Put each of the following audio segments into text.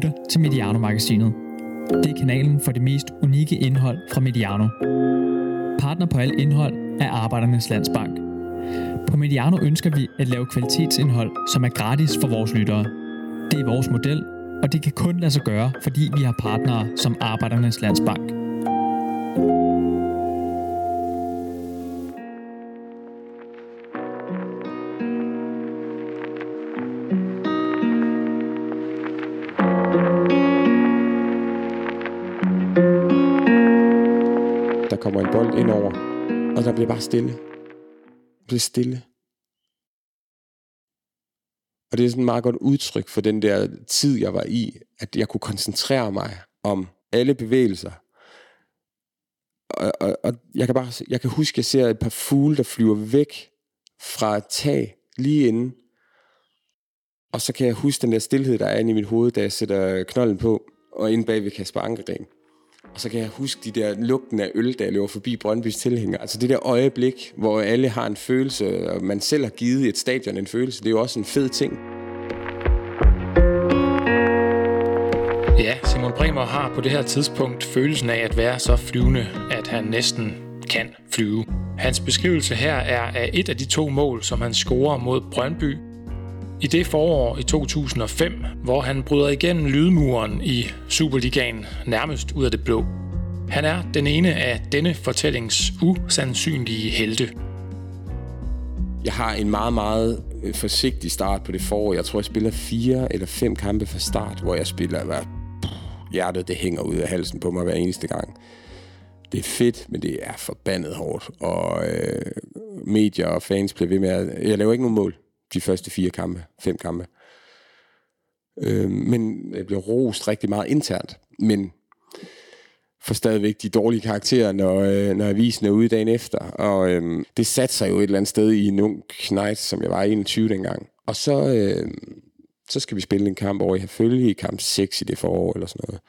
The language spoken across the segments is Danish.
lytter til Mediano-magasinet. Det er kanalen for det mest unikke indhold fra Mediano. Partner på alt indhold er Arbejdernes Landsbank. På Mediano ønsker vi at lave kvalitetsindhold, som er gratis for vores lyttere. Det er vores model, og det kan kun lade sig gøre, fordi vi har partnere som Arbejdernes Landsbank. Bare stille. Bliv stille. Og det er sådan et meget godt udtryk for den der tid, jeg var i, at jeg kunne koncentrere mig om alle bevægelser. Og, og, og jeg kan bare jeg kan huske, at jeg ser et par fugle, der flyver væk fra et tag lige inden. Og så kan jeg huske den der stillhed, der er inde i mit hoved, da jeg sætter knolden på, og inde bag ved Kasper Ankergren. Og så kan jeg huske de der lugten af øl, der jeg løber forbi Brøndbys tilhænger. Altså det der øjeblik, hvor alle har en følelse, og man selv har givet et stadion en følelse, det er jo også en fed ting. Ja, Simon Bremer har på det her tidspunkt følelsen af at være så flyvende, at han næsten kan flyve. Hans beskrivelse her er af et af de to mål, som han scorer mod Brøndby i det forår i 2005, hvor han bryder igennem lydmuren i Superligaen nærmest ud af det blå. Han er den ene af denne fortællings usandsynlige helte. Jeg har en meget, meget øh, forsigtig start på det forår. Jeg tror, jeg spiller fire eller fem kampe fra start, hvor jeg spiller, hvad hjertet det hænger ud af halsen på mig hver eneste gang. Det er fedt, men det er forbandet hårdt. Og øh, medier og fans bliver ved med at... Jeg laver ikke nogen mål de første fire kampe, fem kampe. Øh, men jeg blev rost rigtig meget internt. Men for stadigvæk de dårlige karakterer, når, øh, når avisen er ude dagen efter. Og øh, det satte sig jo et eller andet sted i en ung knight, som jeg var 21 dengang. Og så, øh, så skal vi spille en kamp over i Herfølge i kamp 6 i det forår eller sådan noget.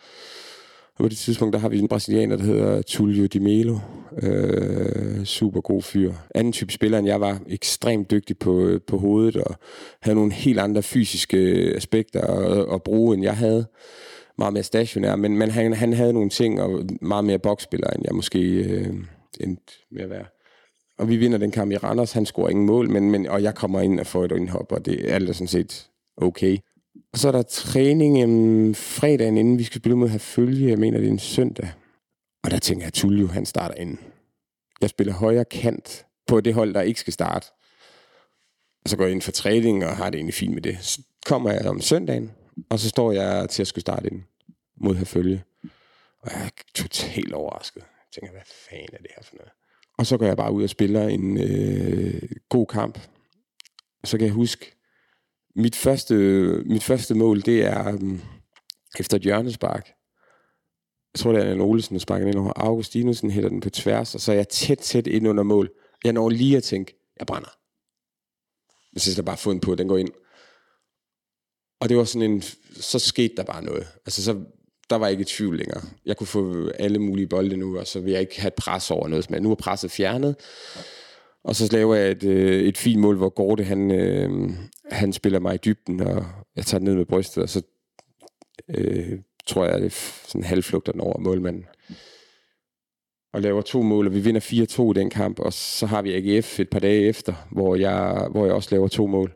Og på det tidspunkt, der har vi en brasilianer, der hedder Tullio Di Melo. Øh, super god fyr. Anden type spiller, end jeg var. Ekstremt dygtig på, på hovedet, og havde nogle helt andre fysiske aspekter at, at bruge, end jeg havde. Meget mere stationær, men, men han, han havde nogle ting, og meget mere boksspiller, end jeg måske øh, endte med at være. Og vi vinder den kamp i Randers. Han scorer ingen mål, men, men, og jeg kommer ind og får et indhop, og det er alt sådan set okay. Og så er der træning um, fredagen, inden vi skal spille mod følge. Jeg mener, det er en søndag. Og der tænker jeg, at Tullio, han starter inden. Jeg spiller højre kant på det hold, der ikke skal starte. Og så går jeg ind for træning og har det egentlig fint med det. Så kommer jeg om søndagen, og så står jeg til at skulle starte ind mod følge. Og jeg er totalt overrasket. Jeg tænker, hvad fanden er det her for noget? Og så går jeg bare ud og spiller en øh, god kamp. Og så kan jeg huske, mit første, mit første mål, det er um, efter et hjørnespark. Jeg tror, det er Anna Olsen, der sparker ind over. Augustinusen hætter den på tværs, og så er jeg tæt, tæt ind under mål. Jeg når lige at tænke, jeg brænder. Jeg synes, der bare fundet på, at den går ind. Og det var sådan en, så skete der bare noget. Altså så, der var ikke i tvivl længere. Jeg kunne få alle mulige bolde nu, og så vil jeg ikke have et pres over noget. Men nu er presset fjernet. Og så laver jeg et, øh, et fint mål, hvor Gorte han, øh, han spiller mig i dybden, og jeg tager den ned med brystet, og så øh, tror jeg, at det er sådan halvflugter den over målmanden. Og laver to mål, og vi vinder 4-2 i den kamp, og så har vi AGF et par dage efter, hvor jeg, hvor jeg også laver to mål.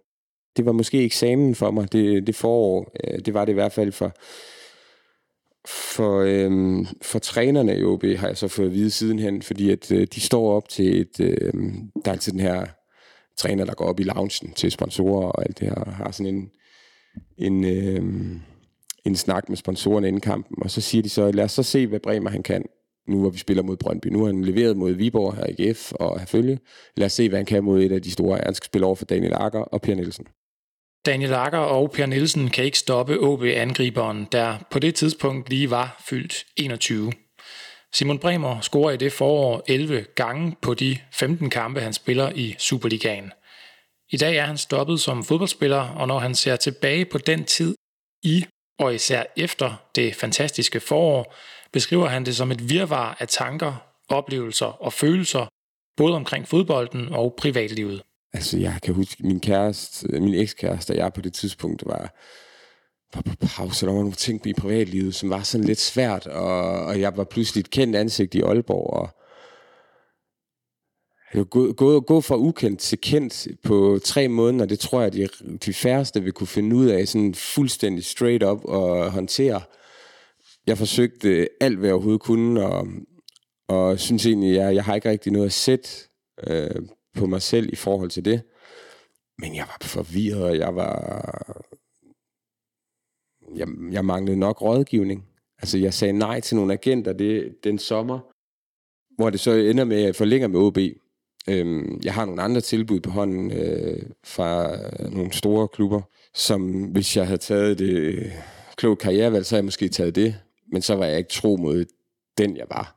Det var måske eksamen for mig, det, det forår. Øh, det var det i hvert fald for, for, øhm, for trænerne i OB har jeg så fået at vide sidenhen, fordi at øh, de står op til et, øh, der er altid den her træner, der går op i loungen til sponsorer og alt det her, og har sådan en, en, øh, en snak med sponsorerne inden kampen, og så siger de så, lad os så se, hvad Bremer han kan, nu hvor vi spiller mod Brøndby. Nu har han leveret mod Viborg her i GF og herfølge. Lad os se, hvad han kan mod et af de store. Han skal spille over for Daniel Akker og Per Nielsen. Daniel Akker og Per Nielsen kan ikke stoppe OB-angriberen, der på det tidspunkt lige var fyldt 21. Simon Bremer scorer i det forår 11 gange på de 15 kampe, han spiller i Superligaen. I dag er han stoppet som fodboldspiller, og når han ser tilbage på den tid i og især efter det fantastiske forår, beskriver han det som et virvar af tanker, oplevelser og følelser, både omkring fodbolden og privatlivet. Altså, jeg kan huske, min kæreste, min ekskæreste og jeg på det tidspunkt var var på pause, der var nogle ting i privatlivet, som var sådan lidt svært, og, og jeg var pludselig et kendt ansigt i Aalborg, og jeg var gået, gået, gået fra ukendt til kendt på tre måneder, det tror jeg, de, de færreste vil kunne finde ud af, sådan fuldstændig straight up og håndtere. Jeg forsøgte alt, hvad jeg overhovedet kunne, og, og synes egentlig, jeg, jeg har ikke rigtig noget at sætte øh, på mig selv i forhold til det. Men jeg var forvirret, og jeg var... Jeg, jeg manglede nok rådgivning. Altså, jeg sagde nej til nogle agenter det, den sommer, hvor det så ender med, at jeg forlænger med OB. Øhm, jeg har nogle andre tilbud på hånden øh, fra nogle store klubber, som hvis jeg havde taget det øh, kloge karrierevalg, så havde jeg måske taget det. Men så var jeg ikke tro mod den, jeg var.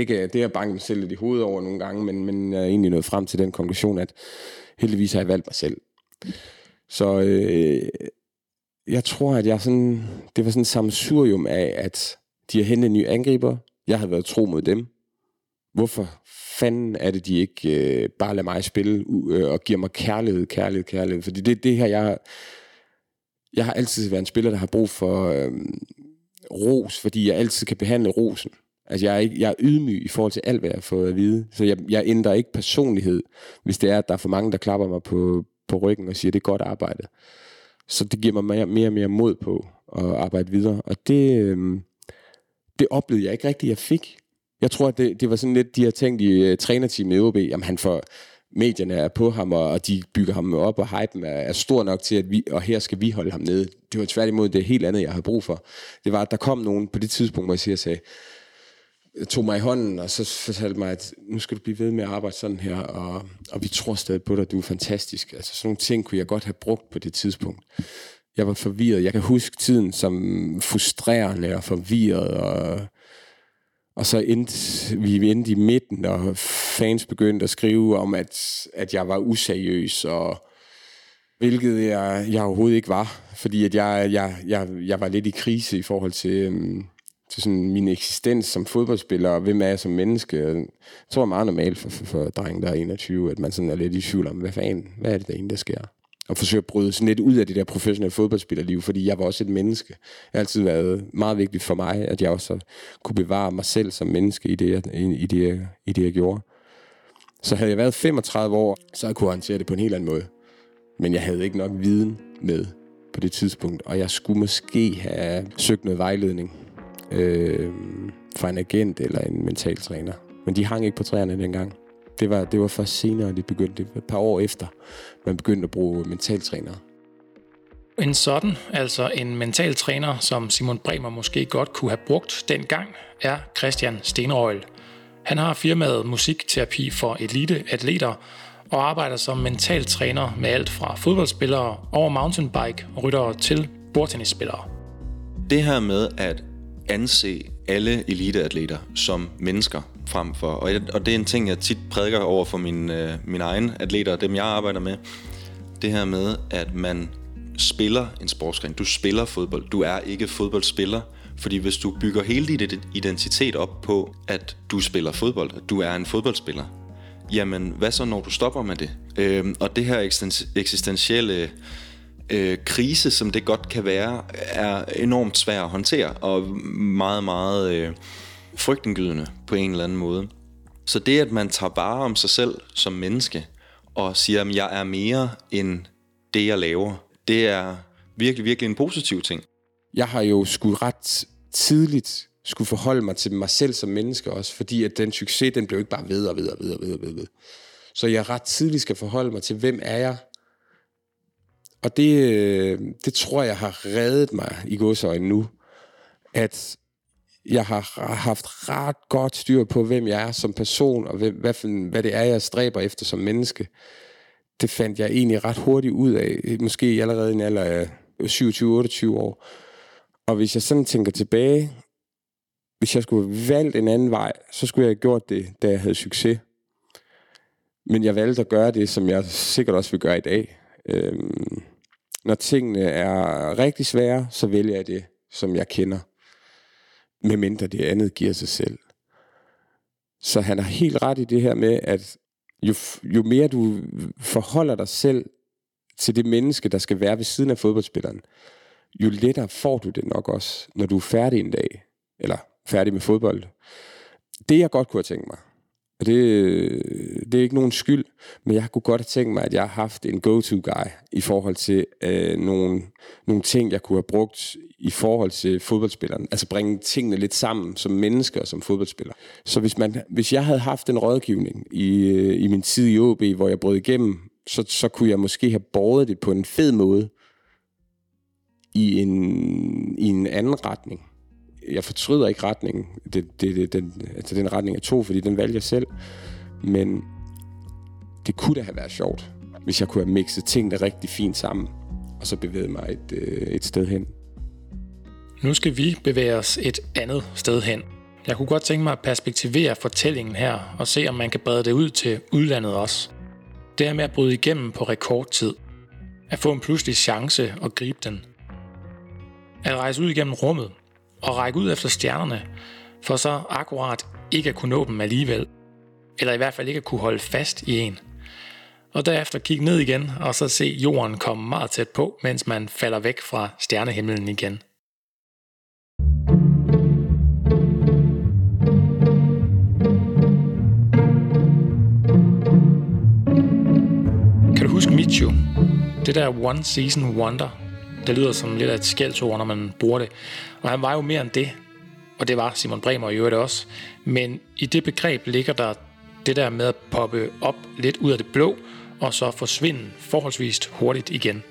Det, kan, det er banket mig selv lidt i hovedet over nogle gange, men, men jeg er egentlig nået frem til den konklusion, at heldigvis har jeg valgt mig selv. Så øh, jeg tror, at jeg sådan, det var sådan en samsurium af, at de har hentet nye angriber. Jeg havde været tro mod dem. Hvorfor fanden er det, de ikke øh, bare lader mig spille øh, og giver mig kærlighed, kærlighed, kærlighed? Fordi det er det her, jeg jeg har altid været en spiller, der har brug for øh, ros, fordi jeg altid kan behandle rosen. Altså, jeg er, ikke, jeg er ydmyg i forhold til alt, hvad jeg har fået at vide. Så jeg, jeg ændrer ikke personlighed, hvis det er, at der er for mange, der klapper mig på, på ryggen og siger, det er godt arbejde. Så det giver mig mere, mere og mere mod på at arbejde videre. Og det, øh, det oplevede jeg ikke rigtigt, jeg fik. Jeg tror, at det, det var sådan lidt, de har tænkt i uh, trænerteamet i OB, jamen han får, medierne er på ham, og de bygger ham op, og hypen er, er stor nok til, at vi, og her skal vi holde ham nede. Det var tværtimod det helt andet, jeg havde brug for. Det var, at der kom nogen på det tidspunkt, hvor jeg siger, sagde, tog mig i hånden, og så fortalte mig, at nu skal du blive ved med at arbejde sådan her, og, og vi tror stadig på dig, du er fantastisk. Altså sådan nogle ting kunne jeg godt have brugt på det tidspunkt. Jeg var forvirret. Jeg kan huske tiden som frustrerende og forvirret, og og så endte vi endte i midten, og fans begyndte at skrive om, at, at jeg var useriøs, og hvilket jeg, jeg overhovedet ikke var, fordi at jeg, jeg, jeg, jeg var lidt i krise i forhold til, Øhm, til sådan min eksistens som fodboldspiller, og hvem er jeg som menneske. Jeg tror, det er meget normalt for, for, for drengen, der er 21, at man sådan er lidt i tvivl om, hvad fanden, hvad er det der egentlig, der sker? og forsøge at bryde sådan lidt ud af det der professionelle fodboldspillerliv, fordi jeg var også et menneske. Det har altid været meget vigtigt for mig, at jeg også kunne bevare mig selv som menneske i det, i det, i det jeg gjorde. Så havde jeg været 35 år, så jeg kunne jeg håndtere det på en helt anden måde. Men jeg havde ikke nok viden med på det tidspunkt, og jeg skulle måske have søgt noget vejledning øh, fra en agent eller en mentaltræner. Men de hang ikke på træerne dengang. Det var, det var først senere, det begyndte et par år efter, man begyndte at bruge mentaltrænere. En sådan, altså en mentaltræner, som Simon Bremer måske godt kunne have brugt dengang, er Christian Stenrøgl. Han har firmaet Musikterapi for Elite Atleter og arbejder som mentaltræner med alt fra fodboldspillere over mountainbike ryttere til bordtennisspillere. Det her med at anse alle eliteatleter som mennesker frem for, og, jeg, og det er en ting, jeg tit prædiker over for mine, øh, mine egne atleter, dem jeg arbejder med, det her med, at man spiller en sportsgren. Du spiller fodbold. Du er ikke fodboldspiller. Fordi hvis du bygger hele din identitet op på, at du spiller fodbold, at du er en fodboldspiller, jamen hvad så når du stopper med det? Øhm, og det her eksistentielle øh, krise, som det godt kan være, er enormt svær at håndtere, og meget, meget øh, frygtindgydende på en eller anden måde. Så det, at man tager vare om sig selv som menneske, og siger, at jeg er mere end det, jeg laver, det er virkelig, virkelig en positiv ting. Jeg har jo skulle ret tidligt skulle forholde mig til mig selv som menneske også, fordi at den succes, den blev ikke bare ved og ved og ved og ved og ved. Så jeg ret tidligt skal forholde mig til, hvem er jeg? Og det, øh, det tror jeg har reddet mig i godsøjne nu, at jeg har haft ret godt styr på, hvem jeg er som person, og hvem, hvad, hvad det er, jeg stræber efter som menneske. Det fandt jeg egentlig ret hurtigt ud af, måske allerede i en alder af 27-28 år. Og hvis jeg sådan tænker tilbage, hvis jeg skulle have valgt en anden vej, så skulle jeg have gjort det, da jeg havde succes. Men jeg valgte at gøre det, som jeg sikkert også vil gøre i dag. Øhm, når tingene er rigtig svære, så vælger jeg det, som jeg kender medmindre det andet giver sig selv. Så han har helt ret i det her med, at jo, jo mere du forholder dig selv til det menneske, der skal være ved siden af fodboldspilleren, jo lettere får du det nok også, når du er færdig en dag, eller færdig med fodbold. Det jeg godt kunne have tænkt mig, og det, det er ikke nogen skyld, men jeg kunne godt have tænkt mig, at jeg har haft en go-to-guy i forhold til øh, nogle, nogle ting, jeg kunne have brugt i forhold til fodboldspilleren. Altså bringe tingene lidt sammen som mennesker som fodboldspiller. Så hvis, man, hvis jeg havde haft en rådgivning i, øh, i min tid i OB, hvor jeg brød igennem, så, så kunne jeg måske have båret det på en fed måde i en, i en anden retning jeg fortryder ikke retningen. Det, det, det, den, altså den retning er to, fordi den valgte jeg selv. Men det kunne da have været sjovt, hvis jeg kunne have mixet tingene rigtig fint sammen, og så bevæget mig et, øh, et sted hen. Nu skal vi bevæge os et andet sted hen. Jeg kunne godt tænke mig at perspektivere fortællingen her, og se om man kan brede det ud til udlandet også. Det her med at bryde igennem på rekordtid. At få en pludselig chance og gribe den. At rejse ud igennem rummet, og række ud efter stjernerne, for så akkurat ikke at kunne nå dem alligevel. Eller i hvert fald ikke at kunne holde fast i en. Og derefter kigge ned igen, og så se jorden komme meget tæt på, mens man falder væk fra stjernehimlen igen. Kan du huske Michu? Det der One Season Wonder, det lyder som lidt af et skældsord, når man bruger det. Og han var jo mere end det, og det var Simon Bremer i øvrigt også. Men i det begreb ligger der det der med at poppe op lidt ud af det blå, og så forsvinde forholdsvis hurtigt igen.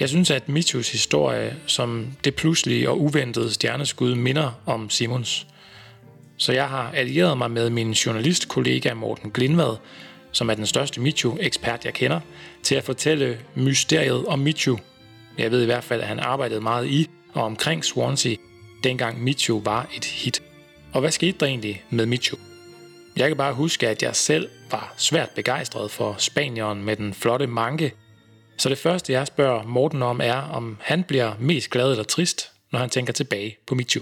Jeg synes, at Mitchus historie som det pludselige og uventede stjerneskud minder om Simons. Så jeg har allieret mig med min journalistkollega Morten Glindvad, som er den største Michu-ekspert, jeg kender, til at fortælle mysteriet om Michu jeg ved i hvert fald, at han arbejdede meget i og omkring Swansea, dengang Michu var et hit. Og hvad skete der egentlig med Michu? Jeg kan bare huske, at jeg selv var svært begejstret for spanieren med den flotte manke. Så det første, jeg spørger Morten om, er, om han bliver mest glad eller trist, når han tænker tilbage på Michu.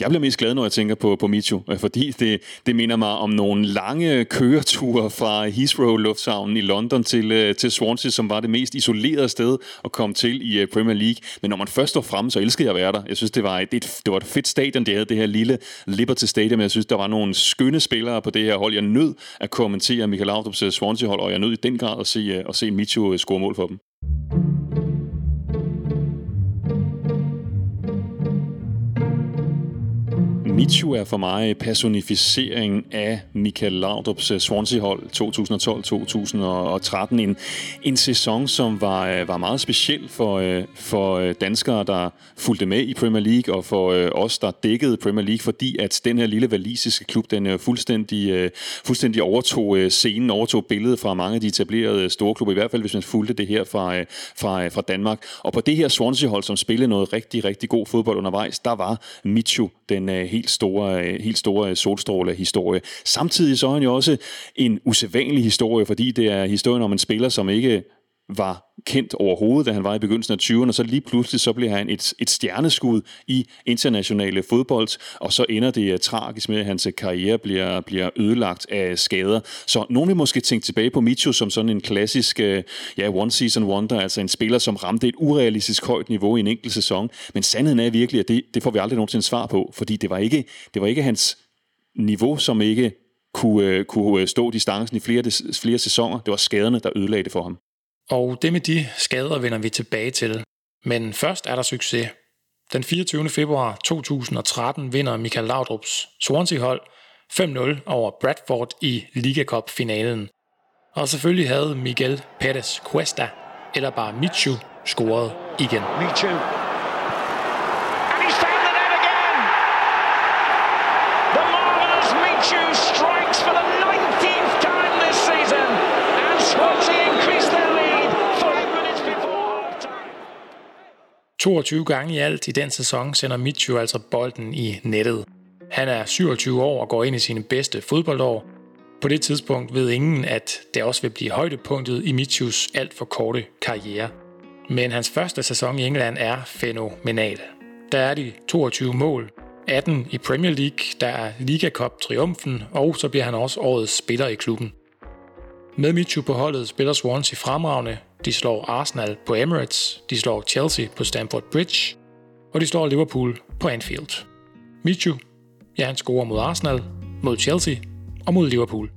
Jeg bliver mest glad, når jeg tænker på, på Michu, øh, fordi det, det minder mig om nogle lange køreture fra Heathrow Lufthavnen i London til, øh, til Swansea, som var det mest isolerede sted at komme til i øh, Premier League. Men når man først står frem, så elskede jeg at være der. Jeg synes, det var et, det, det var et fedt stadion, det havde det her lille Liberty Stadium. Jeg synes, der var nogle skønne spillere på det her hold. Jeg nød at kommentere Michael Laudrup's Swansea-hold, og jeg nød i den grad at se, at se Michu score mål for dem. Michu er for mig personificering af Michael Laudrup's eh, Swansea-hold 2012-2013. En, en sæson, som var, eh, var meget speciel for, eh, for danskere, der fulgte med i Premier League, og for os, der dækkede Premier League, fordi at den her lille valisiske klub, den fuldstændig, fuldstændig overtog scenen, overtog billedet fra mange af de etablerede store klubber, i hvert fald hvis man fulgte det her fra, fra, fra Danmark. Og på det her Swansea-hold, som spillede noget rigtig, rigtig god fodbold undervejs, der var Michu den helt helt store, helt store solstråle-historie. Samtidig så er han jo også en usædvanlig historie, fordi det er historien om en spiller, som ikke var kendt overhovedet, da han var i begyndelsen af 20'erne, og så lige pludselig så bliver han et, et stjerneskud i internationale fodbold, og så ender det uh, tragisk med, at hans øh, karriere bliver, bliver ødelagt af skader. Så nogen vil måske tænke tilbage på Micho som sådan en klassisk uh, ja, one-season wonder, altså en spiller, som ramte et urealistisk højt niveau i en enkelt sæson, men sandheden er virkelig, at det, det får vi aldrig nogensinde svar på, fordi det var ikke, det var ikke hans niveau, som ikke kunne, kunne stå distancen i flere, flere sæsoner. Det var skaderne, der ødelagde det for ham. Og det med de skader vender vi tilbage til. Men først er der succes. Den 24. februar 2013 vinder Michael Laudrups Swansea-hold 5-0 over Bradford i Liga Cup-finalen. Og selvfølgelig havde Miguel Perez Cuesta, eller bare Michu, scoret igen. Michu strikes for the 19th time this season, and Swansea 22 gange i alt i den sæson sender Mitchu altså bolden i nettet. Han er 27 år og går ind i sine bedste fodboldår. På det tidspunkt ved ingen, at det også vil blive højdepunktet i Mitchus alt for korte karriere. Men hans første sæson i England er fænomenal. Der er de 22 mål, 18 i Premier League, der er Liga Cup triumfen, og så bliver han også årets spiller i klubben. Med Mitchu på holdet spiller Swansea fremragende de slår Arsenal på Emirates, de slår Chelsea på Stamford Bridge, og de slår Liverpool på Anfield. Michu, ja han scorer mod Arsenal, mod Chelsea og mod Liverpool.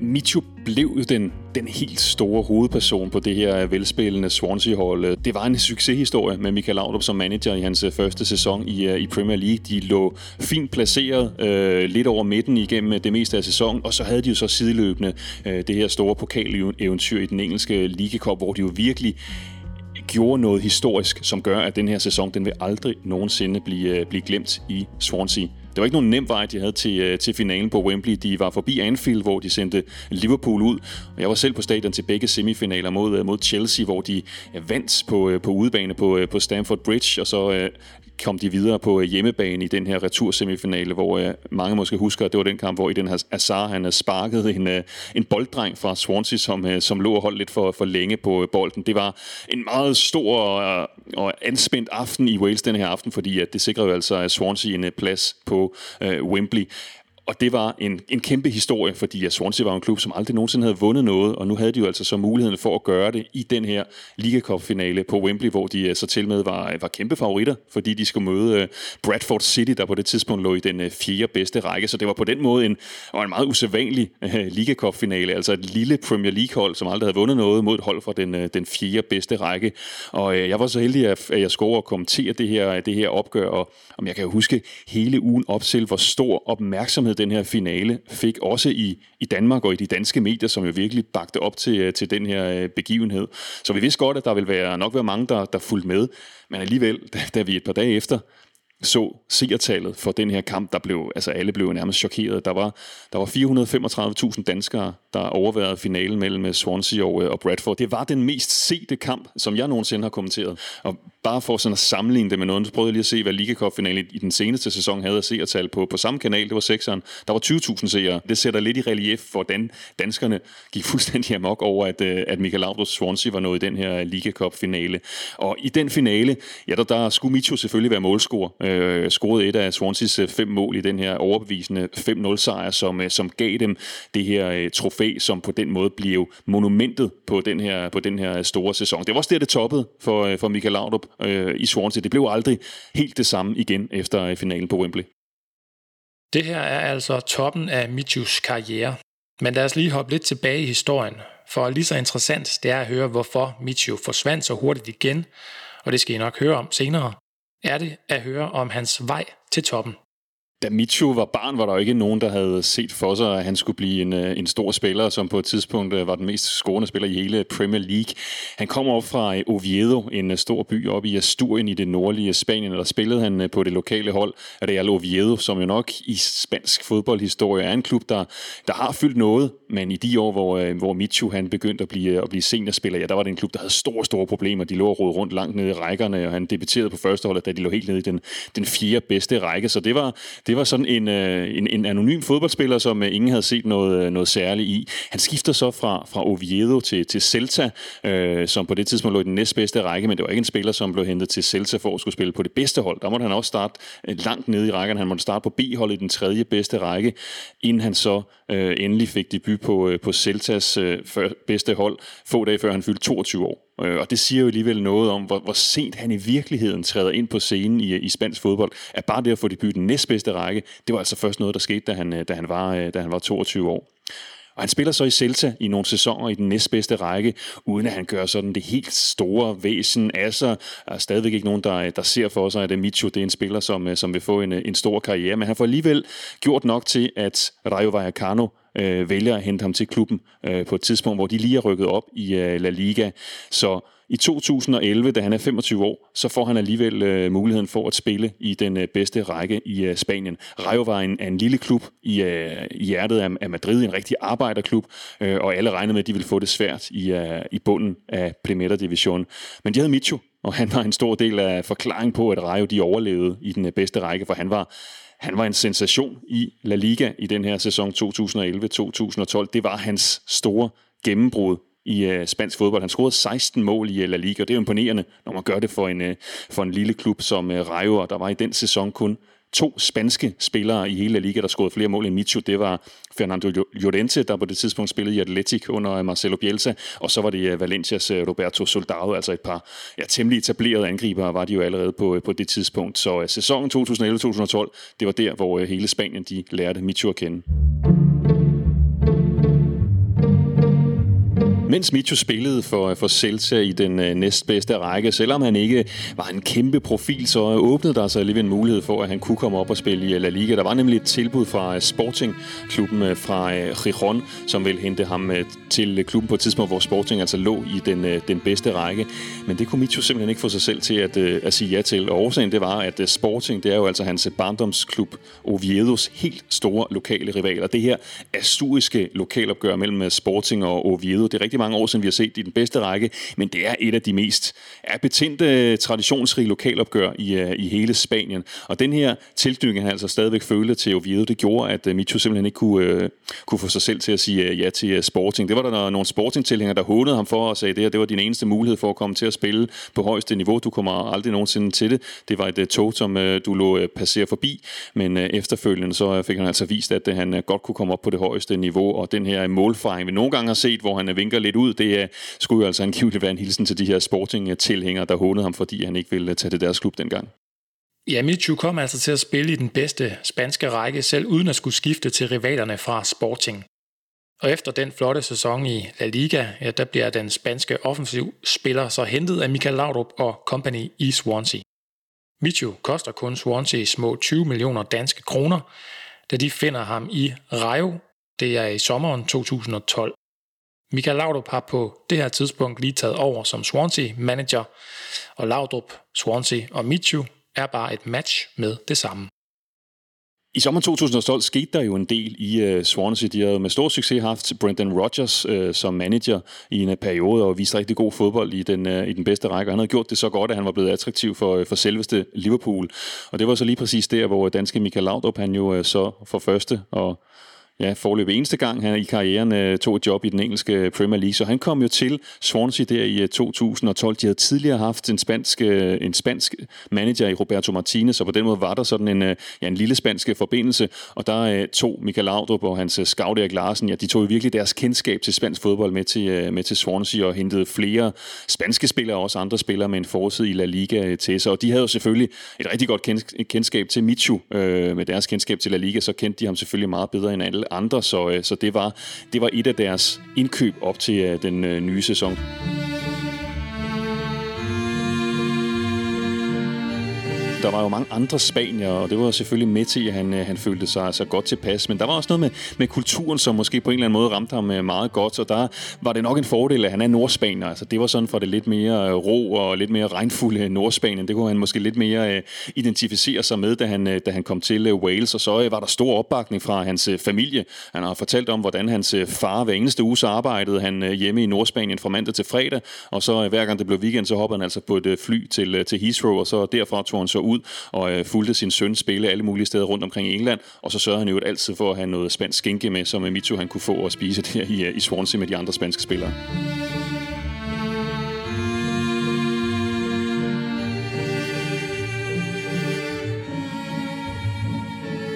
Michu blev den, den helt store hovedperson på det her velspillende Swansea-hold. Det var en succeshistorie med Michael Laudrup som manager i hans øh, første sæson i, øh, i Premier League. De lå fint placeret øh, lidt over midten igennem øh, det meste af sæsonen, og så havde de jo så sideløbende øh, det her store pokaleventyr i den engelske League Cup, hvor de jo virkelig gjorde noget historisk, som gør, at den her sæson den vil aldrig nogensinde blive, blive glemt i Swansea. Det var ikke nogen nem vej, de havde til, øh, til finalen på Wembley. De var forbi Anfield, hvor de sendte Liverpool ud. Og jeg var selv på stadion til begge semifinaler mod, øh, mod Chelsea, hvor de øh, vandt på, på udebane på, på Stamford Bridge, og så kom de videre på øh, hjemmebane i den her retursemifinale, hvor øh, mange måske husker, at det var den kamp, hvor i den her Azar, han øh, sparkede en, øh, en bolddreng fra Swansea, som, øh, som lå og holdt lidt for, for længe på øh, bolden. Det var en meget stor og, og anspændt aften i Wales den her aften, fordi at det sikrede jo altså Swansea en plads på øh, Wembley. Og det var en, en kæmpe historie, fordi ja, Swansea var en klub, som aldrig nogensinde havde vundet noget, og nu havde de jo altså så muligheden for at gøre det i den her Liga Cup-finale på Wembley, hvor de øh, så til med var, var kæmpe favoritter, fordi de skulle møde øh, Bradford City, der på det tidspunkt lå i den øh, fjerde bedste række. Så det var på den måde en, og en meget usædvanlig Liga Cup-finale, altså et lille Premier League-hold, som aldrig havde vundet noget mod et hold fra den, den fjerde bedste række. Og jeg var så heldig, at, jeg skulle og kommentere det her, det her opgør, og om jeg kan huske hele ugen op til, hvor stor opmærksomhed den her finale fik også i, i Danmark og i de danske medier, som jo virkelig bagte op til, øh, til den her øh, begivenhed. Så vi vidste godt, at der vil være, nok være mange, der, der fulgte med, men alligevel, da, da vi et par dage efter så seertallet for den her kamp, der blev, altså alle blev nærmest chokeret. Der var, der var 435.000 danskere, der overværede finalen mellem øh, Swansea og, øh, og Bradford. Det var den mest sete kamp, som jeg nogensinde har kommenteret. Og bare for sådan at sammenligne det med noget, så prøvede jeg lige at se, hvad Liga Cup-finalen i den seneste sæson havde af seertal på, på samme kanal. Det var 6'eren. Der var 20.000 seere. Det sætter lidt i relief, hvordan danskerne gik fuldstændig amok over, at, øh, at Michael Laudrup Swansea var nået i den her Liga Cup-finale. Og i den finale, ja, der, der skulle Micho selvfølgelig være målscorer øh, scorede et af Swanseas fem mål i den her overbevisende 5-0 sejr, som, som gav dem det her øh, trofæ, som på den måde blev monumentet på den her, på den her store sæson. Det var også der, det toppede for, øh, for Michael Laudrup øh, i Swansea. Det blev aldrig helt det samme igen efter øh, finalen på Wembley. Det her er altså toppen af Michus karriere. Men lad os lige hoppe lidt tilbage i historien, for lige så interessant det er at høre, hvorfor Michio forsvandt så hurtigt igen, og det skal I nok høre om senere er det at høre om hans vej til toppen. Da Michu var barn, var der jo ikke nogen, der havde set for sig, at han skulle blive en, øh, en stor spiller, som på et tidspunkt øh, var den mest scorende spiller i hele Premier League. Han kommer op fra øh, Oviedo, en stor by oppe i Asturien i det nordlige Spanien, og der spillede han på det lokale hold Real Oviedo, som jo nok i spansk fodboldhistorie er en klub, der, der har fyldt noget, men i de år, hvor, hvor Michu han begyndte at blive, at blive seniorspiller, ja, der var det en klub, der havde store, store problemer. De lå og rundt langt nede i rækkerne, og han debuterede på første hold, da de lå helt nede i den, den fjerde bedste række, så det var, det var sådan en, øh, en, en anonym fodboldspiller, som øh, ingen havde set noget, øh, noget særligt i. Han skifter så fra, fra Oviedo til, til Celta, øh, som på det tidspunkt lå i den næstbedste række, men det var ikke en spiller, som blev hentet til Celta for at skulle spille på det bedste hold. Der måtte han også starte øh, langt nede i rækken. Han måtte starte på B-holdet i den tredje bedste række, inden han så øh, endelig fik debut på, øh, på Celtas øh, bedste hold, få dage før han fyldte 22 år. Øh, og det siger jo alligevel noget om, hvor, hvor sent han i virkeligheden træder ind på scenen i, i spansk fodbold. At bare det at få debut i den næstbedste række, det var altså først noget, der skete, da han, øh, da han, var, øh, da han var 22 år. Og han spiller så i Celta i nogle sæsoner i den næstbedste række, uden at han gør sådan det helt store væsen af sig. Der er stadigvæk ikke nogen, der, øh, der ser for sig, at Micho det er en spiller, som, som vil få en, en stor karriere. Men han får alligevel gjort nok til, at Rayo Vallecano øh, vælger at hente ham til klubben øh, på et tidspunkt, hvor de lige er rykket op i øh, La Liga. Så i 2011, da han er 25 år, så får han alligevel øh, muligheden for at spille i den øh, bedste række i øh, Spanien. Rayo var en, en lille klub i, øh, i hjertet af, af Madrid, en rigtig arbejderklub, øh, og alle regnede med, at de ville få det svært i, øh, i bunden af Primera Division. Men de havde Micho, og han var en stor del af forklaringen på, at Rayo de overlevede i den øh, bedste række, for han var han var en sensation i La Liga i den her sæson 2011-2012. Det var hans store gennembrud i uh, spansk fodbold. Han scorede 16 mål i uh, La Liga, og det er imponerende, når man gør det for en, uh, for en lille klub som uh, Rayo, og der var i den sæson kun to spanske spillere i hele La Liga, der scorede flere mål end Michu. Det var Fernando Llorente, der på det tidspunkt spillede i Atletic under Marcelo Bielsa, og så var det øh, Valencias øh, Roberto Soldado, altså et par ja, temmelig etablerede angribere var de jo allerede på, øh, på det tidspunkt. Så sæsonen 2011-2012, det var der, hvor hele Spanien de lærte Michu at kende. Mens Micho spillede for, for Celta i den øh, næstbedste række, selvom han ikke var en kæmpe profil, så åbnede der sig alligevel en mulighed for, at han kunne komme op og spille i La Liga. Der var nemlig et tilbud fra øh, Sporting-klubben øh, fra uh, som ville hente ham til klubben på et tidspunkt, hvor Sporting altså lå i den, den bedste række. Men det kunne Micho simpelthen ikke få sig selv til at, uh, at sige ja til. Og årsagen det var, at Sporting, det er jo altså hans barndomsklub Oviedos helt store lokale rivaler. Det her asturiske lokalopgør mellem Sporting og Oviedo, det er rigtig mange år siden, vi har set i den bedste række, men det er et af de mest appetente, øh, traditionsrige lokalopgør i, øh, i hele Spanien. Og den her tilknytning, han altså stadigvæk følte til Oviedo, det gjorde, at Michu Micho simpelthen ikke kunne, kunne få sig selv til at sige ja til Sporting. Det var der nogle Sporting-tilhængere, der hånede ham for og sagde, at det her det var din eneste mulighed for at komme til at spille på højeste niveau. Du kommer aldrig nogensinde til det. Det var et tog, som du lå passere forbi, men efterfølgende så fik han altså vist, at han godt kunne komme op på det højeste niveau, og den her målfaring, vi nogle gange har set, hvor han vinker lidt ud, det øh, skulle jo altså angiveligt være en hilsen til de her Sporting-tilhængere, der hånede ham, fordi han ikke ville øh, tage til deres klub dengang. Ja, Michu kom altså til at spille i den bedste spanske række, selv uden at skulle skifte til rivalerne fra Sporting. Og efter den flotte sæson i La Liga, ja, der bliver den spanske offensiv spiller så hentet af Michael Laudrup og company i Swansea. Michu koster kun Swansea små 20 millioner danske kroner, da de finder ham i Rayo. Det er i sommeren 2012. Michael Laudrup har på det her tidspunkt lige taget over som Swansea-manager, og Laudrup, Swansea og Michu er bare et match med det samme. I sommer 2012 skete der jo en del i uh, Swansea. De havde med stor succes haft Brendan Rodgers uh, som manager i en uh, periode og viste rigtig god fodbold i den, uh, i den bedste række. Og Han havde gjort det så godt, at han var blevet attraktiv for, uh, for selveste Liverpool. Og det var så lige præcis der, hvor danske Michael Laudrup han jo uh, så for første og ja, forløb eneste gang han i karrieren øh, tog et job i den engelske Premier League. Så han kom jo til Swansea der i øh, 2012. De havde tidligere haft en spansk, øh, en spansk manager i Roberto Martinez, og på den måde var der sådan en, øh, ja, en lille spansk forbindelse. Og der øh, tog Michael Laudrup og hans øh, scout Erik Larsen, ja, de tog jo virkelig deres kendskab til spansk fodbold med til, øh, med til Swansea og hentede flere spanske spillere og også andre spillere med en forsid i La Liga øh, til sig. Og de havde jo selvfølgelig et rigtig godt kendskab til Michu øh, med deres kendskab til La Liga, så kendte de ham selvfølgelig meget bedre end alle andre, så, øh, så det, var, det var et af deres indkøb op til øh, den øh, nye sæson. Der var jo mange andre spanier, og det var selvfølgelig med til, at han, øh, han følte sig altså godt tilpas. Men der var også noget med, med kulturen, som måske på en eller anden måde ramte ham øh, meget godt, og der var det nok en fordel, at han er nordspanier. Altså, det var sådan for det lidt mere øh, ro og lidt mere regnfulde Nordspanien. Det kunne han måske lidt mere identificere sig med, da han, da han kom til Wales. Og så uh, var der stor opbakning fra hans familie. Han har fortalt om, hvordan hans far hver eneste uge så arbejdede han hjemme i Nordspanien fra mandag til fredag, og så hver gang det blev weekend, så hoppede han altså på et fly til, til Heathrow, og så derfra tog han så ud og øh, fulgte sin søn spille alle mulige steder rundt omkring i England, og så sørgede han jo altid for at have noget spansk skinke med, som Micho han kunne få og spise der i, øh, i Swansea med de andre spanske spillere.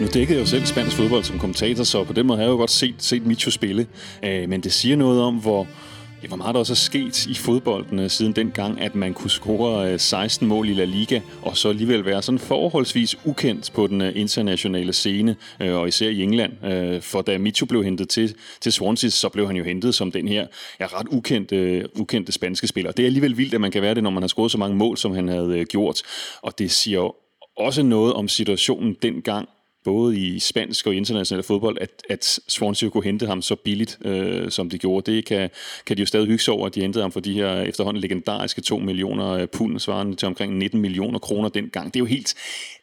Nu dækkede jeg jo selv spansk fodbold som kommentator, så på den måde har jeg jo godt set, set Micho spille. Øh, men det siger noget om, hvor, Ja, hvor meget der også er sket i fodbolden øh, siden dengang, at man kunne score øh, 16 mål i La Liga, og så alligevel være sådan forholdsvis ukendt på den øh, internationale scene, og især i England. For da Micho blev hentet til, til Swansea, så blev han jo hentet som den her ja, ret ukendte, ukendte spanske spiller. Det er alligevel vildt, at man kan være det, når man har scoret så mange mål, som han havde gjort. Og det siger jo også noget om situationen dengang, både i spansk og international fodbold, at, at Swansea kunne hente ham så billigt, øh, som de gjorde. Det kan, kan de jo stadig hygge sig over, at de hentede ham for de her efterhånden legendariske 2 millioner øh, pund, svarende til omkring 19 millioner kroner dengang. Det er jo helt,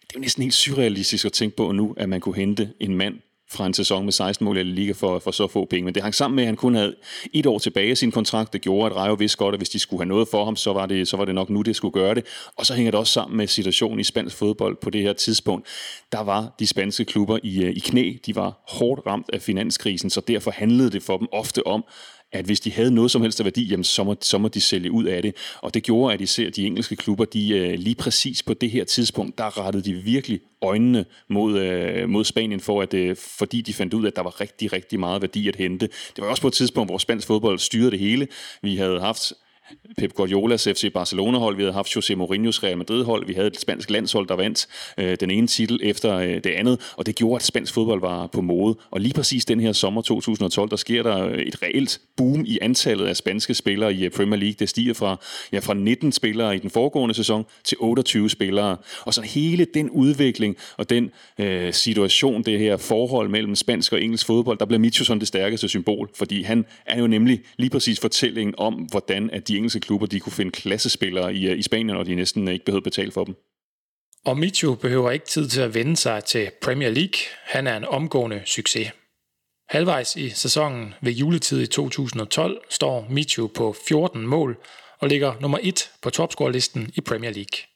det er jo næsten helt surrealistisk at tænke på nu, at man kunne hente en mand fra en sæson med 16 mål i Liga for, for så få penge. Men det hang sammen med, at han kun havde et år tilbage i sin kontrakt. Det gjorde, at Rayo vidste godt, at hvis de skulle have noget for ham, så var, det, så var det nok nu, det skulle gøre det. Og så hænger det også sammen med situationen i spansk fodbold på det her tidspunkt. Der var de spanske klubber i, øh, i knæ. De var hårdt ramt af finanskrisen, så derfor handlede det for dem ofte om, at hvis de havde noget som helst af værdi, jamen, så, må, så må de sælge ud af det. Og det gjorde, at især de engelske klubber, de øh, lige præcis på det her tidspunkt, der rettede de virkelig øjnene mod, øh, mod Spanien, for at, øh, fordi de fandt ud af, at der var rigtig, rigtig meget værdi at hente. Det var også på et tidspunkt, hvor spansk fodbold styrede det hele. Vi havde haft Pep Guardiolas FC Barcelona-hold, vi havde haft José Mourinho's Real Madrid-hold, vi havde et spansk landshold, der vandt øh, den ene titel efter øh, det andet, og det gjorde, at spansk fodbold var på mode. Og lige præcis den her sommer 2012, der sker der øh, et reelt boom i antallet af spanske spillere i øh, Premier League. Det stiger fra, ja, fra 19 spillere i den foregående sæson til 28 spillere. Og så hele den udvikling og den øh, situation, det her forhold mellem spansk og engelsk fodbold, der bliver Micho det stærkeste symbol, fordi han er jo nemlig lige præcis fortællingen om, hvordan at de engelske klubber de kunne finde klassespillere i, øh, i Spanien, og de næsten ikke behøvede betale for dem. Og Michu behøver ikke tid til at vende sig til Premier League. Han er en omgående succes. Halvvejs i sæsonen ved juletid i 2012 står Michu på 14 mål og ligger nummer 1 på topscorelisten i Premier League.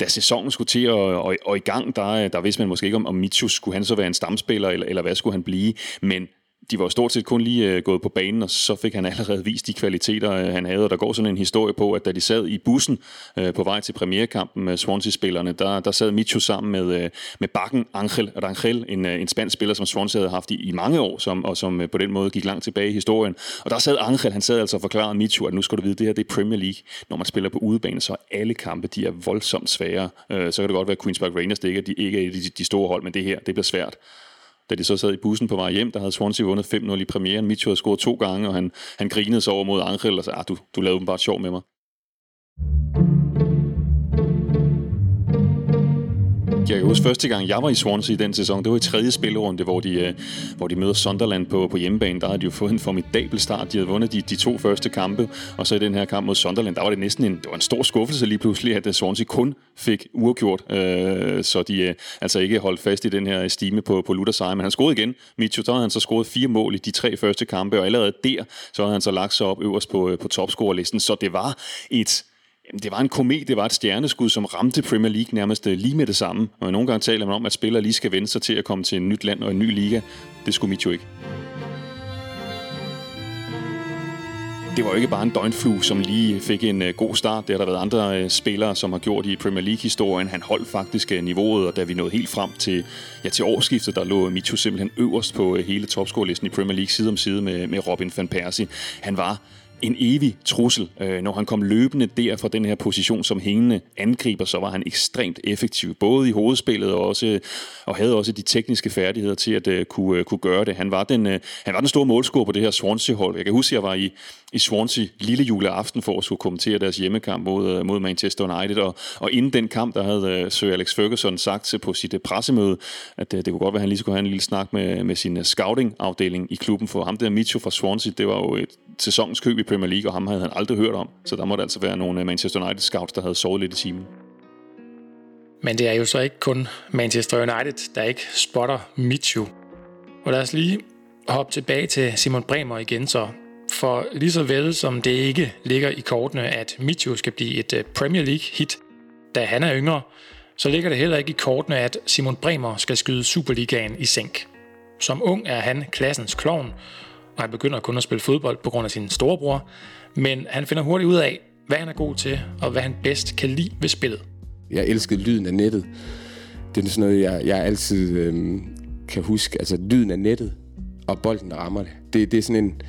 Da sæsonen skulle til at, og, og i gang, der, der vidste man måske ikke, om, om Michu skulle han så være en stamspiller, eller, eller hvad skulle han blive. Men de var stort set kun lige øh, gået på banen, og så fik han allerede vist de kvaliteter, øh, han havde. Og der går sådan en historie på, at da de sad i bussen øh, på vej til premierkampen med Swansea-spillerne, der, der sad Micho sammen med, øh, med Bakken Angel, Rangel, en, øh, en spansk spiller, som Swansea havde haft i, i mange år, som, og som øh, på den måde gik langt tilbage i historien. Og der sad Angel, han sad altså og forklarede Micho, at nu skal du vide, det her det er Premier League. Når man spiller på udebane, så er alle kampe de er voldsomt svære. Øh, så kan det godt være, at Queen's Park Rangers det ikke er de, ikke er de, de store hold, men det her, det bliver svært da de så sad i bussen på vej hjem, der havde Swansea vundet 5-0 i premieren. Mitchell havde scoret to gange, og han, han grinede sig over mod Angel og sagde, ah, du, du lavede bare sjov med mig. Jeg kan huske første gang, jeg var i Swansea i den sæson, det var i tredje spillerunde, hvor de, øh, hvor de møder Sunderland på, på hjemmebane. Der havde de jo fået en formidabel start. De havde vundet de, de to første kampe, og så i den her kamp mod Sunderland, der var det næsten en, det var en stor skuffelse lige pludselig, at øh, Swansea kun fik uafgjort, øh, så de øh, altså ikke holdt fast i den her stime på, på Luther Seier. Men han scorede igen. Mitchell, der havde han så scoret fire mål i de tre første kampe, og allerede der, så havde han så lagt sig op øverst på, øh, på topscorerlisten. Så det var et Jamen, det var en komet, det var et stjerneskud, som ramte Premier League nærmest øh, lige med det samme. Og nogle gange taler man om, at spillere lige skal vende sig til at komme til et nyt land og en ny liga. Det skulle Mitjo ikke. det var jo ikke bare en døgnflue, som lige fik en øh, god start. Det har der været andre øh, spillere, som har gjort i Premier League-historien. Han holdt faktisk niveauet, og da vi nåede helt frem til, ja, til årsskiftet, der lå Michu simpelthen øverst på hele topscorelisten i Premier League, side om side med, med Robin van Persie. Han var en evig trussel. Øh, når han kom løbende der fra den her position som hængende angriber, så var han ekstremt effektiv, både i hovedspillet og, også, og havde også de tekniske færdigheder til at uh, kunne, uh, kunne gøre det. Han var den, uh, han var den store målscorer på det her Swansea-hold. Jeg kan huske, at jeg var i, i Swansea lille juleaften for at skulle kommentere deres hjemmekamp mod, øh, mod Manchester United, og, og inden den kamp, der havde øh, Sir Alex Ferguson sagt på sit øh, pressemøde, at det kunne godt være, at han lige skulle have en lille snak med, med sin scouting-afdeling i klubben, for ham der Mitchell fra Swansea, det var jo et sæsonens køb i Premier League, og ham havde han aldrig hørt om. Så der måtte altså være nogle Manchester United scouts, der havde sovet lidt i timen. Men det er jo så ikke kun Manchester United, der ikke spotter Mitchell. Og lad os lige hoppe tilbage til Simon Bremer igen så. For lige så vel som det ikke ligger i kortene, at Michu skal blive et øh, Premier League-hit, da han er yngre, så ligger det heller ikke i kortene, at Simon Bremer skal skyde Superligaen i sænk. Som ung er han klassens klovn, og han begynder kun at spille fodbold på grund af sin storebror, men han finder hurtigt ud af, hvad han er god til, og hvad han bedst kan lide ved spillet. Jeg elskede lyden af nettet. Det er sådan noget, jeg, jeg altid øhm, kan huske. Altså lyden af nettet, og bolden, der rammer det. det. Det er sådan en...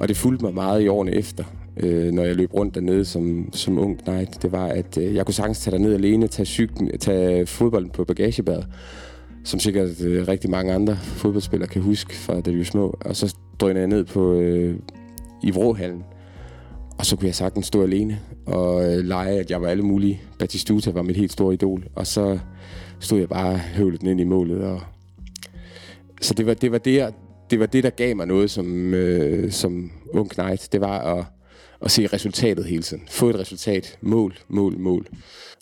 Og det fulgte mig meget i årene efter, øh, når jeg løb rundt dernede som, som ung knight. Det var, at øh, jeg kunne sagtens tage derned alene, tage, cyklen, tage fodbolden på bagagebæret som sikkert øh, rigtig mange andre fodboldspillere kan huske fra da de var små. Og så drønede jeg ned på, øh, i Vråhallen. Og så kunne jeg sagtens stå alene og øh, lege, at jeg var alle mulige. Batistuta var mit helt store idol. Og så stod jeg bare høvlet ind i målet. Og... Så det var det, var det, det var det, der gav mig noget som, øh, som ung knight. Det var at, at se resultatet hele tiden. Få et resultat. Mål, mål, mål.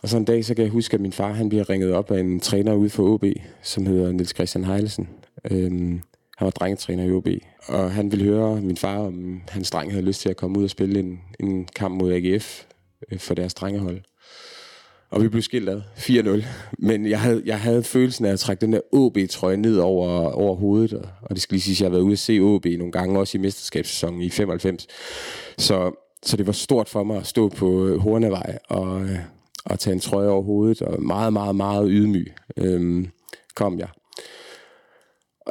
Og så en dag, så kan jeg huske, at min far han bliver ringet op af en træner ude for OB, som hedder Niels Christian Heilesen. Øhm, han var drengetræner i OB, og han ville høre min far, om hans dreng havde lyst til at komme ud og spille en, en kamp mod AGF øh, for deres drengehold. Og vi blev skilt ad 4-0. Men jeg havde, jeg havde følelsen af at trække den der OB-trøje ned over, over hovedet. Og, og det skal lige sige, at jeg har været ude at se OB nogle gange, også i mesterskabssæsonen i 95. Så, så det var stort for mig at stå på øh, Hornevej og, øh, og tage en trøje over hovedet. Og meget, meget, meget ydmyg øhm, kom jeg.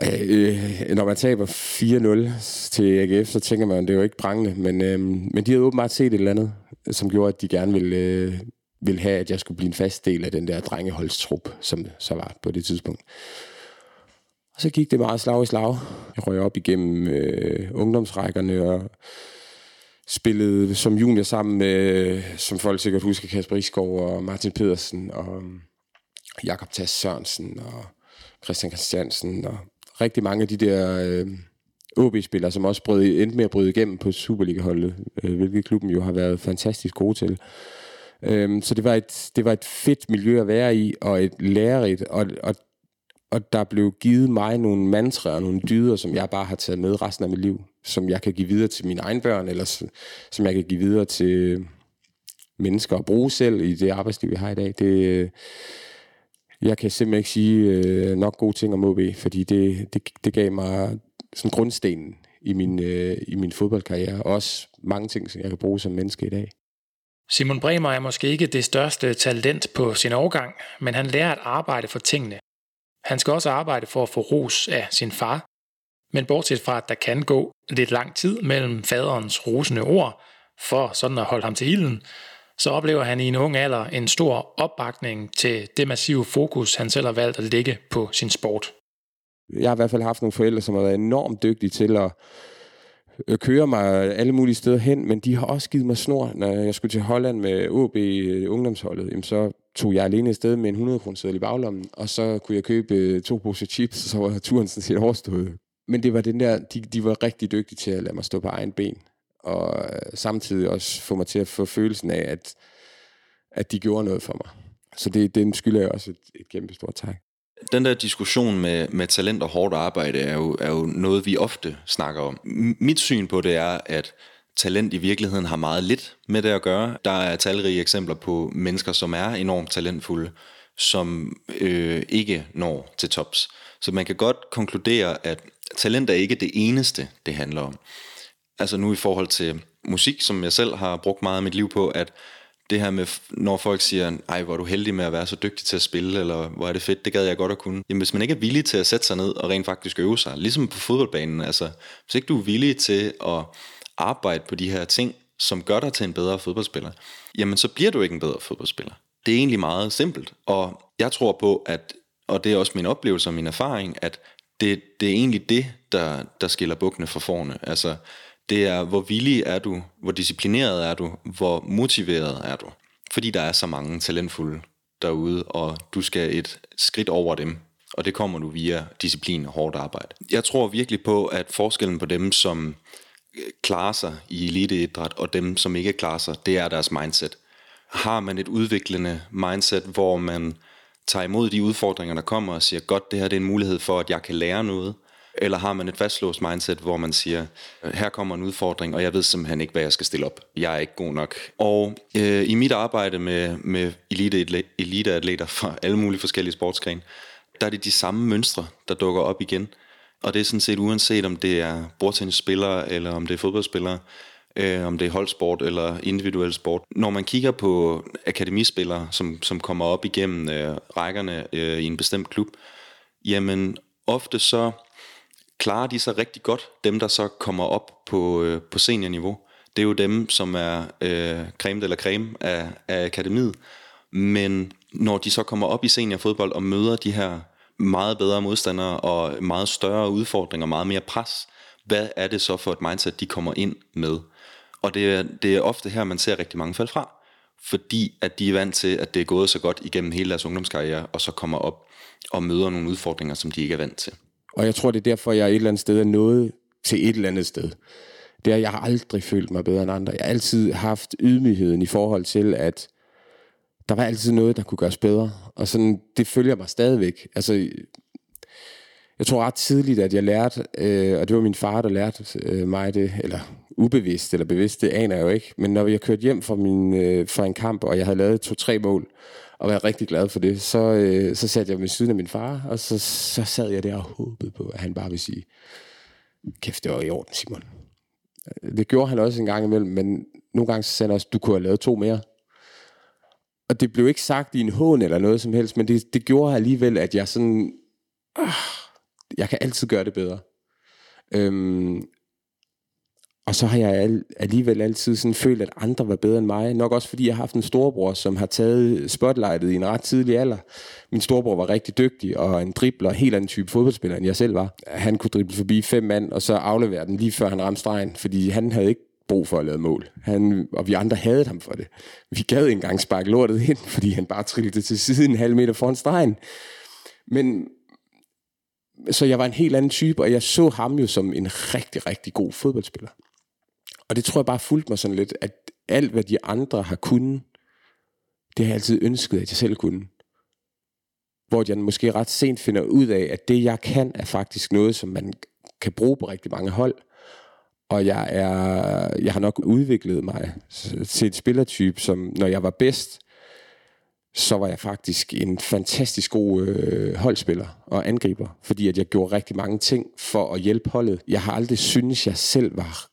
Øh, når man taber 4-0 til AGF, så tænker man, at det er jo ikke prangende. Men, øh, men de havde åbenbart set et eller andet, som gjorde, at de gerne ville, øh, ville have, at jeg skulle blive en fast del af den der drengeholdstrup, som så var på det tidspunkt. Og så gik det meget slag i slag. Jeg røg op igennem øh, ungdomsrækkerne og spillede som junior sammen med, som folk sikkert husker, Kasper Isgaard og Martin Pedersen og um, Jakob Tass Sørensen og Christian Christiansen og rigtig mange af de der øh, OB-spillere, som også brød, endte med at bryde igennem på Superliga-holdet, øh, hvilket klubben jo har været fantastisk gode til. Øh, så det var, et, det var et fedt miljø at være i, og et lærerigt, og, og, og der blev givet mig nogle mantraer og nogle dyder, som jeg bare har taget med resten af mit liv, som jeg kan give videre til mine egne børn, eller som jeg kan give videre til mennesker og bruge selv i det arbejdsliv, vi har i dag. Det, jeg kan simpelthen ikke sige øh, nok gode ting om OB, fordi det, det, det gav mig sådan grundstenen i min, øh, i min fodboldkarriere, og også mange ting, som jeg kan bruge som menneske i dag. Simon Bremer er måske ikke det største talent på sin årgang, men han lærer at arbejde for tingene. Han skal også arbejde for at få ros af sin far, men bortset fra, at der kan gå lidt lang tid mellem faderens rosende ord, for sådan at holde ham til ilden, så oplever han i en ung alder en stor opbakning til det massive fokus, han selv har valgt at lægge på sin sport. Jeg har i hvert fald haft nogle forældre, som har været enormt dygtige til at Øh, køre mig alle mulige steder hen, men de har også givet mig snor. Når jeg skulle til Holland med OB øh, ungdomsholdet, jamen så tog jeg alene et sted med en 100 kroner i baglommen, og så kunne jeg købe øh, to poser chips, og så var turen sådan set overstået. Men det var den der, de, de var rigtig dygtige til at lade mig stå på egen ben og samtidig også få mig til at få følelsen af, at, at de gjorde noget for mig. Så det, den skylder jeg også et, et kæmpe stort tak. Den der diskussion med, med talent og hårdt arbejde er jo, er jo noget, vi ofte snakker om. Mit syn på det er, at talent i virkeligheden har meget lidt med det at gøre. Der er talrige eksempler på mennesker, som er enormt talentfulde, som øh, ikke når til tops. Så man kan godt konkludere, at talent er ikke det eneste, det handler om altså nu i forhold til musik, som jeg selv har brugt meget af mit liv på, at det her med, når folk siger, ej, hvor er du heldig med at være så dygtig til at spille, eller hvor er det fedt, det gad jeg godt at kunne. Jamen, hvis man ikke er villig til at sætte sig ned og rent faktisk øve sig, ligesom på fodboldbanen, altså, hvis ikke du er villig til at arbejde på de her ting, som gør dig til en bedre fodboldspiller, jamen så bliver du ikke en bedre fodboldspiller. Det er egentlig meget simpelt, og jeg tror på, at, og det er også min oplevelse og min erfaring, at det, det er egentlig det, der, der skiller bukkene fra forne. Altså, det er, hvor villig er du, hvor disciplineret er du, hvor motiveret er du. Fordi der er så mange talentfulde derude, og du skal et skridt over dem, og det kommer du via disciplin og hårdt arbejde. Jeg tror virkelig på, at forskellen på dem, som øh, klarer sig i eliteidræt, og dem, som ikke klarer sig, det er deres mindset. Har man et udviklende mindset, hvor man tager imod de udfordringer, der kommer, og siger, godt, det her det er en mulighed for, at jeg kan lære noget, eller har man et fastlåst mindset, hvor man siger, her kommer en udfordring, og jeg ved simpelthen ikke, hvad jeg skal stille op. Jeg er ikke god nok. Og øh, i mit arbejde med, med elite, eliteatleter fra alle mulige forskellige sportsgrene, der er det de samme mønstre, der dukker op igen. Og det er sådan set uanset om det er bordtennisspillere, eller om det er fodboldspillere, øh, om det er holdsport eller individuel sport. Når man kigger på akademispillere, som, som kommer op igennem øh, rækkerne øh, i en bestemt klub, jamen ofte så klarer de sig rigtig godt, dem der så kommer op på, øh, på seniorniveau. Det er jo dem, som er øh, creme eller creme af, af akademiet. Men når de så kommer op i seniorfodbold og møder de her meget bedre modstandere og meget større udfordringer, meget mere pres, hvad er det så for et mindset, de kommer ind med? Og det er, det er ofte her, man ser rigtig mange falde fra. Fordi at de er vant til, at det er gået så godt igennem hele deres ungdomskarriere, og så kommer op og møder nogle udfordringer, som de ikke er vant til. Og jeg tror, det er derfor, jeg et eller andet sted er nået til et eller andet sted. Det er, jeg har aldrig følt mig bedre end andre. Jeg har altid haft ydmygheden i forhold til, at der var altid noget, der kunne gøres bedre. Og sådan, det følger mig stadigvæk. Altså, jeg tror ret tidligt, at jeg lærte, øh, og det var min far, der lærte øh, mig det, eller ubevidst eller bevidst, det aner jeg jo ikke. Men når jeg kørte hjem fra, min, øh, fra en kamp, og jeg havde lavet to-tre mål, og være rigtig glad for det. Så, øh, så satte jeg ved siden af min far, og så, så sad jeg der og håbede på, at han bare ville sige, kæft, det var i orden, Simon. Øh, det gjorde han også en gang imellem, men nogle gange så sagde han også, du kunne have lavet to mere. Og det blev ikke sagt i en hån eller noget som helst, men det, det gjorde alligevel, at jeg sådan, øh, jeg kan altid gøre det bedre. Øhm, og så har jeg alligevel altid sådan følt, at andre var bedre end mig. Nok også fordi jeg har haft en storebror, som har taget spotlightet i en ret tidlig alder. Min storebror var rigtig dygtig og en dribler, helt anden type fodboldspiller, end jeg selv var. Han kunne drible forbi fem mand, og så aflevere den lige før han ramte stregen, fordi han havde ikke brug for at lave mål. Han, og vi andre havde ham for det. Vi gad ikke engang sparke lortet ind, fordi han bare trillede til siden en halv meter foran stregen. Men så jeg var en helt anden type, og jeg så ham jo som en rigtig, rigtig god fodboldspiller. Og det tror jeg bare fulgte mig sådan lidt, at alt hvad de andre har kunnet, det har jeg altid ønsket, at jeg selv kunne. Hvor jeg måske ret sent finder ud af, at det jeg kan, er faktisk noget, som man kan bruge på rigtig mange hold. Og jeg, er, jeg har nok udviklet mig til et spillertype, som når jeg var bedst, så var jeg faktisk en fantastisk god øh, holdspiller og angriber, fordi at jeg gjorde rigtig mange ting for at hjælpe holdet. Jeg har aldrig syntes, jeg selv var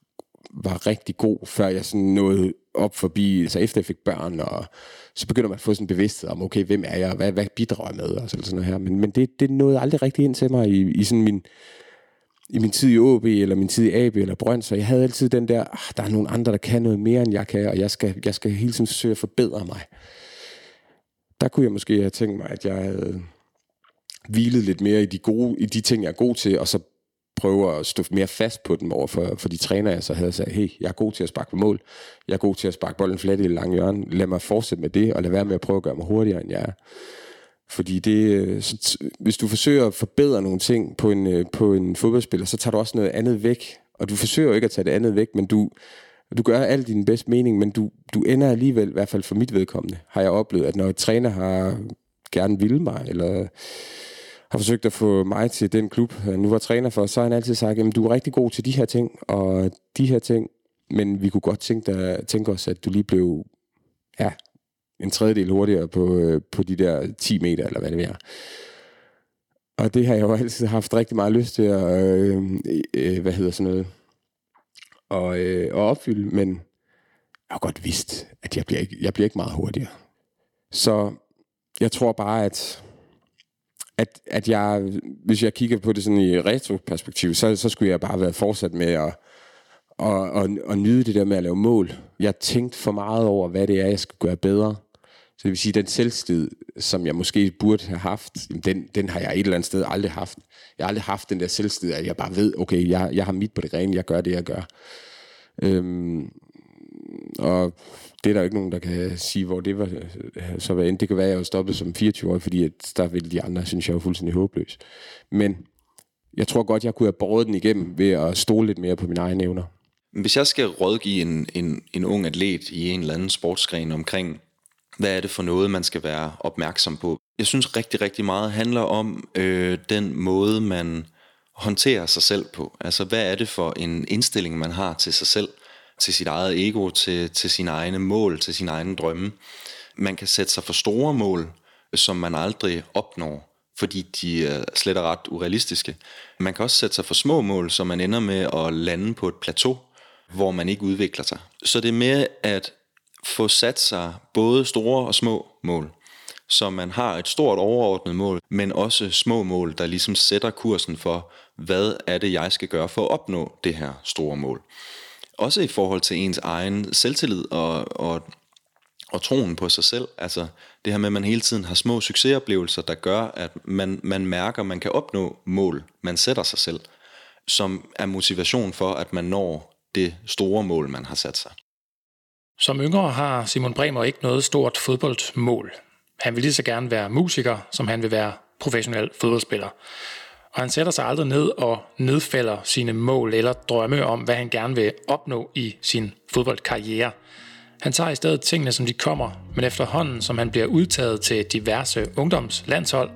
var rigtig god, før jeg sådan nåede op forbi, altså efter jeg fik børn, og så begynder man at få sådan en bevidsthed om, okay, hvem er jeg, hvad, hvad bidrager jeg med, og sådan noget her. Men, men det, det nåede aldrig rigtig ind til mig i, i sådan min, i min tid i OB, eller min tid i AB, eller Brønd, så jeg havde altid den der, ah, der er nogle andre, der kan noget mere, end jeg kan, og jeg skal, jeg skal hele tiden forsøge at forbedre mig. Der kunne jeg måske have tænkt mig, at jeg havde hvilet lidt mere i de, gode, i de ting, jeg er god til, og så prøve at stå mere fast på dem over for, for de træner, jeg så havde sagt, hey, jeg er god til at sparke på mål, jeg er god til at sparke bolden flat i det lange hjørne, lad mig fortsætte med det, og lad være med at prøve at gøre mig hurtigere, end jeg er. Fordi det, så, hvis du forsøger at forbedre nogle ting på en, øh, på en fodboldspiller, så tager du også noget andet væk. Og du forsøger jo ikke at tage det andet væk, men du, du gør alt din bedste mening, men du, du ender alligevel, i hvert fald for mit vedkommende, har jeg oplevet, at når et træner har gerne vil mig, eller har forsøgt at få mig til den klub, han nu var træner for, så har han altid sagt, at du er rigtig god til de her ting, og de her ting, men vi kunne godt tænke, dig, tænke os, at du lige blev ja, en tredjedel hurtigere på, øh, på de der 10 meter, eller hvad det er. Og det har jeg jo altid haft rigtig meget lyst til at, øh, øh, hvad hedder sådan noget, og, øh, at opfylde, men jeg har godt vidst, at jeg bliver, ikke, jeg bliver ikke meget hurtigere. Så jeg tror bare, at at, at jeg, hvis jeg kigger på det sådan i retroperspektiv, så, så skulle jeg bare være fortsat med at, og, og, og nyde det der med at lave mål. Jeg tænkte for meget over, hvad det er, jeg skal gøre bedre. Så det vil sige, den selvstid, som jeg måske burde have haft, den, den har jeg et eller andet sted aldrig haft. Jeg har aldrig haft den der selvstid, at jeg bare ved, okay, jeg, jeg har mit på det rene, jeg gør det, jeg gør. Øhm, og det er der jo ikke nogen, der kan sige, hvor det var så hvad end. Det kan være, at jeg var stoppet som 24 år, fordi at der ville de andre, synes jeg, var fuldstændig håbløs. Men jeg tror godt, jeg kunne have båret den igennem ved at stole lidt mere på mine egne evner. Hvis jeg skal rådgive en, en, en ung atlet i en eller anden sportsgren omkring, hvad er det for noget, man skal være opmærksom på? Jeg synes rigtig, rigtig meget handler om øh, den måde, man håndterer sig selv på. Altså, hvad er det for en indstilling, man har til sig selv? Til sit eget ego, til, til sine egne mål, til sine egne drømme. Man kan sætte sig for store mål, som man aldrig opnår, fordi de er slet og ret urealistiske. Man kan også sætte sig for små mål, så man ender med at lande på et plateau, hvor man ikke udvikler sig. Så det er med at få sat sig både store og små mål, så man har et stort overordnet mål, men også små mål, der ligesom sætter kursen for, hvad er det, jeg skal gøre for at opnå det her store mål. Også i forhold til ens egen selvtillid og, og, og troen på sig selv. Altså det her med, at man hele tiden har små succesoplevelser, der gør, at man, man mærker, at man kan opnå mål, man sætter sig selv, som er motivation for, at man når det store mål, man har sat sig. Som yngre har Simon Bremer ikke noget stort fodboldmål. Han vil lige så gerne være musiker, som han vil være professionel fodboldspiller og han sætter sig aldrig ned og nedfælder sine mål eller drømme om, hvad han gerne vil opnå i sin fodboldkarriere. Han tager i stedet tingene, som de kommer, men efterhånden, som han bliver udtaget til diverse ungdomslandshold,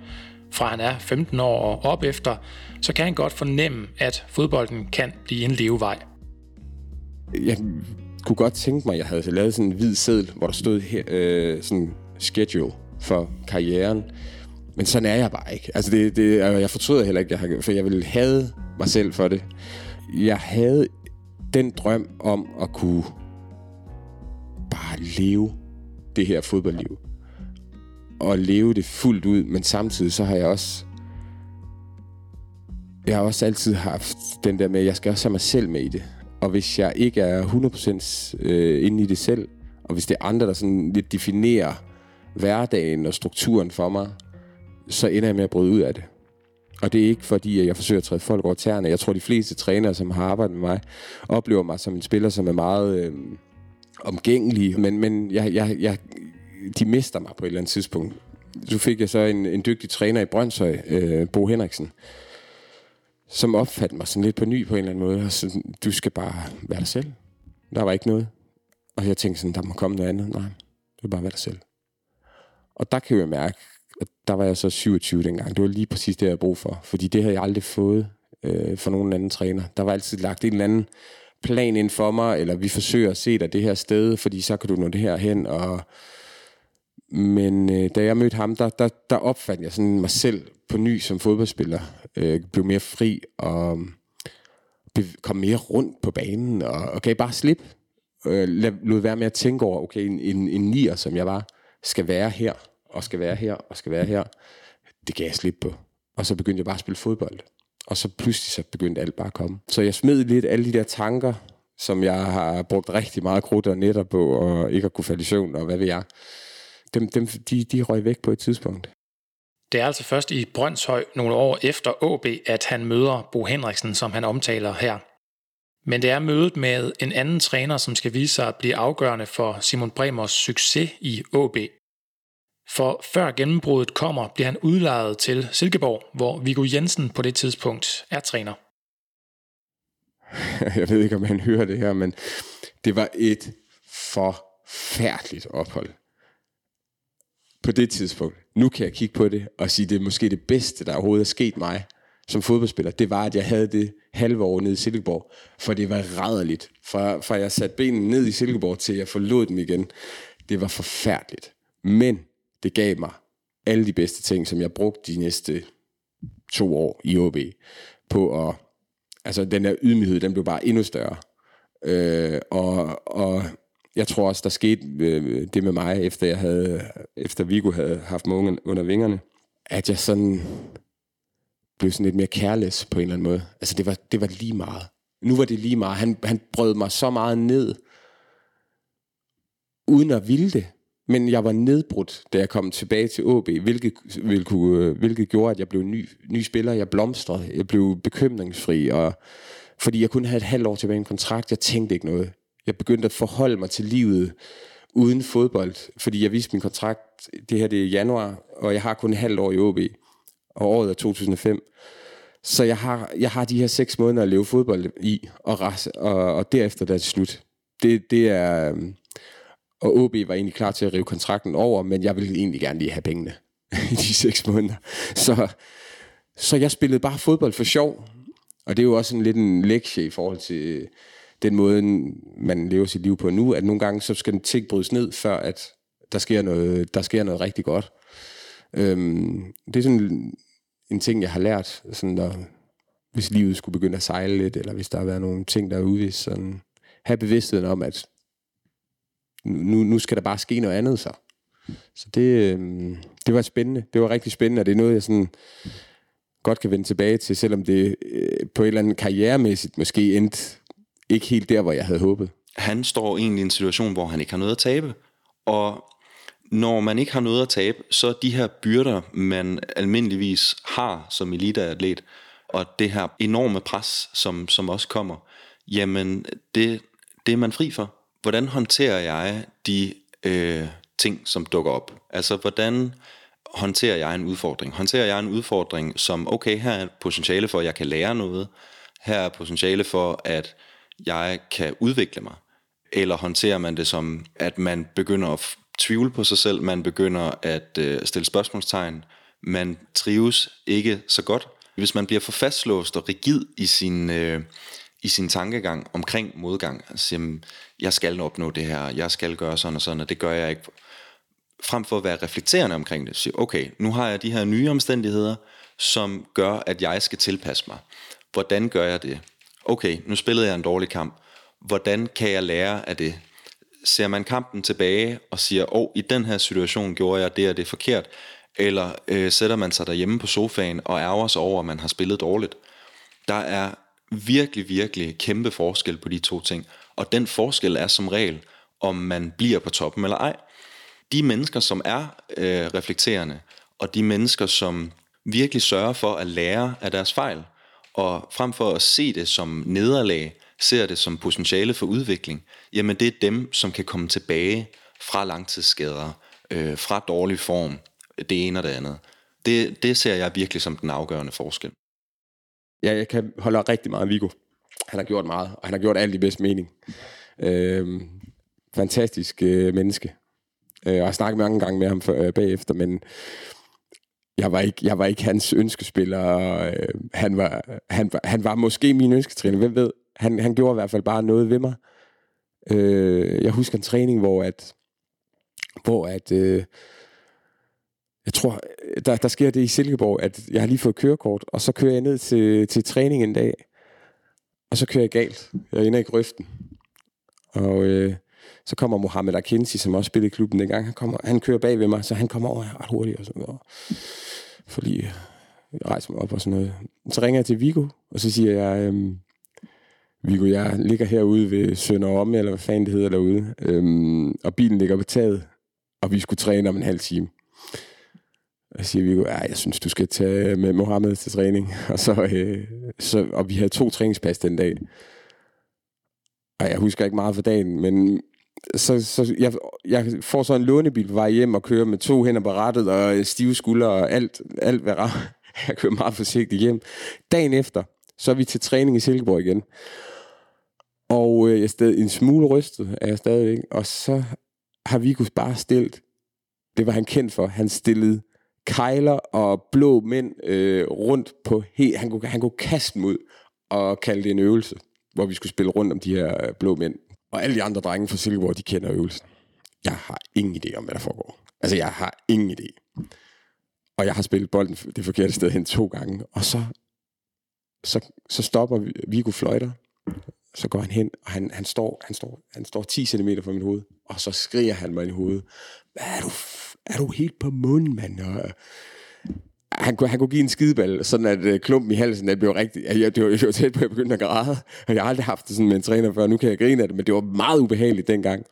fra han er 15 år og op efter, så kan han godt fornemme, at fodbolden kan blive en levevej. Jeg kunne godt tænke mig, at jeg havde lavet sådan en hvid seddel, hvor der stod her, øh, sådan schedule for karrieren. Men sådan er jeg bare ikke. Altså det, det, jeg fortryder heller ikke, jeg har, for jeg ville have mig selv for det. Jeg havde den drøm om at kunne bare leve det her fodboldliv. Og leve det fuldt ud, men samtidig så har jeg også jeg har også altid haft den der med, at jeg skal også have mig selv med i det. Og hvis jeg ikke er 100% øh, inde i det selv, og hvis det er andre, der sådan lidt definerer hverdagen og strukturen for mig, så ender jeg med at bryde ud af det. Og det er ikke fordi, at jeg forsøger at træde folk over tæerne. Jeg tror, de fleste trænere, som har arbejdet med mig, oplever mig som en spiller, som er meget øh, omgængelig. Men, men jeg, jeg, jeg, de mister mig på et eller andet tidspunkt. Så fik jeg så en, en dygtig træner i Brøndshøj, øh, Bo Henriksen, som opfattede mig sådan lidt på ny på en eller anden måde. Og så, du skal bare være dig selv. Der var ikke noget. Og jeg tænkte sådan, der må komme noget andet. Nej, du skal bare være dig selv. Og der kan jeg mærke, at der var jeg så 27 dengang. Det var lige præcis det, jeg havde brug for. Fordi det havde jeg aldrig fået øh, fra nogen anden træner. Der var altid lagt en eller anden plan ind for mig, eller vi forsøger at se dig det her sted, fordi så kan du nå det her hen. Og... Men øh, da jeg mødte ham, der, der, der opfandt jeg sådan mig selv på ny som fodboldspiller. Øh, blev mere fri og øh, kom mere rundt på banen og, og gav bare slip. Øh, lod være med at tænke over, okay, en, en, en nier, som jeg var, skal være her, og skal være her, og skal være her. Det gav jeg slip på. Og så begyndte jeg bare at spille fodbold. Og så pludselig så begyndte alt bare at komme. Så jeg smed lidt alle de der tanker, som jeg har brugt rigtig meget krudt og netter på, og ikke at kunne falde i søvn, og hvad ved jeg. Dem, dem, de, de røg væk på et tidspunkt. Det er altså først i Brøndshøj nogle år efter AB, at han møder Bo Henriksen, som han omtaler her. Men det er mødet med en anden træner, som skal vise sig at blive afgørende for Simon Bremers succes i AB. For før gennembruddet kommer, bliver han udlejet til Silkeborg, hvor Viggo Jensen på det tidspunkt er træner. Jeg ved ikke, om han hører det her, men det var et forfærdeligt ophold på det tidspunkt. Nu kan jeg kigge på det og sige, det er måske det bedste, der overhovedet er sket mig som fodboldspiller. Det var, at jeg havde det halve år nede i Silkeborg, for det var rædderligt. Fra, fra jeg satte benene ned i Silkeborg til jeg forlod dem igen. Det var forfærdeligt. Men det gav mig alle de bedste ting, som jeg brugte de næste to år i OB på at, altså den der ydmyghed, den blev bare endnu større. Øh, og, og jeg tror også, der skete øh, det med mig, efter jeg havde, efter Vigo havde haft mig under vingerne, at jeg sådan blev sådan lidt mere kærles på en eller anden måde. Altså det var, det var lige meget. Nu var det lige meget. Han, han brød mig så meget ned, uden at ville det. Men jeg var nedbrudt, da jeg kom tilbage til AB, hvilket, hvilket, øh, hvilket gjorde, at jeg blev ny, ny spiller. Jeg blomstrede, jeg blev bekymringsfri, og, fordi jeg kun havde et halvt år tilbage i en kontrakt. Jeg tænkte ikke noget. Jeg begyndte at forholde mig til livet uden fodbold, fordi jeg vidste min kontrakt, det her det er januar, og jeg har kun et halvt år i AB, og året er 2005. Så jeg har, jeg har de her seks måneder at leve fodbold i, og, og, og derefter der er det slut. Det, det er, øhm, og OB var egentlig klar til at rive kontrakten over, men jeg ville egentlig gerne lige have pengene i de seks måneder. Så, så jeg spillede bare fodbold for sjov. Og det er jo også en lidt en lektie i forhold til øh, den måde, man lever sit liv på nu, at nogle gange så skal en ting brydes ned, før at der sker noget, der sker noget rigtig godt. Øhm, det er sådan en ting, jeg har lært, sådan der, hvis livet skulle begynde at sejle lidt, eller hvis der har været nogle ting, der er udvist, sådan, have bevidstheden om, at nu, nu skal der bare ske noget andet så. Så det, øh, det var spændende. Det var rigtig spændende, og det er noget, jeg sådan godt kan vende tilbage til, selvom det øh, på et eller andet karrieremæssigt måske endte ikke helt der, hvor jeg havde håbet. Han står egentlig i en situation, hvor han ikke har noget at tabe. Og når man ikke har noget at tabe, så de her byrder, man almindeligvis har som eliteatlet, og det her enorme pres, som, som også kommer, jamen det, det er man fri for hvordan håndterer jeg de øh, ting, som dukker op? Altså, hvordan håndterer jeg en udfordring? Håndterer jeg en udfordring som, okay, her er et potentiale for, at jeg kan lære noget. Her er potentiale for, at jeg kan udvikle mig. Eller håndterer man det som, at man begynder at tvivle på sig selv, man begynder at øh, stille spørgsmålstegn, man trives ikke så godt. Hvis man bliver for fastlåst og rigid i sin, øh, i sin tankegang omkring modgang. Altså, jamen, jeg skal opnå det her, jeg skal gøre sådan og sådan, og det gør jeg ikke. frem for at være reflekterende omkring det, sige, okay, nu har jeg de her nye omstændigheder, som gør, at jeg skal tilpasse mig. Hvordan gør jeg det? Okay, nu spillede jeg en dårlig kamp. Hvordan kan jeg lære af det? Ser man kampen tilbage og siger, åh, oh, i den her situation gjorde jeg det og det forkert, eller øh, sætter man sig derhjemme på sofaen og ærger sig over, at man har spillet dårligt. Der er virkelig, virkelig kæmpe forskel på de to ting. Og den forskel er som regel, om man bliver på toppen eller ej. De mennesker, som er øh, reflekterende, og de mennesker, som virkelig sørger for at lære af deres fejl, og frem for at se det som nederlag, ser det som potentiale for udvikling, jamen det er dem, som kan komme tilbage fra langtidsskader, øh, fra dårlig form, det ene og det andet. Det, det ser jeg virkelig som den afgørende forskel. Ja, jeg kan holde rigtig meget af Vigo. Han har gjort meget, og han har gjort alt i bedst mening. Øh, fantastisk øh, menneske. Øh, jeg har snakket mange gange med ham for, øh, bagefter, men jeg var ikke, jeg var ikke hans ønskespiller. Og, øh, han, var, han, var, han var måske min ønsketræner, hvem ved. Han, han gjorde i hvert fald bare noget ved mig. Øh, jeg husker en træning, hvor at, hvor at øh, jeg tror, der, der sker det i Silkeborg, at jeg har lige fået kørekort, og så kører jeg ned til, til træning en dag, og så kører jeg galt. Jeg ender i grøften. Og øh, så kommer Mohamed Akinsi, som også spillede i klubben dengang. Han, kommer, han kører bag ved mig, så han kommer over ret hurtigt og sådan noget. For lige øh, rejse mig op og sådan noget. Så ringer jeg til Vigo, og så siger jeg, øhm, Vigo, jeg ligger herude ved Sønder Omme, eller hvad fanden det hedder derude, øhm, og bilen ligger på taget, og vi skulle træne om en halv time. Og siger Viggo, ja, jeg synes, du skal tage med Mohammed til træning. Og, så, øh, så, og vi havde to træningspas den dag. Og jeg husker ikke meget for dagen, men så, så jeg, jeg får så en lånebil på vej hjem og kører med to hænder på rattet og øh, stive skuldre og alt, alt hvad rammer. Jeg kører meget forsigtigt hjem. Dagen efter, så er vi til træning i Silkeborg igen. Og øh, jeg er stadig en smule rystet, er jeg stadigvæk. Og så har Viggo bare stillet, det var han kendt for, han stillede kejler og blå mænd øh, rundt på helt... Han kunne, han kunne kaste dem ud og kalde det en øvelse, hvor vi skulle spille rundt om de her øh, blå mænd. Og alle de andre drenge fra Silkeborg, de kender øvelsen. Jeg har ingen idé om, hvad der foregår. Altså, jeg har ingen idé. Og jeg har spillet bolden det forkerte sted hen to gange. Og så, så, så stopper Viggo fløjter. Så går han hen, og han, han, står, han, står, han står 10 cm fra min hoved. Og så skriger han mig i hovedet. Hvad er du er du helt på munden, mand? Og, øh, han kunne, han kunne give en skideball, sådan at øh, klumpen i halsen, det blev rigtig, jeg, det, var, jo var tæt på, at jeg begyndte at græde. Og jeg har aldrig haft det sådan med en træner før, nu kan jeg grine af det, men det var meget ubehageligt dengang.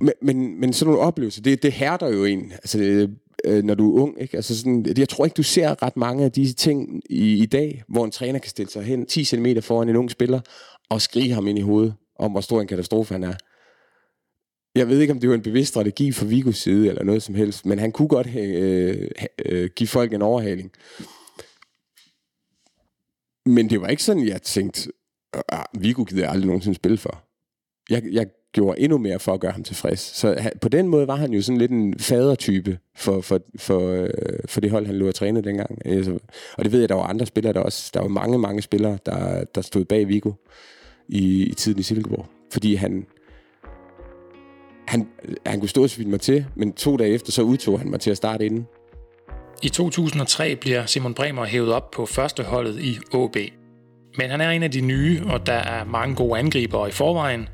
Men, men, men sådan nogle oplevelser, det, det hærder jo en, altså, øh, øh, når du er ung. Ikke? Altså sådan, jeg tror ikke, du ser ret mange af disse ting i, i dag, hvor en træner kan stille sig hen 10 cm foran en ung spiller, og skrige ham ind i hovedet om, hvor stor en katastrofe han er. Jeg ved ikke, om det var en bevidst strategi fra Vigos side, eller noget som helst, men han kunne godt øh, øh, give folk en overhaling. Men det var ikke sådan, jeg tænkte, ah, ah, Vigo gider jeg aldrig nogensinde spille for. Jeg, jeg gjorde endnu mere for at gøre ham tilfreds. Så på den måde var han jo sådan lidt en fadertype for, for, for, øh, for det hold, han lå at træne dengang. Altså, og det ved jeg, der var andre spillere, der også, der var mange, mange spillere, der, der stod bag Vigo i, i tiden i Silkeborg. Fordi han, han, han kunne stå og mig til, men to dage efter, så udtog han mig til at starte inden. I 2003 bliver Simon Bremer hævet op på første holdet i AB. Men han er en af de nye, og der er mange gode angribere i forvejen,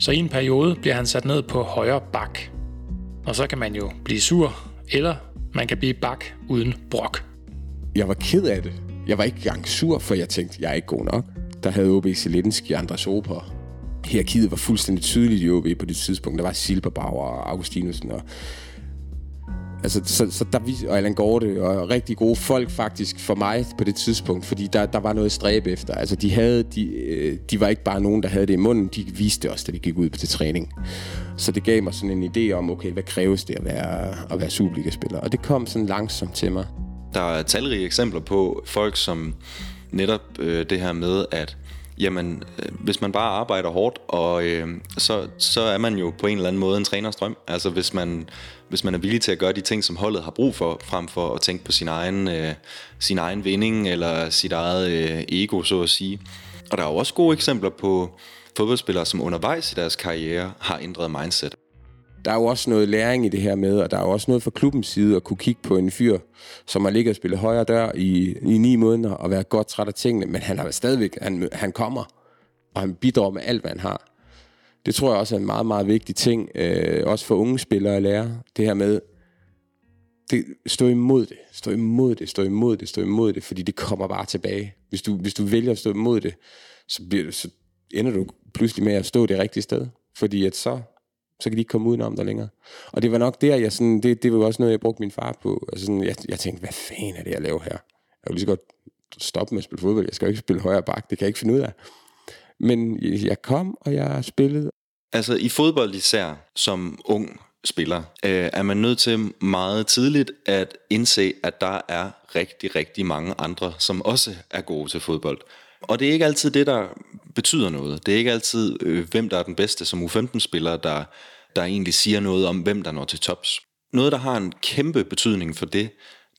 så i en periode bliver han sat ned på højre bak. Og så kan man jo blive sur, eller man kan blive bak uden brok. Jeg var ked af det. Jeg var ikke engang sur, for jeg tænkte, jeg er ikke god nok. Der havde OB Zelensky og Andres Oper hierarkiet var fuldstændig tydeligt i OB på det tidspunkt. Der var Silberbauer og Augustinusen og Altså, så, så der, og Allan Gorte, og rigtig gode folk faktisk for mig på det tidspunkt, fordi der, der var noget stræb efter. Altså, de, havde, de, øh, de var ikke bare nogen, der havde det i munden, de viste også, da de gik ud til træning. Så det gav mig sådan en idé om, okay, hvad kræves det at være, at være Superliga-spiller? Og det kom sådan langsomt til mig. Der er talrige eksempler på folk, som netop øh, det her med, at jamen, øh, hvis man bare arbejder hårdt, og øh, så, så er man jo på en eller anden måde en træners drøm. Altså hvis man, hvis man er villig til at gøre de ting, som holdet har brug for, frem for at tænke på sin egen, øh, sin egen vinding eller sit eget øh, ego, så at sige. Og der er jo også gode eksempler på fodboldspillere, som undervejs i deres karriere har ændret mindset der er jo også noget læring i det her med, og der er jo også noget fra klubbens side at kunne kigge på en fyr, som har ligget og spillet højre dør i, i ni måneder og været godt træt af tingene, men han har stadigvæk, han, han kommer, og han bidrager med alt, hvad han har. Det tror jeg også er en meget, meget vigtig ting, øh, også for unge spillere at lære. Det her med, det, stå imod det, stå imod det, stå imod det, stå imod det, fordi det kommer bare tilbage. Hvis du, hvis du vælger at stå imod det, så, bliver det, så ender du pludselig med at stå det rigtige sted. Fordi at så, så kan de ikke komme udenom der længere. Og det var nok der, jeg sådan, det, det var også noget, jeg brugte min far på. Altså sådan, jeg, jeg tænkte, hvad fanden er det, jeg laver her? Jeg vil lige så godt stoppe med at spille fodbold. Jeg skal jo ikke spille højre bak. Det kan jeg ikke finde ud af. Men jeg kom, og jeg spillede. Altså i fodbold især, som ung spiller, øh, er man nødt til meget tidligt at indse, at der er rigtig, rigtig mange andre, som også er gode til fodbold. Og det er ikke altid det, der betyder noget. Det er ikke altid, øh, hvem der er den bedste som U15-spiller, der, der egentlig siger noget om, hvem der når til tops. Noget, der har en kæmpe betydning for det,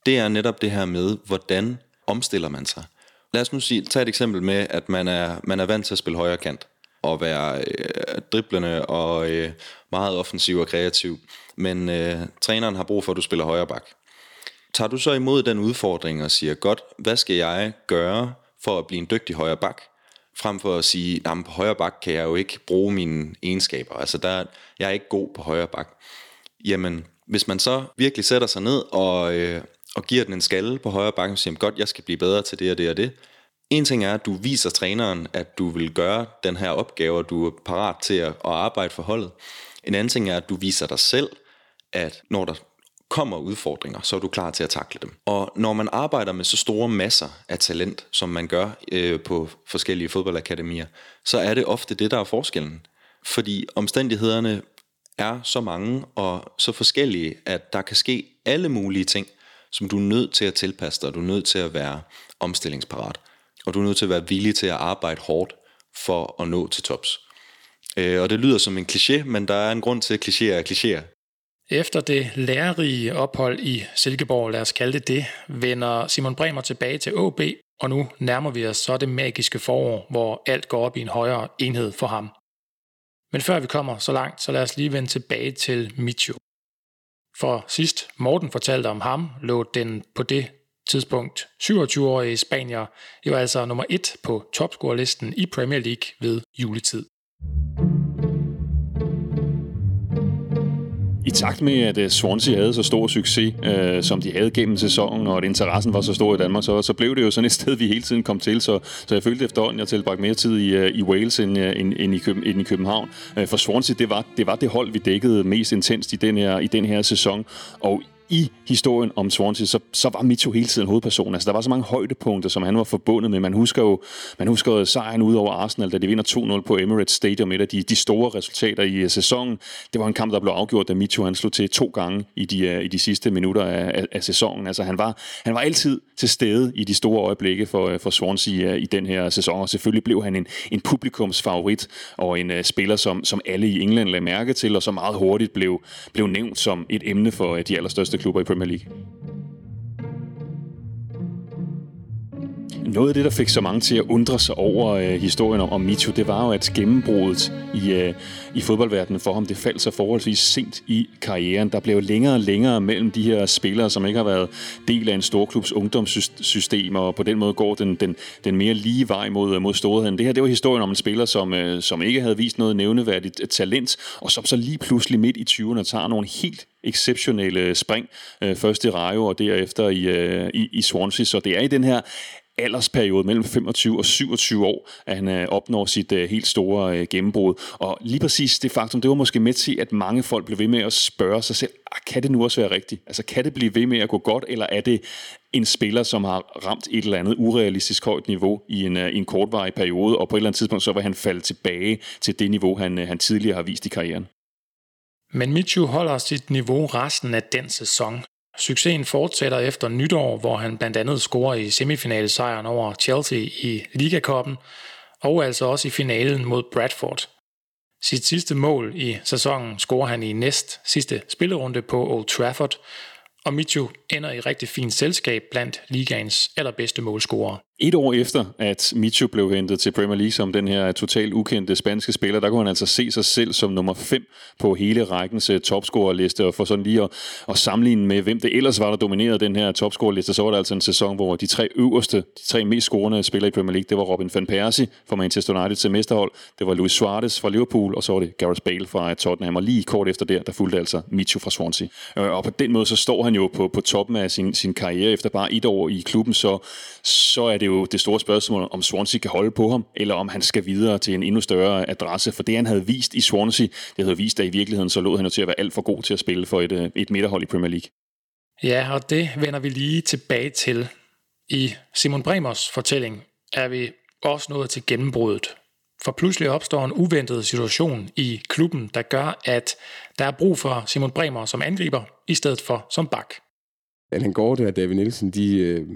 det er netop det her med, hvordan omstiller man sig. Lad os nu sige, tage et eksempel med, at man er, man er vant til at spille højre kant og være øh, driblende og øh, meget offensiv og kreativ. Men øh, træneren har brug for, at du spiller højre bak. Tager du så imod den udfordring og siger, godt, hvad skal jeg gøre for at blive en dygtig højre bak? Frem for at sige, at på højre bak kan jeg jo ikke bruge mine egenskaber. Altså, der, jeg er ikke god på højre bak. Jamen, hvis man så virkelig sætter sig ned og, øh, og giver den en skalle på højre bak, og siger, godt, jeg skal blive bedre til det og det og det, en ting er, at du viser træneren, at du vil gøre den her opgave, og du er parat til at, arbejde for holdet. En anden ting er, at du viser dig selv, at når der kommer udfordringer, så er du klar til at takle dem. Og når man arbejder med så store masser af talent, som man gør øh, på forskellige fodboldakademier, så er det ofte det, der er forskellen. Fordi omstændighederne er så mange og så forskellige, at der kan ske alle mulige ting, som du er nødt til at tilpasse dig, du er nødt til at være omstillingsparat og du er nødt til at være villig til at arbejde hårdt for at nå til tops. Øh, og det lyder som en kliché, men der er en grund til, at klichéer er klichéer. Efter det lærerige ophold i Silkeborg, lad os kalde det det, vender Simon Bremer tilbage til AB, og nu nærmer vi os så det magiske forår, hvor alt går op i en højere enhed for ham. Men før vi kommer så langt, så lad os lige vende tilbage til Micho. For sidst Morten fortalte om ham, lå den på det tidspunkt 27-årige spanier jo altså nummer 1 på topscorelisten i Premier League ved juletid. I takt med, at øh, Swansea havde så stor succes, øh, som de havde gennem sæsonen, og at interessen var så stor i Danmark, så, så blev det jo sådan et sted, vi hele tiden kom til. Så, så jeg følte efterhånden, at jeg tilbragte mere tid i, øh, i Wales end, øh, end, end, i, Køben, end i København. For Swansea, det var, det var det hold, vi dækkede mest intenst i den her, i den her sæson. Og i historien om Swansea, så, så var Mitchell hele tiden hovedpersonen. Altså, der var så mange højdepunkter, som han var forbundet med. Man husker jo, man husker jo sejren ud over Arsenal, da de vinder 2-0 på Emirates Stadium, et af de, de store resultater i øh, sæsonen. Det var en kamp, der blev afgjort, da Mitchell han slog til to gange i de, øh, i de sidste minutter af, af, af sæsonen. Altså, han var, han var altid til stede i de store øjeblikke for, øh, for Swansea i den her sæson, og selvfølgelig blev han en, en publikumsfavorit og en uh, spiller, som, som alle i England lagde mærke til, og som meget hurtigt blev, blev nævnt som et emne for uh, de allerstørste klubber i Premier League. Noget af det, der fik så mange til at undre sig over øh, historien om, om Micho, det var jo, at gennembruddet i, øh, i fodboldverdenen for ham, det faldt så forholdsvis sent i karrieren. Der blev længere og længere mellem de her spillere, som ikke har været del af en storklubs ungdomssystem, og på den måde går den, den, den mere lige vej mod, øh, mod storheden. Det her, det var historien om en spiller, som, øh, som ikke havde vist noget nævneværdigt øh, talent, og som så lige pludselig midt i 20'erne tager nogle helt exceptionelle spring. Øh, først i Rayo og derefter i, øh, i, i Swansea. Så det er i den her aldersperiode mellem 25 og 27 år, at han øh, opnår sit øh, helt store øh, gennembrud. Og lige præcis det faktum, det var måske med til, at mange folk blev ved med at spørge sig selv, ah, kan det nu også være rigtigt? Altså kan det blive ved med at gå godt, eller er det en spiller, som har ramt et eller andet urealistisk højt niveau i en, øh, i en kortvarig periode, og på et eller andet tidspunkt så vil han falde tilbage til det niveau, han, øh, han tidligere har vist i karrieren. Men Michu holder sit niveau resten af den sæson. Succesen fortsætter efter nytår, hvor han blandt andet scorer i semifinalesejren over Chelsea i Ligakoppen, og altså også i finalen mod Bradford. Sit sidste mål i sæsonen scorer han i næst sidste spillerunde på Old Trafford, og Michu ender i rigtig fint selskab blandt ligaens allerbedste målscorer. Et år efter, at Micho blev hentet til Premier League som den her totalt ukendte spanske spiller, der kunne han altså se sig selv som nummer 5 på hele rækkens øh, topscorerliste, og for sådan lige at, at sammenligne med, hvem det ellers var, der dominerede den her topscorerliste, så var det altså en sæson, hvor de tre øverste, de tre mest scorende spillere i Premier League, det var Robin van Persie fra Manchester United til øh, mesterhold, det var Luis Suarez fra Liverpool, og så var det Gareth Bale fra øh, Tottenham, og lige kort efter der, der fulgte altså Micho fra Swansea. Og på den måde, så står han jo på, på toppen af sin, sin karriere. Efter bare et år i klubben, så, så er det jo det store spørgsmål, om Swansea kan holde på ham, eller om han skal videre til en endnu større adresse. For det, han havde vist i Swansea, det havde vist, at i virkeligheden så lå han jo til at være alt for god til at spille for et, øh, et midterhold i Premier League. Ja, og det vender vi lige tilbage til. I Simon Bremers fortælling er vi også nået til gennembruddet. For pludselig opstår en uventet situation i klubben, der gør, at der er brug for Simon Bremer som angriber, i stedet for som bak. Allan Gorte og David Nielsen, de, øh,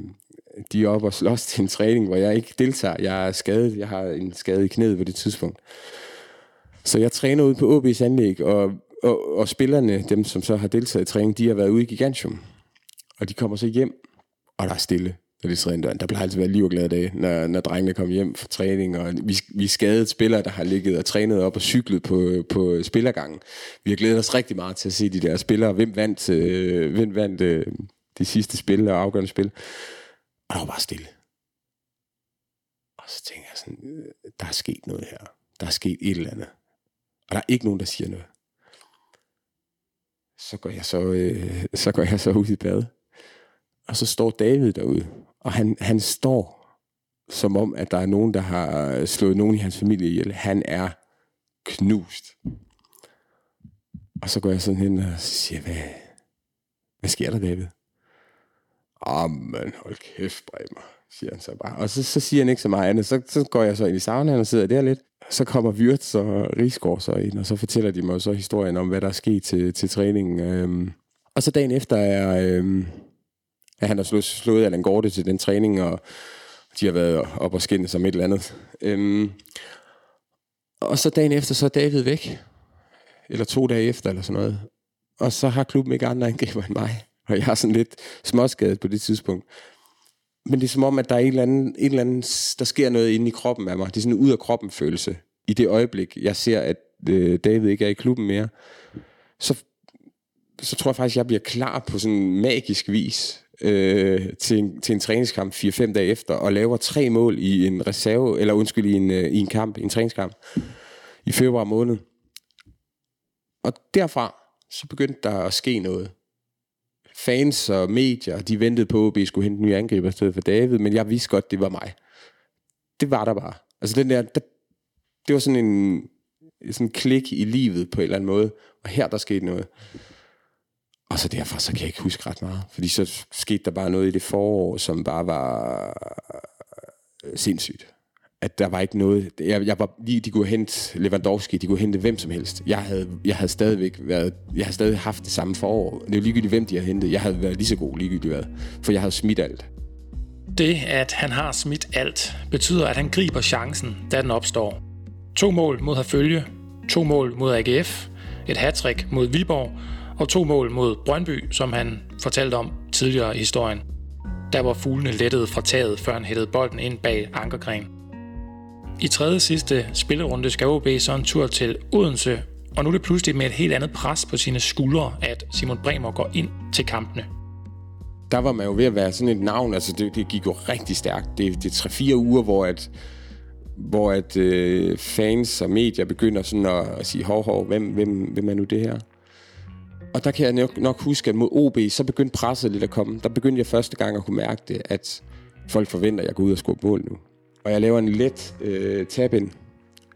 de er oppe og slås til en træning, hvor jeg ikke deltager. Jeg er skadet. Jeg har en skade i knæet på det tidspunkt. Så jeg træner ude på OB's anlæg, og, og, og spillerne, dem som så har deltaget i træning, de har været ude i Gigantium. Og de kommer så hjem, og der er stille, når de træner døren. Der plejer altid at være liv og glade dage, når, når drengene kommer hjem fra træning. Og vi, vi er skadet spillere, der har ligget og trænet op og cyklet på, på spillergangen. Vi har glædet os rigtig meget til at se de der spillere. Hvem vandt, øh, hvem vandt øh, de sidste spil og afgørende spil? Og der var bare stille. Og så tænker jeg sådan, øh, der er sket noget her. Der er sket et eller andet. Og der er ikke nogen, der siger noget. Så går jeg så, øh, så, går jeg så ud i bad. Og så står David derude. Og han, han står som om, at der er nogen, der har slået nogen i hans familie ihjel. Han er knust. Og så går jeg sådan hen og siger, hvad, hvad sker der, David? Amen, hold kæft, Bremer, siger han så bare. Og så, så siger han ikke så meget andet. Så, så går jeg så ind i saunaen og sidder der lidt. Så kommer Wirtz og Rigsgaard så ind, og så fortæller de mig så historien om, hvad der er sket til, til træningen. Øhm, og så dagen efter er, øhm, at han har slået, slået Allan Gorte til den træning, og de har været op og skinne som et eller andet. Øhm, og så dagen efter, så er David væk. Eller to dage efter, eller sådan noget. Og så har klubben ikke andre angriber end mig og jeg er sådan lidt småskadet på det tidspunkt. Men det er som om, at der er en eller anden, en eller anden, der sker noget inde i kroppen af mig. Det er sådan en ud af kroppen følelse. I det øjeblik, jeg ser, at øh, David ikke er i klubben mere, så, så tror jeg faktisk, at jeg bliver klar på sådan magisk vis øh, til, en, til en træningskamp 4-5 dage efter, og laver tre mål i en reserve, eller undskyld, i en, øh, i en kamp, i en træningskamp, i februar måned. Og derfra, så begyndte der at ske noget fans og medier, de ventede på, at vi skulle hente en ny angriber i stedet for David, men jeg vidste godt, det var mig. Det var der bare. Altså den der, der det var sådan en sådan en klik i livet på en eller anden måde, og her der skete noget. Og så derfor, så kan jeg ikke huske ret meget, fordi så skete der bare noget i det forår, som bare var øh, sindssygt at der var ikke noget... Jeg, jeg var lige, de kunne hente Lewandowski, de kunne hente hvem som helst. Jeg havde, jeg havde stadigvæk været... Jeg havde stadig haft det samme forår. Det er ligegyldigt, hvem de havde hentet. Jeg havde været lige så god ligegyldigt hvad. For jeg havde smidt alt. Det, at han har smidt alt, betyder, at han griber chancen, da den opstår. To mål mod Herfølge, to mål mod AGF, et hattrick mod Viborg og to mål mod Brøndby, som han fortalte om tidligere i historien. Der var fuglene lettet fra taget, før han hættede bolden ind bag ankergren. I tredje sidste spillerunde skal OB så en tur til Odense, og nu er det pludselig med et helt andet pres på sine skuldre, at Simon Bremer går ind til kampene. Der var man jo ved at være sådan et navn, altså det, det gik jo rigtig stærkt. Det, det er 3-4 uger, hvor at, hvor at øh, fans og medier begynder sådan at, at sige, hov, hov, hvem, hvem, hvem er nu det her? Og der kan jeg nok, nok huske, at mod OB, så begyndte presset lidt at komme. Der begyndte jeg første gang at kunne mærke det, at folk forventer, at jeg går ud og score mål nu og jeg laver en let øh, tab-in.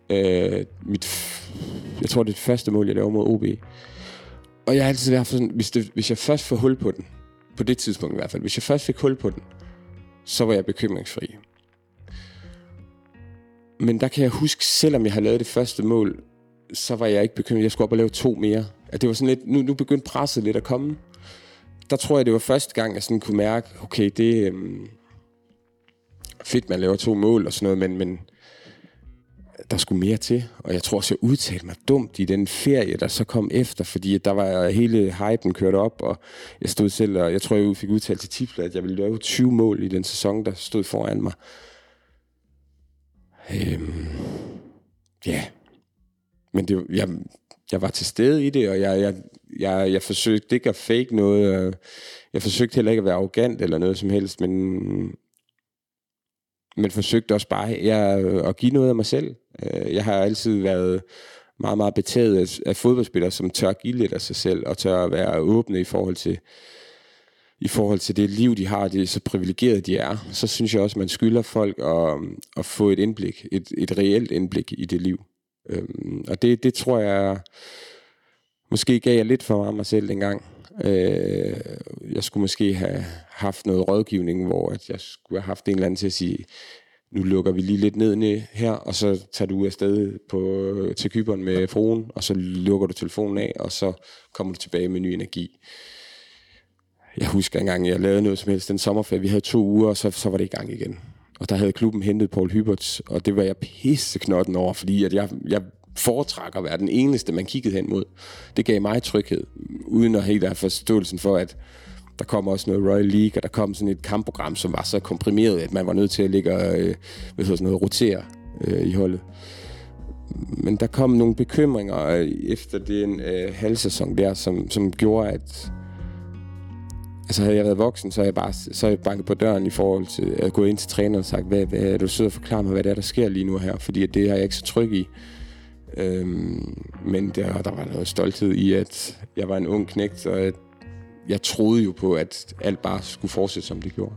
Øh, mit, jeg tror, det er det første mål, jeg laver mod OB. Og jeg har altid været sådan, hvis, det, hvis jeg først får hul på den, på det tidspunkt i hvert fald, hvis jeg først fik hul på den, så var jeg bekymringsfri. Men der kan jeg huske, selvom jeg har lavet det første mål, så var jeg ikke bekymret. Jeg skulle op og lave to mere. At det var sådan lidt, nu, nu begyndte presset lidt at komme. Der tror jeg, det var første gang, jeg sådan kunne mærke, okay, det, øhm, fedt, man laver to mål og sådan noget, men, men der skulle mere til. Og jeg tror også, jeg udtalte mig dumt i den ferie, der så kom efter, fordi der var hele hypen kørt op, og jeg stod selv, og jeg tror, jeg fik udtalt til Tifla, at jeg ville lave 20 mål i den sæson, der stod foran mig. Øhm, ja, men det, jeg, jeg var til stede i det, og jeg, jeg, jeg, jeg forsøgte ikke at fake noget. Jeg forsøgte heller ikke at være arrogant eller noget som helst, men, men forsøgte også bare jeg, at give noget af mig selv. Øh, jeg har altid været meget, meget betaget af, fodboldspillere, som tør give lidt af sig selv, og tør være åbne i forhold til, i forhold til det liv, de har, det er så privilegeret, de er, så synes jeg også, man skylder folk at, at få et indblik, et, et reelt indblik i det liv. Øhm, og det, det tror jeg, måske gav jeg lidt for mig, mig selv dengang. Øh, jeg skulle måske have haft noget rådgivning, hvor at jeg skulle have haft en eller anden til at sige, nu lukker vi lige lidt ned her, og så tager du afsted på, til Kyberen med fruen, og så lukker du telefonen af, og så kommer du tilbage med ny energi. Jeg husker engang, jeg lavede noget som helst den sommerferie. Vi havde to uger, og så, så var det i gang igen. Og der havde klubben hentet Paul Hyberts, og det var jeg pisseknotten over, fordi at jeg, jeg foretrækker at være den eneste, man kiggede hen mod. Det gav mig tryghed, uden at helt have forståelsen for, at der kom også noget Royal League, og der kom sådan et kampprogram, som var så komprimeret, at man var nødt til at ligge og øh, hvad sådan noget, rotere øh, i holdet. Men der kom nogle bekymringer øh, efter den øh, halvsæson der, som, som gjorde, at Altså havde jeg været voksen, så havde jeg bare så havde jeg banket på døren i forhold til at gå ind til træneren og sagt, hvad, hvad er du sød at forklare mig, hvad det er, der sker lige nu her, fordi det har jeg ikke så tryg i. Øhm, men der, der var noget stolthed i, at jeg var en ung knægt, og at jeg troede jo på, at alt bare skulle fortsætte, som det gjorde.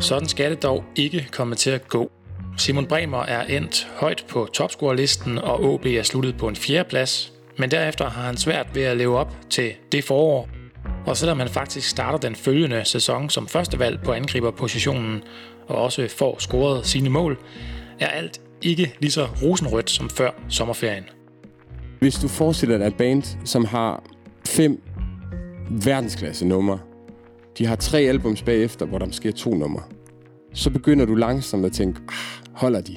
Sådan skal det dog ikke komme til at gå. Simon Bremer er endt højt på topscorerlisten, og OB er sluttet på en fjerdeplads, men derefter har han svært ved at leve op til det forår. Og selvom han faktisk starter den følgende sæson som førstevalg på angriberpositionen, og også får scoret sine mål, er alt ikke lige så rosenrødt som før sommerferien. Hvis du forestiller dig et band, som har fem verdensklasse numre, de har tre albums bagefter, hvor der måske er to numre, så begynder du langsomt at tænke, ah, holder de?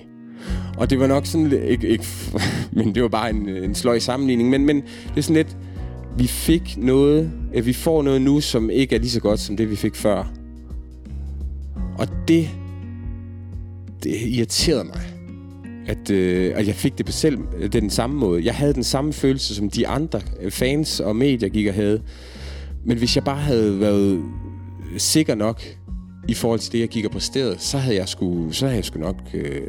Og det var nok sådan, ikke, ikke, men det var bare en, en sløj sammenligning, men, men det er sådan lidt, vi fik noget, at vi får noget nu, som ikke er lige så godt som det, vi fik før. Og det, det irriterede mig. At, øh, at jeg fik det på selv øh, den samme måde. Jeg havde den samme følelse, som de andre øh, fans og medier gik og havde. Men hvis jeg bare havde været sikker nok i forhold til det, jeg gik og præsterede, så havde jeg sgu, så havde jeg sgu nok øh,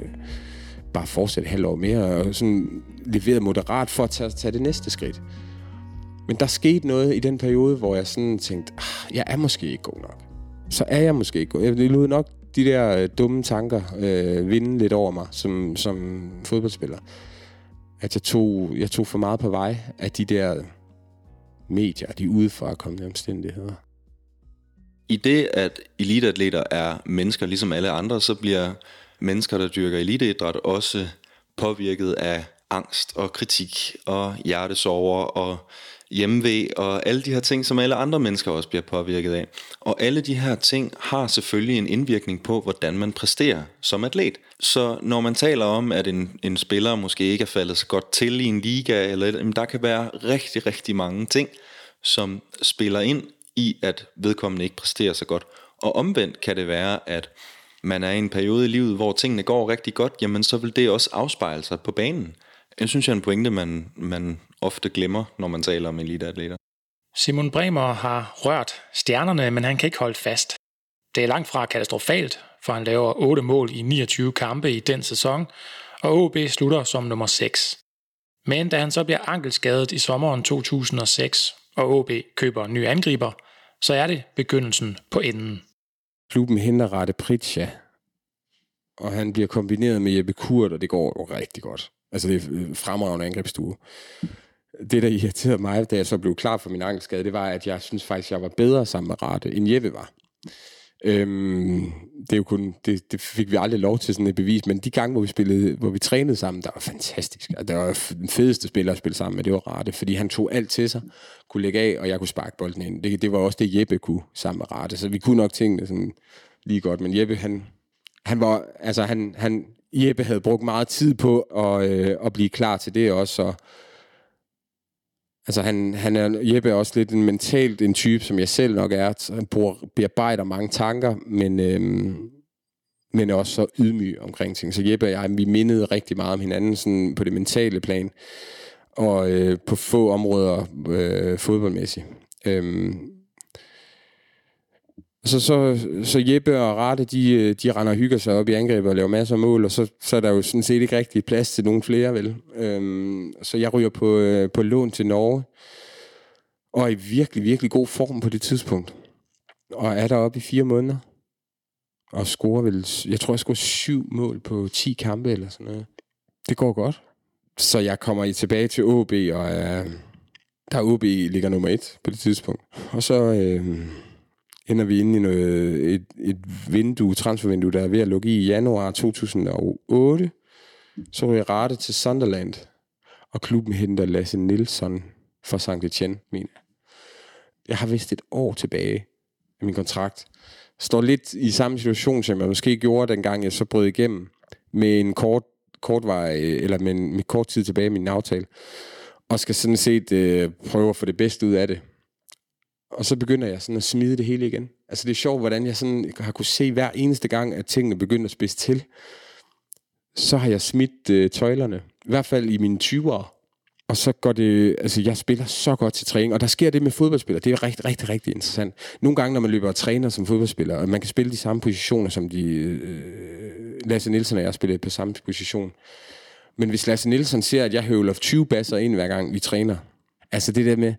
bare fortsætte halvt år mere og sådan leveret moderat for at tage, tage det næste skridt. Men der skete noget i den periode, hvor jeg sådan tænkte, ah, jeg er måske ikke god nok. Så er jeg måske ikke god. Jeg lød nok de der øh, dumme tanker øh, vinde lidt over mig som, som fodboldspiller. At jeg tog, jeg tog for meget på vej af de der medier, de udefra kommende omstændigheder. I det, at eliteatleter er mennesker ligesom alle andre, så bliver mennesker, der dyrker eliteidræt, også påvirket af angst og kritik og hjertesover og hjemmeved og alle de her ting, som alle andre mennesker også bliver påvirket af. Og alle de her ting har selvfølgelig en indvirkning på, hvordan man præsterer som atlet. Så når man taler om, at en, en spiller måske ikke er faldet så godt til i en liga, eller jamen der kan være rigtig, rigtig mange ting, som spiller ind i, at vedkommende ikke præsterer så godt. Og omvendt kan det være, at man er i en periode i livet, hvor tingene går rigtig godt, jamen så vil det også afspejle sig på banen. Jeg synes, jeg er en pointe, man, man ofte glemmer, når man taler om eliteatleter. Simon Bremer har rørt stjernerne, men han kan ikke holde fast. Det er langt fra katastrofalt, for han laver 8 mål i 29 kampe i den sæson, og OB slutter som nummer 6. Men da han så bliver ankelskadet i sommeren 2006, og OB køber en ny angriber, så er det begyndelsen på enden. Klubben henter Rette Pritja, og han bliver kombineret med Jeppe Kurt, og det går jo rigtig godt. Altså det er øh, fremragende angrebsstue. Det, der irriterede mig, da jeg så blev klar for min ankelskade, det var, at jeg synes faktisk, jeg var bedre sammen med Rate, end Jeppe var. Øhm, det, er jo kun, det, det, fik vi aldrig lov til sådan et bevis, men de gange, hvor vi, spillede, hvor vi trænede sammen, der var fantastisk. Altså, det var den fedeste spiller at spille sammen med, det var Rate, fordi han tog alt til sig, kunne lægge af, og jeg kunne sparke bolden ind. Det, det var også det, Jeppe kunne sammen med Rate, så vi kunne nok tingene sådan lige godt, men Jeppe, han, han var, altså han, han, Jeppe havde brugt meget tid på at, øh, at blive klar til det også, og Altså han, han er, Jeppe er også lidt en mentalt en type, som jeg selv nok er. Han bruger, bearbejder mange tanker, men, øh, men er også så ydmyg omkring ting. Så Jeppe og jeg, vi mindede rigtig meget om hinanden sådan på det mentale plan, og øh, på få områder øh, fodboldmæssigt. Øhm, så, så, så Jeppe og Rate, de, øh, de render og hygger sig op i angrebet og laver masser af mål, og så, så er der jo sådan set ikke rigtig plads til nogen flere, vel? Øhm, så jeg ryger på, øh, på lån til Norge, og er i virkelig, virkelig god form på det tidspunkt. Og er deroppe i fire måneder, og scorer vel, jeg tror, jeg scorer syv mål på 10 kampe eller sådan noget. Det går godt. Så jeg kommer tilbage til OB, og øh, der OB ligger nummer et på det tidspunkt. Og så... Øh, ender vi inde i noget, et, et vindue, transfervindue, der er ved at lukke i, januar 2008. Så ryger jeg rette til Sunderland, og klubben henter Lasse Nilsson fra St. Etienne, mener jeg. har vist et år tilbage af min kontrakt. Står lidt i samme situation, som jeg måske gjorde, dengang jeg så brød igennem med en kort, kort vej, eller med, en, med kort tid tilbage i min aftale. Og skal sådan set øh, prøve at få det bedste ud af det og så begynder jeg sådan at smide det hele igen. Altså det er sjovt, hvordan jeg sådan har kunne se hver eneste gang, at tingene begynder at spidse til. Så har jeg smidt øh, tøjlerne. I hvert fald i mine 20'ere. Og så går det, altså jeg spiller så godt til træning, og der sker det med fodboldspillere, det er rigtig, rigtig, rigtig interessant. Nogle gange, når man løber og træner som fodboldspiller, og man kan spille de samme positioner, som de, øh, Lasse Nielsen og jeg spiller på samme position. Men hvis Lasse Nielsen ser, at jeg høvler 20 basser ind hver gang vi træner, altså det der med,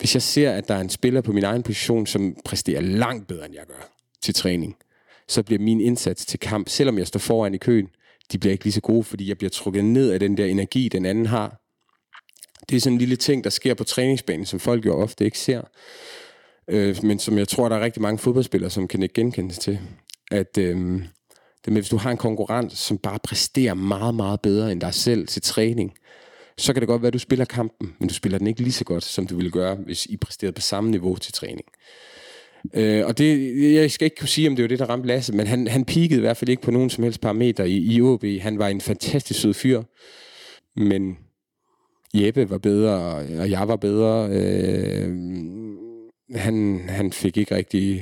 hvis jeg ser, at der er en spiller på min egen position, som præsterer langt bedre, end jeg gør til træning, så bliver min indsats til kamp, selvom jeg står foran i køen, de bliver ikke lige så gode, fordi jeg bliver trukket ned af den der energi, den anden har. Det er sådan en lille ting, der sker på træningsbanen, som folk jo ofte ikke ser. Øh, men som jeg tror, der er rigtig mange fodboldspillere, som kan ikke genkende til. At øh, det med, hvis du har en konkurrent, som bare præsterer meget, meget bedre end dig selv til træning, så kan det godt være, at du spiller kampen, men du spiller den ikke lige så godt, som du ville gøre, hvis I præsterede på samme niveau til træning. Øh, og det, jeg skal ikke kunne sige, om det var det, der ramte Lasse, men han, han peakede i hvert fald ikke på nogen som helst parameter i, i OB. Han var en fantastisk sød fyr, men Jeppe var bedre, og jeg var bedre. Øh, han, han fik ikke rigtig...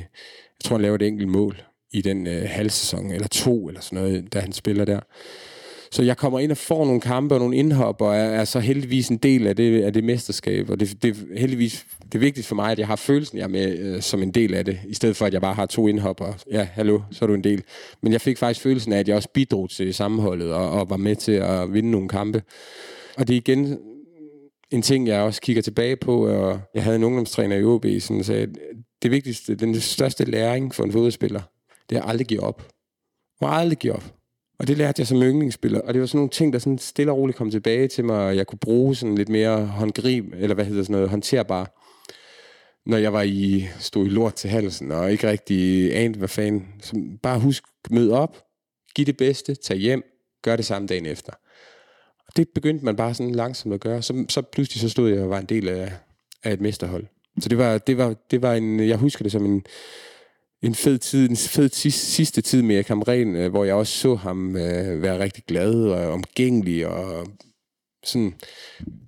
Jeg tror, han lavede et enkelt mål i den øh, halvsæson, eller to, eller sådan noget, da han spiller der. Så jeg kommer ind og får nogle kampe og nogle indhop, og er, er så heldigvis en del af det, af det mesterskab. Og det, det, heldigvis, det er vigtigt for mig, at jeg har følelsen, jeg er med øh, som en del af det, i stedet for, at jeg bare har to indhop, og ja, hallo, så er du en del. Men jeg fik faktisk følelsen af, at jeg også bidrog til sammenholdet, og, og var med til at vinde nogle kampe. Og det er igen en ting, jeg også kigger tilbage på, og jeg havde en ungdomstræner i OB, som sagde, at det vigtigste, den største læring for en fodboldspiller, det er at aldrig give op. Må aldrig give op. Og det lærte jeg som yndlingsspiller, og det var sådan nogle ting, der sådan stille og roligt kom tilbage til mig, og jeg kunne bruge sådan lidt mere håndgrib, eller hvad hedder sådan noget, håndterbar, når jeg var i, stod i lort til halsen, og ikke rigtig anede, hvad fanden. Så bare husk, mød op, giv det bedste, tag hjem, gør det samme dagen efter. Og det begyndte man bare sådan langsomt at gøre. Så, så pludselig så stod jeg og var en del af, af et mesterhold. Så det var, det var, det var en, jeg husker det som en, en fed tid, en fed sidste tid med Kamren, øh, hvor jeg også så ham øh, være rigtig glad og omgængelig og sådan.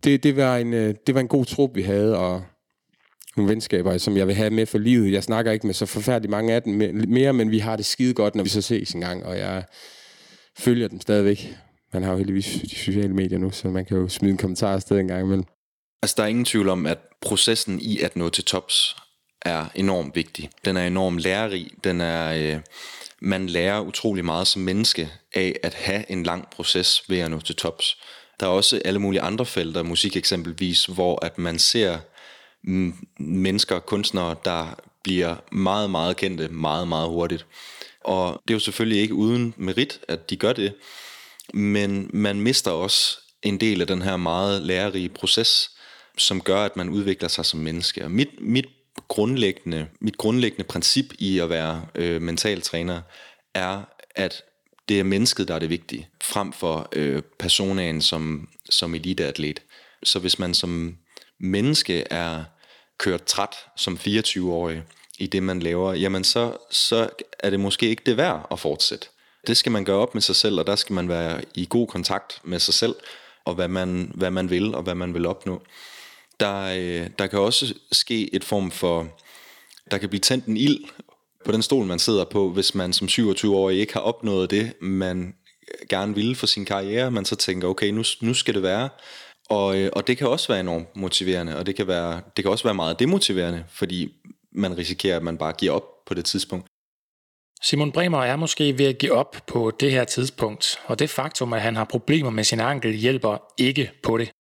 Det, det, var en, øh, det var en god trup, vi havde, og nogle venskaber, som jeg vil have med for livet. Jeg snakker ikke med så forfærdeligt mange af dem mere, men vi har det skide godt, når vi så ses en gang, og jeg følger dem stadigvæk. Man har jo heldigvis de sociale medier nu, så man kan jo smide en kommentar afsted en gang imellem. Altså, der er ingen tvivl om, at processen i at nå til tops er enormt vigtig. Den er enormt lærerig. Den er, øh, man lærer utrolig meget som menneske af at have en lang proces ved at nå til tops. Der er også alle mulige andre felter, musik eksempelvis, hvor at man ser mennesker, kunstnere, der bliver meget, meget kendte meget, meget hurtigt. Og det er jo selvfølgelig ikke uden merit, at de gør det, men man mister også en del af den her meget lærerige proces, som gør, at man udvikler sig som menneske. Og mit, mit grundlæggende, mit grundlæggende princip i at være øh, mental træner er, at det er mennesket, der er det vigtige, frem for øh, personaen som, som eliteatlet. Så hvis man som menneske er kørt træt som 24-årig i det, man laver, jamen så, så er det måske ikke det værd at fortsætte. Det skal man gøre op med sig selv, og der skal man være i god kontakt med sig selv, og hvad man, hvad man vil, og hvad man vil opnå. Der, øh, der kan også ske et form for, der kan blive tændt en ild på den stol, man sidder på, hvis man som 27-årig ikke har opnået det, man gerne ville for sin karriere, man så tænker, okay, nu, nu skal det være. Og, øh, og det kan også være enormt motiverende, og det kan, være, det kan også være meget demotiverende, fordi man risikerer, at man bare giver op på det tidspunkt. Simon Bremer er måske ved at give op på det her tidspunkt, og det faktum, at han har problemer med sin ankel, hjælper ikke på det.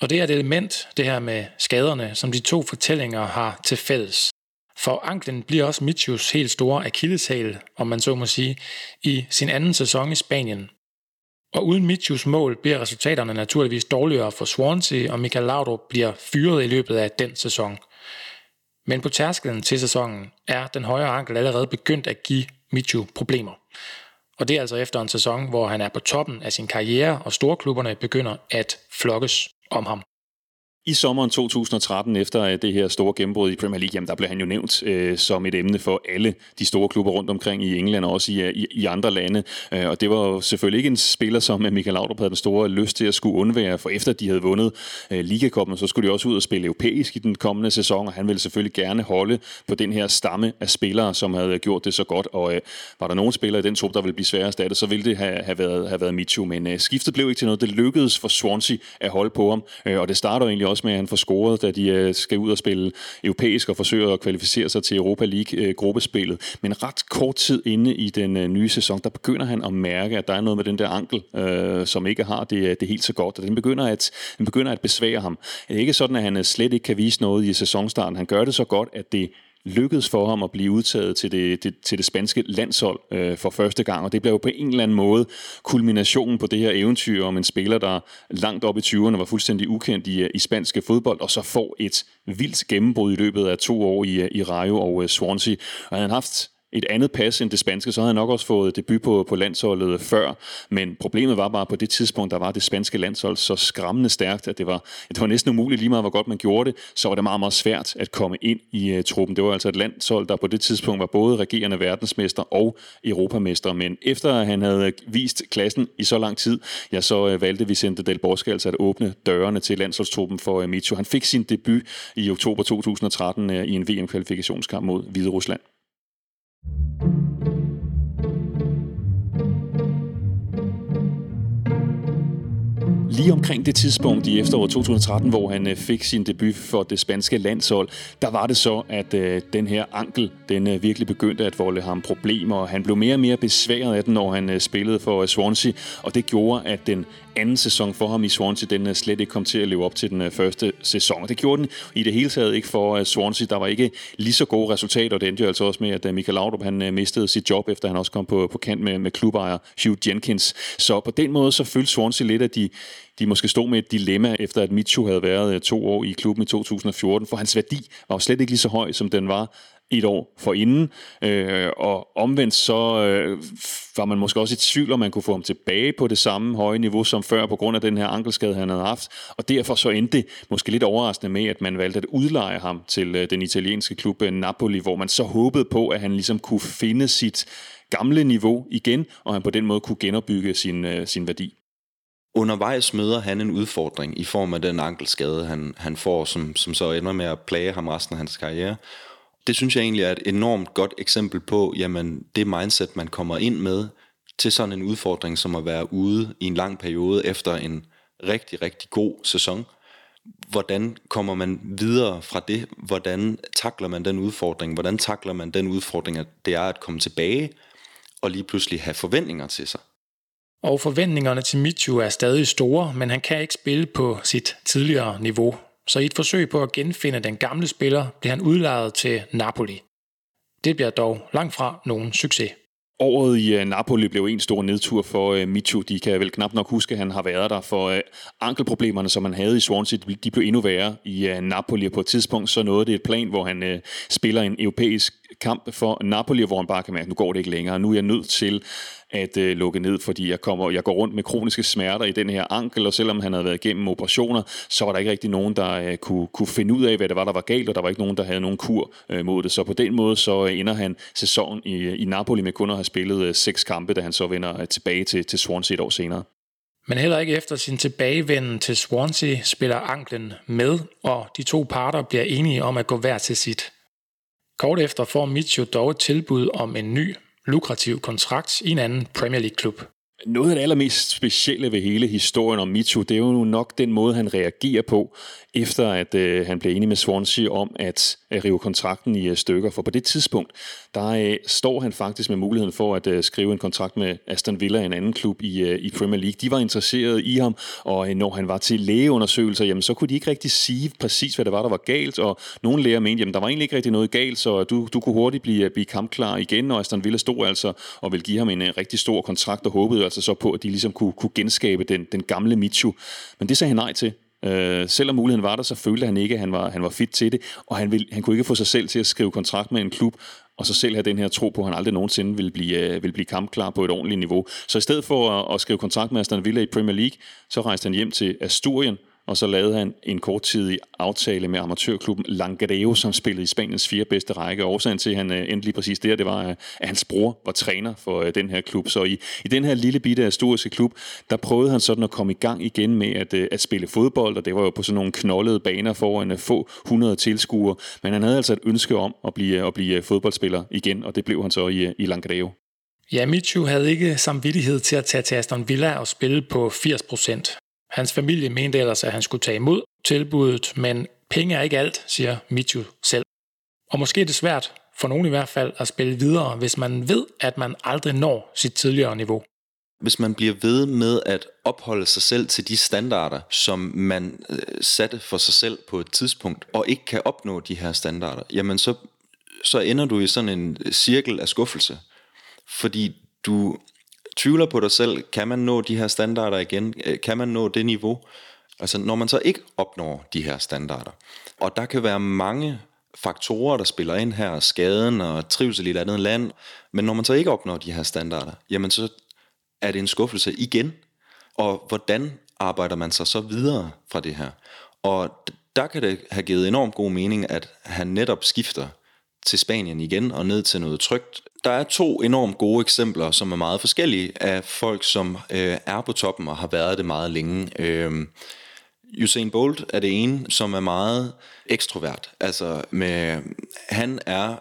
Og det er et element, det her med skaderne, som de to fortællinger har til fælles. For anklen bliver også Mitchus helt store akilleshæl, om man så må sige, i sin anden sæson i Spanien. Og uden Mitchus mål bliver resultaterne naturligvis dårligere for Swansea, og Michael Laudrup bliver fyret i løbet af den sæson. Men på tærskelen til sæsonen er den højre ankel allerede begyndt at give Michu problemer. Og det er altså efter en sæson, hvor han er på toppen af sin karriere, og storklubberne begynder at flokkes om ham. I sommeren 2013, efter øh, det her store gennembrud i Premier League, jamen der blev han jo nævnt øh, som et emne for alle de store klubber rundt omkring i England og også i, øh, i, i andre lande. Øh, og det var jo selvfølgelig ikke en spiller, som øh, Michael Laudrup havde den store lyst til at skulle undvære, for efter de havde vundet øh, Ligakoppen, så skulle de også ud og spille europæisk i den kommende sæson, og han ville selvfølgelig gerne holde på den her stamme af spillere, som havde gjort det så godt. Og øh, var der nogen spillere i den trup, der ville blive sværere erstattet, så ville det have, have været, have været Michu. Men øh, skiftet blev ikke til noget. Det lykkedes for Swansea at holde på ham, øh, og det starter egentlig også med, at han får scoret, da de øh, skal ud og spille europæisk og forsøger at kvalificere sig til Europa League-gruppespillet. Øh, Men ret kort tid inde i den øh, nye sæson, der begynder han at mærke, at der er noget med den der ankel, øh, som ikke har det, det helt så godt, og den begynder, at, den begynder at besvære ham. Det er ikke sådan, at han slet ikke kan vise noget i sæsonstarten. Han gør det så godt, at det lykkedes for ham at blive udtaget til det, det, til det spanske landshold øh, for første gang, og det blev jo på en eller anden måde kulminationen på det her eventyr om en spiller, der langt op i 20'erne var fuldstændig ukendt i, øh, i spanske fodbold, og så får et vildt gennembrud i løbet af to år i, øh, i Rayo og øh, Swansea. Og han har haft et andet pas end det spanske, så havde han nok også fået debut på, på landsholdet før. Men problemet var bare, at på det tidspunkt, der var det spanske landshold så skræmmende stærkt, at det var, det var næsten umuligt lige meget, hvor godt man gjorde det, så var det meget, meget svært at komme ind i uh, truppen. Det var altså et landshold, der på det tidspunkt var både regerende verdensmester og europamester. Men efter at han havde vist klassen i så lang tid, ja, så uh, valgte Vicente del Bosque altså at åbne dørene til landsholdstruppen for øh, uh, Micho. Han fik sin debut i oktober 2013 uh, i en VM-kvalifikationskamp mod Hvide Rusland. Lige omkring det tidspunkt i efteråret 2013, hvor han øh, fik sin debut for det spanske landshold, der var det så, at øh, den her ankel, den øh, virkelig begyndte at volde ham problemer, og han blev mere og mere besværet af den, når han spillede for Swansea, og det gjorde, at den anden sæson for ham i Swansea, den slet ikke kom til at leve op til den øh, første sæson. Det gjorde den i det hele taget ikke for øh, Swansea. Der var ikke lige så gode resultater, og det endte jo altså også med, at øh, Michael Laudrup han mistede sit job, efter han også kom på, på kant med, med klubejer Hugh Jenkins. Så på den måde så følte Swansea lidt, at de, de måske stod med et dilemma, efter at Michu havde været to år i klubben i 2014, for hans værdi var jo slet ikke lige så høj, som den var et år for inden. Øh, og omvendt så øh, var man måske også i tvivl, om man kunne få ham tilbage på det samme høje niveau som før, på grund af den her ankelskade, han havde haft. Og derfor så endte det måske lidt overraskende med, at man valgte at udleje ham til øh, den italienske klub øh, Napoli, hvor man så håbede på, at han ligesom kunne finde sit gamle niveau igen, og han på den måde kunne genopbygge sin, øh, sin værdi. Undervejs møder han en udfordring i form af den ankelskade, han, han får, som, som så ender med at plage ham resten af hans karriere. Det synes jeg egentlig er et enormt godt eksempel på, jamen det mindset, man kommer ind med til sådan en udfordring, som at være ude i en lang periode efter en rigtig, rigtig god sæson. Hvordan kommer man videre fra det? Hvordan takler man den udfordring? Hvordan takler man den udfordring, at det er at komme tilbage og lige pludselig have forventninger til sig? Og forventningerne til Mitju er stadig store, men han kan ikke spille på sit tidligere niveau. Så i et forsøg på at genfinde den gamle spiller, bliver han udlejet til Napoli. Det bliver dog langt fra nogen succes. Året i øh, Napoli blev en stor nedtur for øh, Michu. De kan vel knap nok huske, at han har været der, for øh, ankelproblemerne, som han havde i Swansea, de blev endnu værre i Napoli. På et tidspunkt så nåede det et plan, hvor han spiller en europæisk kamp for Napoli, hvor han bare kan mærke, at nu går det ikke længere. Nu er jeg nødt til at øh, lukke ned, fordi jeg, kommer, jeg går rundt med kroniske smerter i den her ankel, og selvom han havde været igennem operationer, så var der ikke rigtig nogen, der øh, kunne, kunne finde ud af, hvad det var, der var galt, og der var ikke nogen, der havde nogen kur øh, mod det. Så på den måde så øh, ender han sæsonen i, i Napoli med kun at have spillet øh, seks kampe, da han så vender øh, tilbage til, til Swansea et år senere. Men heller ikke efter sin tilbagevenden til Swansea spiller anklen med, og de to parter bliver enige om at gå hver til sit. Kort efter får Mitchell dog et tilbud om en ny, lukrativ kontrakt i en anden Premier League-klub. Noget af det allermest specielle ved hele historien om Michu, det er jo nok den måde, han reagerer på, efter at øh, han blev enig med Swansea om at, at rive kontrakten i øh, stykker. For på det tidspunkt, der øh, står han faktisk med muligheden for at øh, skrive en kontrakt med Aston Villa, en anden klub i, øh, i Premier League. De var interesseret i ham, og øh, når han var til lægeundersøgelser, jamen, så kunne de ikke rigtig sige præcis, hvad det var, der var galt. Og nogle læger mente, jamen der var egentlig ikke rigtig noget galt, så du, du kunne hurtigt blive, øh, blive kampklar igen, og Aston Villa stod altså og ville give ham en, en rigtig stor kontrakt og håbede altså så på, at de ligesom kunne, kunne genskabe den, den gamle Michu. Men det sagde han nej til. Øh, selvom muligheden var der, så følte han ikke, at han var, han var fit til det, og han, ville, han kunne ikke få sig selv til at skrive kontrakt med en klub, og så selv have den her tro på, at han aldrig nogensinde vil blive, øh, vil blive kampklar på et ordentligt niveau. Så i stedet for at, at skrive kontrakt med Aston Villa i Premier League, så rejste han hjem til Asturien, og så lavede han en korttidig aftale med amatørklubben Langreo, som spillede i Spaniens fire bedste række. Årsagen til, at han endelig endte lige præcis der, det var, øh, at hans bror var træner for øh, den her klub. Så i, i den her lille bitte historiske klub, der prøvede han sådan at komme i gang igen med at, at spille fodbold, og det var jo på sådan nogle knoldede baner foran få 100 tilskuere. Men han havde altså et ønske om at blive, at blive fodboldspiller igen, og det blev han så i, i Langreo. Ja, Michu havde ikke samvittighed til at tage til Aston Villa og spille på 80 procent. Hans familie mente ellers, at han skulle tage imod tilbuddet, men penge er ikke alt, siger Mitchell selv. Og måske er det svært, for nogen i hvert fald, at spille videre, hvis man ved, at man aldrig når sit tidligere niveau. Hvis man bliver ved med at opholde sig selv til de standarder, som man øh, satte for sig selv på et tidspunkt, og ikke kan opnå de her standarder, jamen så, så ender du i sådan en cirkel af skuffelse. Fordi du tvivler på dig selv, kan man nå de her standarder igen? Øh, kan man nå det niveau? Altså når man så ikke opnår de her standarder, og der kan være mange faktorer, der spiller ind her, skaden og trivsel i et andet land, men når man så ikke opnår de her standarder, jamen så er det en skuffelse igen. Og hvordan arbejder man sig så videre fra det her? Og der kan det have givet enormt god mening, at han netop skifter til Spanien igen og ned til noget trygt. Der er to enormt gode eksempler, som er meget forskellige af folk, som øh, er på toppen og har været det meget længe. Øh, Usain Bolt er det ene, som er meget ekstrovert. Altså med, han er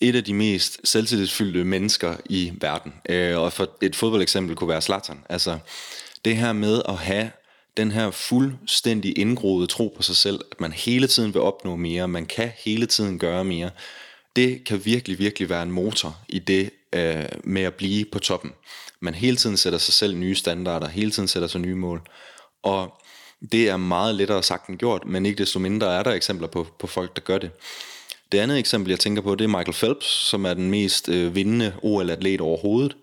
et af de mest selvtillidsfyldte mennesker i verden. Øh, og for et fodboldeksempel kunne være Zlatan. Altså det her med at have den her fuldstændig indgroede tro på sig selv, at man hele tiden vil opnå mere, man kan hele tiden gøre mere det kan virkelig, virkelig være en motor i det øh, med at blive på toppen. Man hele tiden sætter sig selv nye standarder, hele tiden sætter sig nye mål. Og det er meget lettere sagt end gjort, men ikke desto mindre er der eksempler på, på folk, der gør det. Det andet eksempel, jeg tænker på, det er Michael Phelps, som er den mest øh, vindende OL-atlet overhovedet,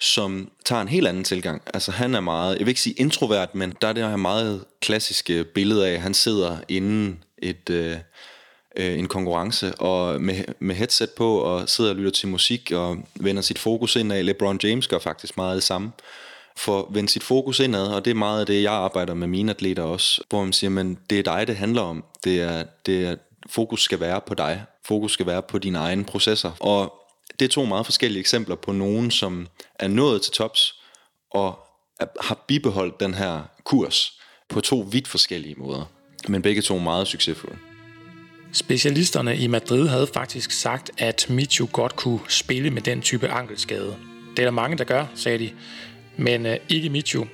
som tager en helt anden tilgang. Altså han er meget, jeg vil ikke sige introvert, men der er det her meget klassiske billede af, at han sidder inden et, øh, øh, en konkurrence, og med, med headset på, og sidder og lytter til musik, og vender sit fokus indad. LeBron James gør faktisk meget det samme. For vende sit fokus indad, og det er meget af det, jeg arbejder med mine atleter også, hvor man siger, men det er dig, det handler om. Det er, det er, fokus skal være på dig. Fokus skal være på dine egne processer. Og det er to meget forskellige eksempler på nogen, som er nået til tops, og har bibeholdt den her kurs på to vidt forskellige måder. Men begge to meget succesfulde. Specialisterne i Madrid havde faktisk sagt, at Michu godt kunne spille med den type ankelskade. Det er der mange, der gør, sagde de, men øh, ikke Michu.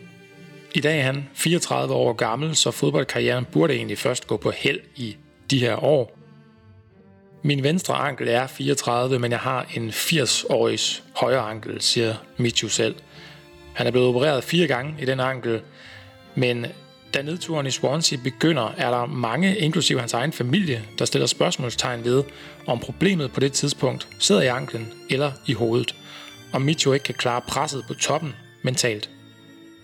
I dag er han 34 år gammel, så fodboldkarrieren burde egentlig først gå på held i de her år. Min venstre ankel er 34, men jeg har en 80-årigs højre ankel, siger Michu selv. Han er blevet opereret fire gange i den ankel, men da nedturen i Swansea begynder, er der mange, inklusive hans egen familie, der stiller spørgsmålstegn ved, om problemet på det tidspunkt sidder i anklen eller i hovedet, og Mitchell ikke kan klare presset på toppen mentalt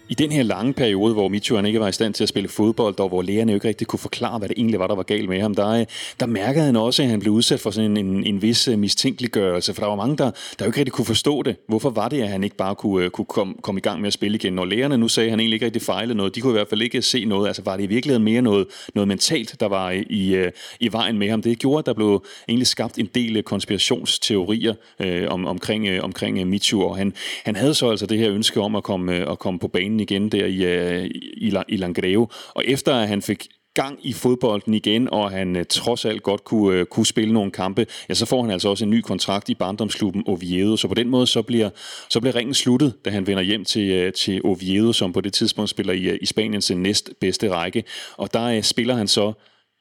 i den her lange periode, hvor Micho han ikke var i stand til at spille fodbold, og hvor lægerne jo ikke rigtig kunne forklare, hvad det egentlig var, der var galt med ham, der, øh, der mærkede han også, at han blev udsat for sådan en, en, en vis øh, mistænkeliggørelse, for der var mange, der, der jo ikke rigtig kunne forstå det. Hvorfor var det, at han ikke bare kunne, øh, kunne komme, komme i gang med at spille igen? Når lægerne nu sagde, at han egentlig ikke rigtig fejlede noget, de kunne i hvert fald ikke se noget. Altså var det i virkeligheden mere noget, noget mentalt, der var i, i, i vejen med ham? Det gjorde, at der blev egentlig skabt en del konspirationsteorier øh, om, omkring, øh, omkring Michu, og han, han havde så altså det her ønske om at komme, at komme på banen igen der i, øh, i, i Langreo. Og efter at han fik gang i fodbolden igen, og han øh, trods alt godt kunne, øh, kunne spille nogle kampe, ja, så får han altså også en ny kontrakt i barndomsklubben Oviedo. Så på den måde, så bliver, så bliver ringen sluttet, da han vender hjem til, til Oviedo, som på det tidspunkt spiller i, i Spaniens næst bedste række. Og der spiller han så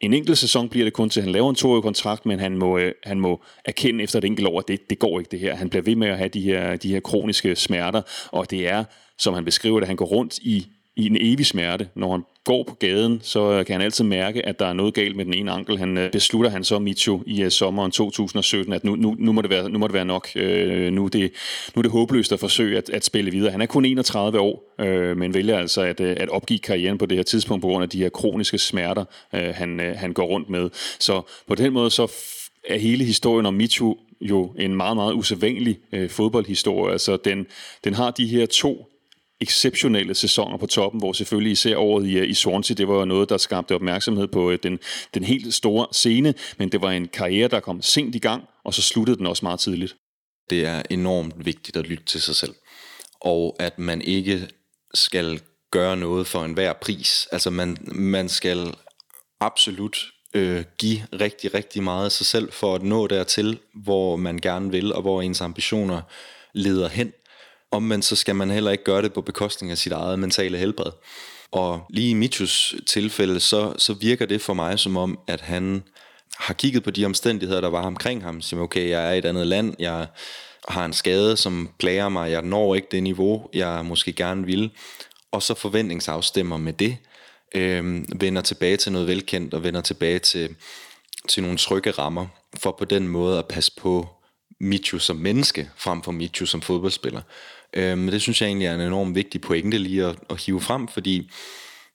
en enkelt sæson bliver det kun til, at han laver en toårig kontrakt, men han må, øh, han må erkende efter et enkelt år, at det, det går ikke det her. Han bliver ved med at have de her, de her kroniske smerter, og det er, som han beskriver det, han går rundt i i en evig smerte. Når han går på gaden, så øh, kan han altid mærke, at der er noget galt med den ene ankel. Han øh, beslutter han så, Micho, i øh, sommeren 2017, at nu, nu, nu, må, det være, nu må det være nok. Øh, nu, er det, nu er det håbløst at forsøge at, at spille videre. Han er kun 31 år, øh, men vælger altså at, at opgive karrieren på det her tidspunkt på grund af de her kroniske smerter, øh, han, øh, han går rundt med. Så på den måde så er hele historien om Michu jo en meget, meget usædvanlig øh, fodboldhistorie. Altså den, den har de her to exceptionelle sæsoner på toppen, hvor selvfølgelig især året i, øh, i Swansea, det var noget, der skabte opmærksomhed på øh, den, den helt store scene, men det var en karriere, der kom sent i gang, og så sluttede den også meget tidligt. Det er enormt vigtigt at lytte til sig selv, og at man ikke skal gøre noget for enhver pris. Altså man, man skal absolut øh, give rigtig, rigtig meget af sig selv for at nå dertil, hvor man gerne vil, og hvor ens ambitioner leder hen men så skal man heller ikke gøre det på bekostning af sit eget mentale helbred. Og lige i Michus tilfælde, så, så virker det for mig som om, at han har kigget på de omstændigheder, der var omkring ham. som okay, jeg er i et andet land, jeg har en skade, som plager mig, jeg når ikke det niveau, jeg måske gerne vil. Og så forventningsafstemmer med det, øh, vender tilbage til noget velkendt, og vender tilbage til, til nogle trygge rammer, for på den måde at passe på Michu som menneske, frem for Michu som fodboldspiller. Øhm, det synes jeg egentlig er en enormt vigtig pointe lige at, at hive frem, fordi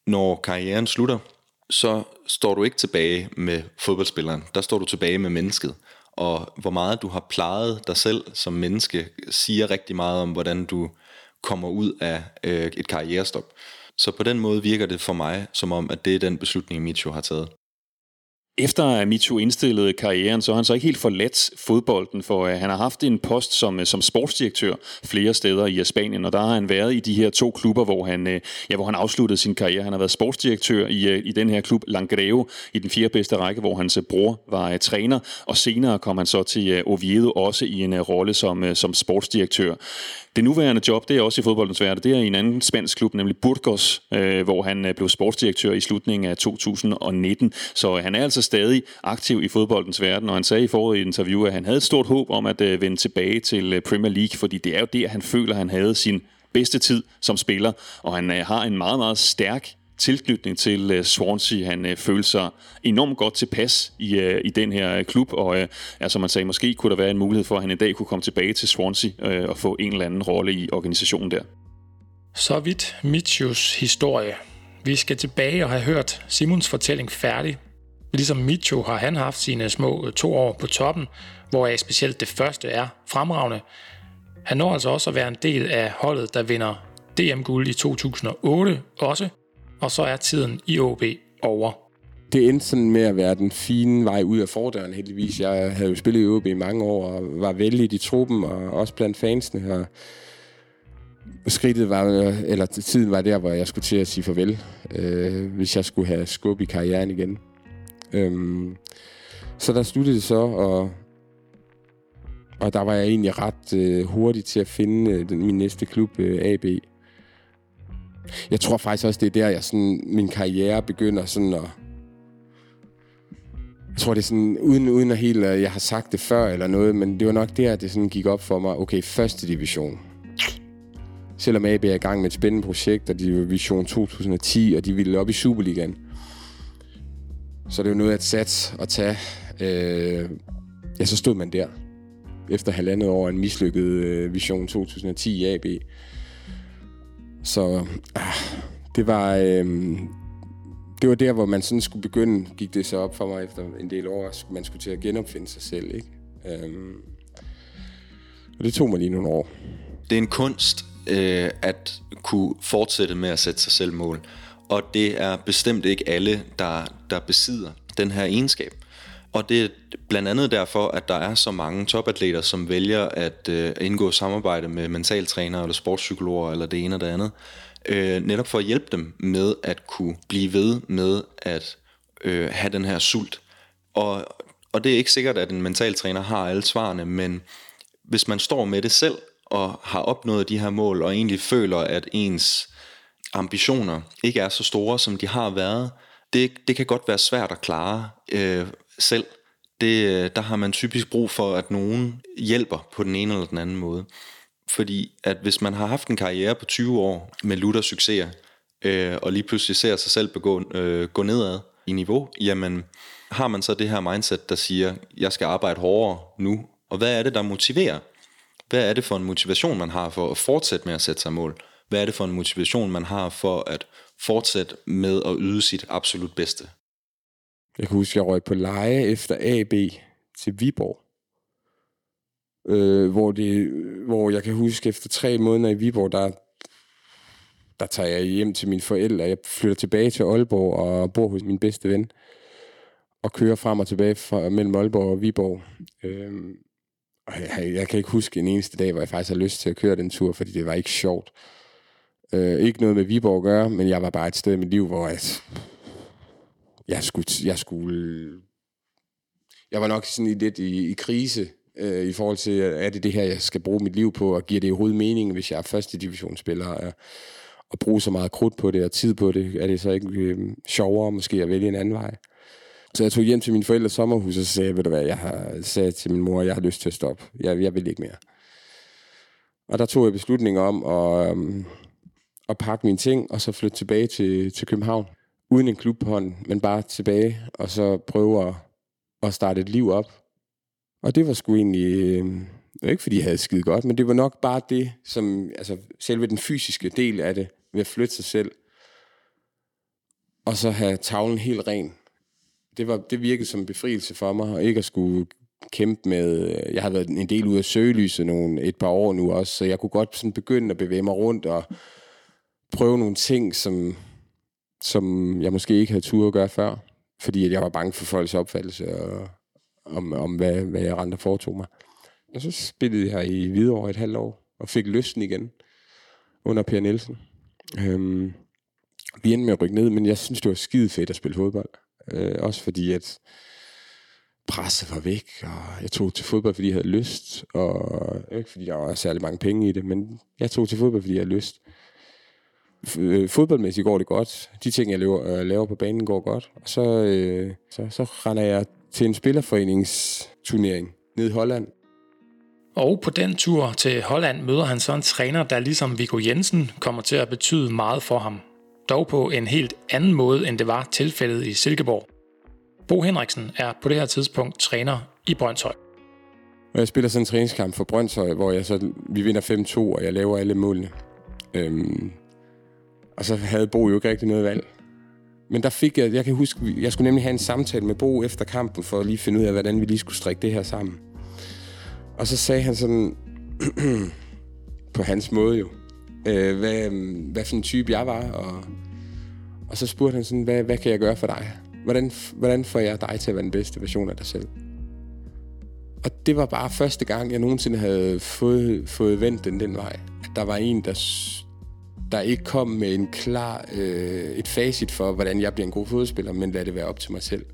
når karrieren slutter, så står du ikke tilbage med fodboldspilleren, der står du tilbage med mennesket. Og hvor meget du har plejet dig selv som menneske, siger rigtig meget om, hvordan du kommer ud af øh, et karrierestop. Så på den måde virker det for mig, som om, at det er den beslutning, Micho har taget. Efter at MeToo indstillede karrieren, så har han så ikke helt forladt fodbolden, for øh, han har haft en post som, øh, som sportsdirektør flere steder i Spanien, og der har han været i de her to klubber, hvor han, øh, ja, hvor han afsluttede sin karriere. Han har været sportsdirektør i, i den her klub Langreo i den fjerde bedste række, hvor hans bror var uh, træner, og senere kom han så til Oviedo også i en rolle som, som sportsdirektør. Det nuværende job, det er også i fodboldens verden. Det er i en anden spansk klub, nemlig Burgos, øh, hvor han øh, blev sportsdirektør i slutningen af 2019. Så han er altså stadig aktiv i fodboldens verden, og han sagde i foråret i et interview, at han havde et stort håb om at øh, vende tilbage til øh, Premier League, fordi det er jo der, han føler, han havde sin bedste tid som spiller, og han øh, har en meget, meget stærk tilknytning til uh, Swansea. Han øh, uh, følte sig enormt godt tilpas i, uh, i den her klub, og uh, altså man sagde, måske kunne der være en mulighed for, at han en dag kunne komme tilbage til Swansea uh, og få en eller anden rolle i organisationen der. Så vidt Mitchus historie. Vi skal tilbage og have hørt Simons fortælling færdig. Ligesom Micho har han haft sine små øh, to år på toppen, hvor specielt det første er fremragende. Han når altså også at være en del af holdet, der vinder DM-guld i 2008 også, og så er tiden i OB over. Det endte sådan med at være den fine vej ud af fordøren heldigvis. Jeg havde jo spillet i OB i mange år og var vældig i truppen og også blandt fansene her. Skridtet var, øh, eller tiden var der, hvor jeg skulle til at sige farvel, øh, hvis jeg skulle have skub i karrieren igen. Øhm, så der sluttede det så, og, og der var jeg egentlig ret øh, hurtig til at finde øh, den, min næste klub, øh, AB. Jeg tror faktisk også, det er der, jeg sådan, min karriere begynder sådan at... Jeg tror, det er sådan, uden, uden at helt, at jeg har sagt det før eller noget, men det var nok der, det sådan gik op for mig. Okay, første division. Selvom AB er i gang med et spændende projekt, og de var Vision 2010, og de ville op i Superligaen. Så det er jo noget at sats og tage. Øh, ja, så stod man der. Efter halvandet år en mislykket øh, Vision 2010 i AB Så øh, det var... Øh, det var der, hvor man sådan skulle begynde, gik det så op for mig efter en del år, at man skulle til at genopfinde sig selv, ikke? Øhm, og det tog mig lige nogle år. Det er en kunst øh, at kunne fortsætte med at sætte sig selv mål. Og det er bestemt ikke alle, der, der besidder den her egenskab. Og det er blandt andet derfor, at der er så mange topatleter, som vælger at øh, indgå samarbejde med mentaltrænere eller sportspsykologer eller det ene og det andet. Øh, netop for at hjælpe dem med at kunne blive ved med at øh, have den her sult. Og, og det er ikke sikkert, at en mentaltræner har alle svarene, men hvis man står med det selv og har opnået de her mål og egentlig føler, at ens ambitioner ikke er så store, som de har været, det, det kan godt være svært at klare øh, selv. Det, øh, der har man typisk brug for, at nogen hjælper på den ene eller den anden måde. Fordi at hvis man har haft en karriere på 20 år med lutter succeser, øh, og lige pludselig ser sig selv begå, øh, gå nedad i niveau, jamen har man så det her mindset, der siger, jeg skal arbejde hårdere nu, og hvad er det, der motiverer? Hvad er det for en motivation, man har for at fortsætte med at sætte sig mål? Hvad er det for en motivation, man har for at fortsætte med at yde sit absolut bedste? Jeg kan huske, jeg røg på leje efter AB til Viborg. Øh, hvor, det, hvor jeg kan huske, efter tre måneder i Viborg, der, der tager jeg hjem til mine forældre. Jeg flytter tilbage til Aalborg og bor hos min bedste ven. Og kører frem og tilbage fra, mellem Aalborg og Viborg. Øh, og jeg, jeg kan ikke huske en eneste dag, hvor jeg faktisk har lyst til at køre den tur, fordi det var ikke sjovt. Øh, ikke noget med Viborg at gøre, men jeg var bare et sted i mit liv, hvor jeg, jeg skulle, jeg skulle, jeg var nok sådan lidt i, i krise øh, i forhold til, er det det her, jeg skal bruge mit liv på, og giver det overhovedet mening, hvis jeg er første divisionsspiller, og, og bruge så meget krudt på det og tid på det, er det så ikke øh, sjovere måske at vælge en anden vej? Så jeg tog hjem til min forældres sommerhus, og så sagde jeg, ved du hvad, jeg har sagde til min mor, jeg har lyst til at stoppe. Jeg, jeg vil ikke mere. Og der tog jeg beslutningen om at, um, at pakke mine ting, og så flytte tilbage til, til København. Uden en klub på hånden, men bare tilbage, og så prøve at, at starte et liv op. Og det var sgu egentlig, øh, ikke fordi jeg havde skide godt, men det var nok bare det, som, altså selve den fysiske del af det, ved at flytte sig selv, og så have tavlen helt ren det, var, det virkede som en befrielse for mig, og ikke at skulle kæmpe med... Øh, jeg har været en del ude af søgelyset nogle, et par år nu også, så jeg kunne godt sådan begynde at bevæge mig rundt og prøve nogle ting, som, som jeg måske ikke havde tur at gøre før, fordi at jeg var bange for folks opfattelse og, om, om hvad, hvad jeg rent foretog mig. Og så spillede jeg i Hvidovre et halvt år, og fik lysten igen under Per Nielsen. Øhm, vi endte med at rykke ned, men jeg synes, det var skide fedt at spille fodbold. Øh, også fordi, at presset var væk, og jeg tog til fodbold, fordi jeg havde lyst, og ikke fordi der var særlig mange penge i det, men jeg tog til fodbold, fordi jeg havde lyst. Øh, fodboldmæssigt går det godt. De ting, jeg laver, øh, laver på banen, går godt. Og så, øh, så, så render jeg til en spillerforeningsturnering ned i Holland. Og på den tur til Holland møder han så en træner, der ligesom Viggo Jensen kommer til at betyde meget for ham dog på en helt anden måde, end det var tilfældet i Silkeborg. Bo Henriksen er på det her tidspunkt træner i Brøndshøj. Jeg spiller sådan en træningskamp for Brøndshøj, hvor jeg så, vi vinder 5-2, og jeg laver alle målene. Øhm, og så havde Bo jo ikke rigtig noget valg. Men der fik jeg, jeg kan huske, jeg skulle nemlig have en samtale med Bo efter kampen, for at lige finde ud af, hvordan vi lige skulle strikke det her sammen. Og så sagde han sådan, på hans måde jo, øh, hvad, hvad for en type jeg var, og, og så spurgte han sådan, hvad, hvad kan jeg gøre for dig? Hvordan, hvordan får jeg dig til at være den bedste version af dig selv? Og det var bare første gang, jeg nogensinde havde fået, fået vendt den den vej. At der var en, der, der ikke kom med en klar, øh, et facit for, hvordan jeg bliver en god fodspiller, men lad det være op til mig selv.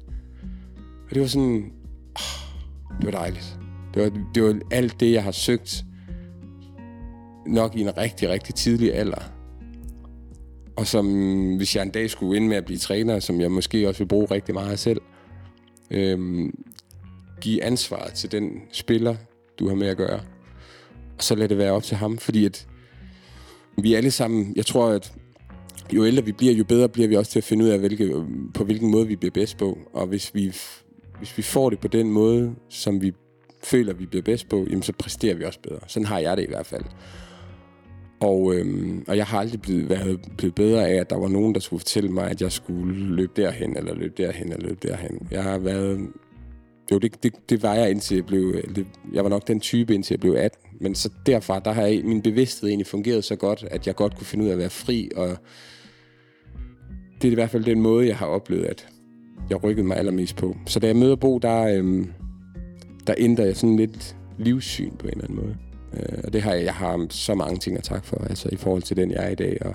Og det var sådan, oh, det var dejligt. Det var, det var alt det, jeg har søgt nok i en rigtig, rigtig tidlig alder. Og som, hvis jeg en dag skulle ind med at blive træner, som jeg måske også vil bruge rigtig meget selv, øhm, give ansvaret til den spiller, du har med at gøre. Og så lad det være op til ham, fordi at vi alle sammen, jeg tror, at jo ældre vi bliver, jo bedre bliver vi også til at finde ud af, hvilke, på hvilken måde vi bliver bedst på. Og hvis vi, hvis vi får det på den måde, som vi føler, vi bliver bedst på, jamen så præsterer vi også bedre. Sådan har jeg det i hvert fald. Og, øhm, og jeg har aldrig blevet, været, blevet bedre af, at der var nogen, der skulle fortælle mig, at jeg skulle løbe derhen, eller løbe derhen, eller løbe derhen. Jeg har været... Jo, det, det, det var jeg indtil jeg blev... Det, jeg var nok den type, indtil jeg blev 18. Men så derfra, der har jeg, min bevidsthed egentlig fungeret så godt, at jeg godt kunne finde ud af at være fri, og det er i hvert fald den måde, jeg har oplevet, at jeg rykkede mig allermest på. Så da jeg møder Bo, der, øhm, der ændrer jeg sådan lidt livssyn på en eller anden måde. Øh, og det har jeg, jeg har så mange ting at takke for, altså i forhold til den, jeg er i dag, og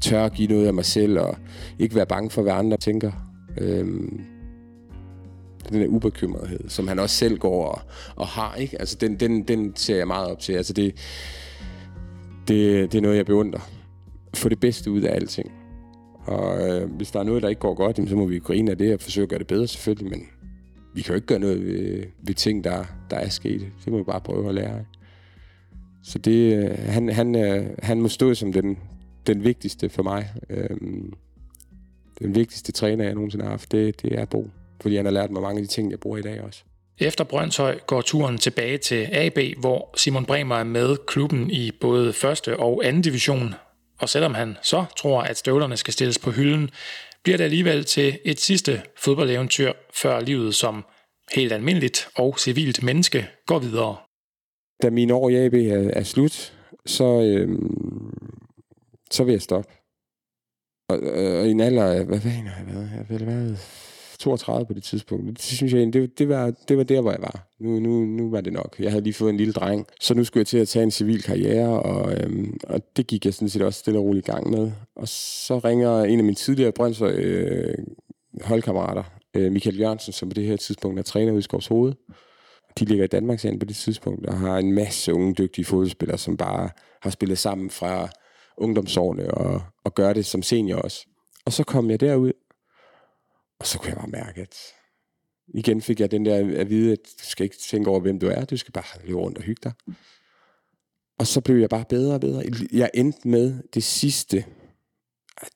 tør at give noget af mig selv, og ikke være bange for, hvad andre tænker. Øh, den der ubekymrethed, som han også selv går og, og har, ikke? Altså, den, den, den ser jeg meget op til. Altså, det, det, det er noget, jeg beundrer. Få det bedste ud af alting. Og øh, hvis der er noget, der ikke går godt, jamen, så må vi grine af det og forsøge at gøre det bedre selvfølgelig, men vi kan jo ikke gøre noget ved, ved ting, der, der er sket. Det må vi bare prøve at lære af. Så det, øh, han, han, øh, han må stå som den, den vigtigste for mig. Øh, den vigtigste træner, jeg nogensinde har haft, det, det er Bo. Fordi han har lært mig mange af de ting, jeg bruger i dag også. Efter Brøndshøj går turen tilbage til AB, hvor Simon Bremer er med klubben i både første og anden division. Og selvom han så tror, at støvlerne skal stilles på hylden, bliver det alligevel til et sidste fodboldeventyr, før livet som helt almindeligt og civilt menneske går videre. Da mine år i AB er, er slut, så, øhm, så vil jeg stoppe. Og, og i en alder af, hvad fanden har jeg været? Jeg har været 32 på det tidspunkt. Det synes jeg det, det, var, det var der, hvor jeg var. Nu, nu, nu var det nok. Jeg havde lige fået en lille dreng, så nu skulle jeg til at tage en civil karriere, og, øhm, og det gik jeg sådan set også stille og roligt i gang med. Og så ringer en af mine tidligere Brøndshøj øh, holdkammerater, øh, Michael Jørgensen, som på det her tidspunkt er træner i Skovs Hoved. De ligger i Danmark på det tidspunkt, og har en masse unge, dygtige fodboldspillere, som bare har spillet sammen fra ungdomsårene og, og gør det som senior også. Og så kom jeg derud, og så kunne jeg bare mærke, at igen fik jeg den der at vide, at du skal ikke tænke over, hvem du er, du skal bare løbe rundt og hygge dig. Og så blev jeg bare bedre og bedre. Jeg endte med det sidste,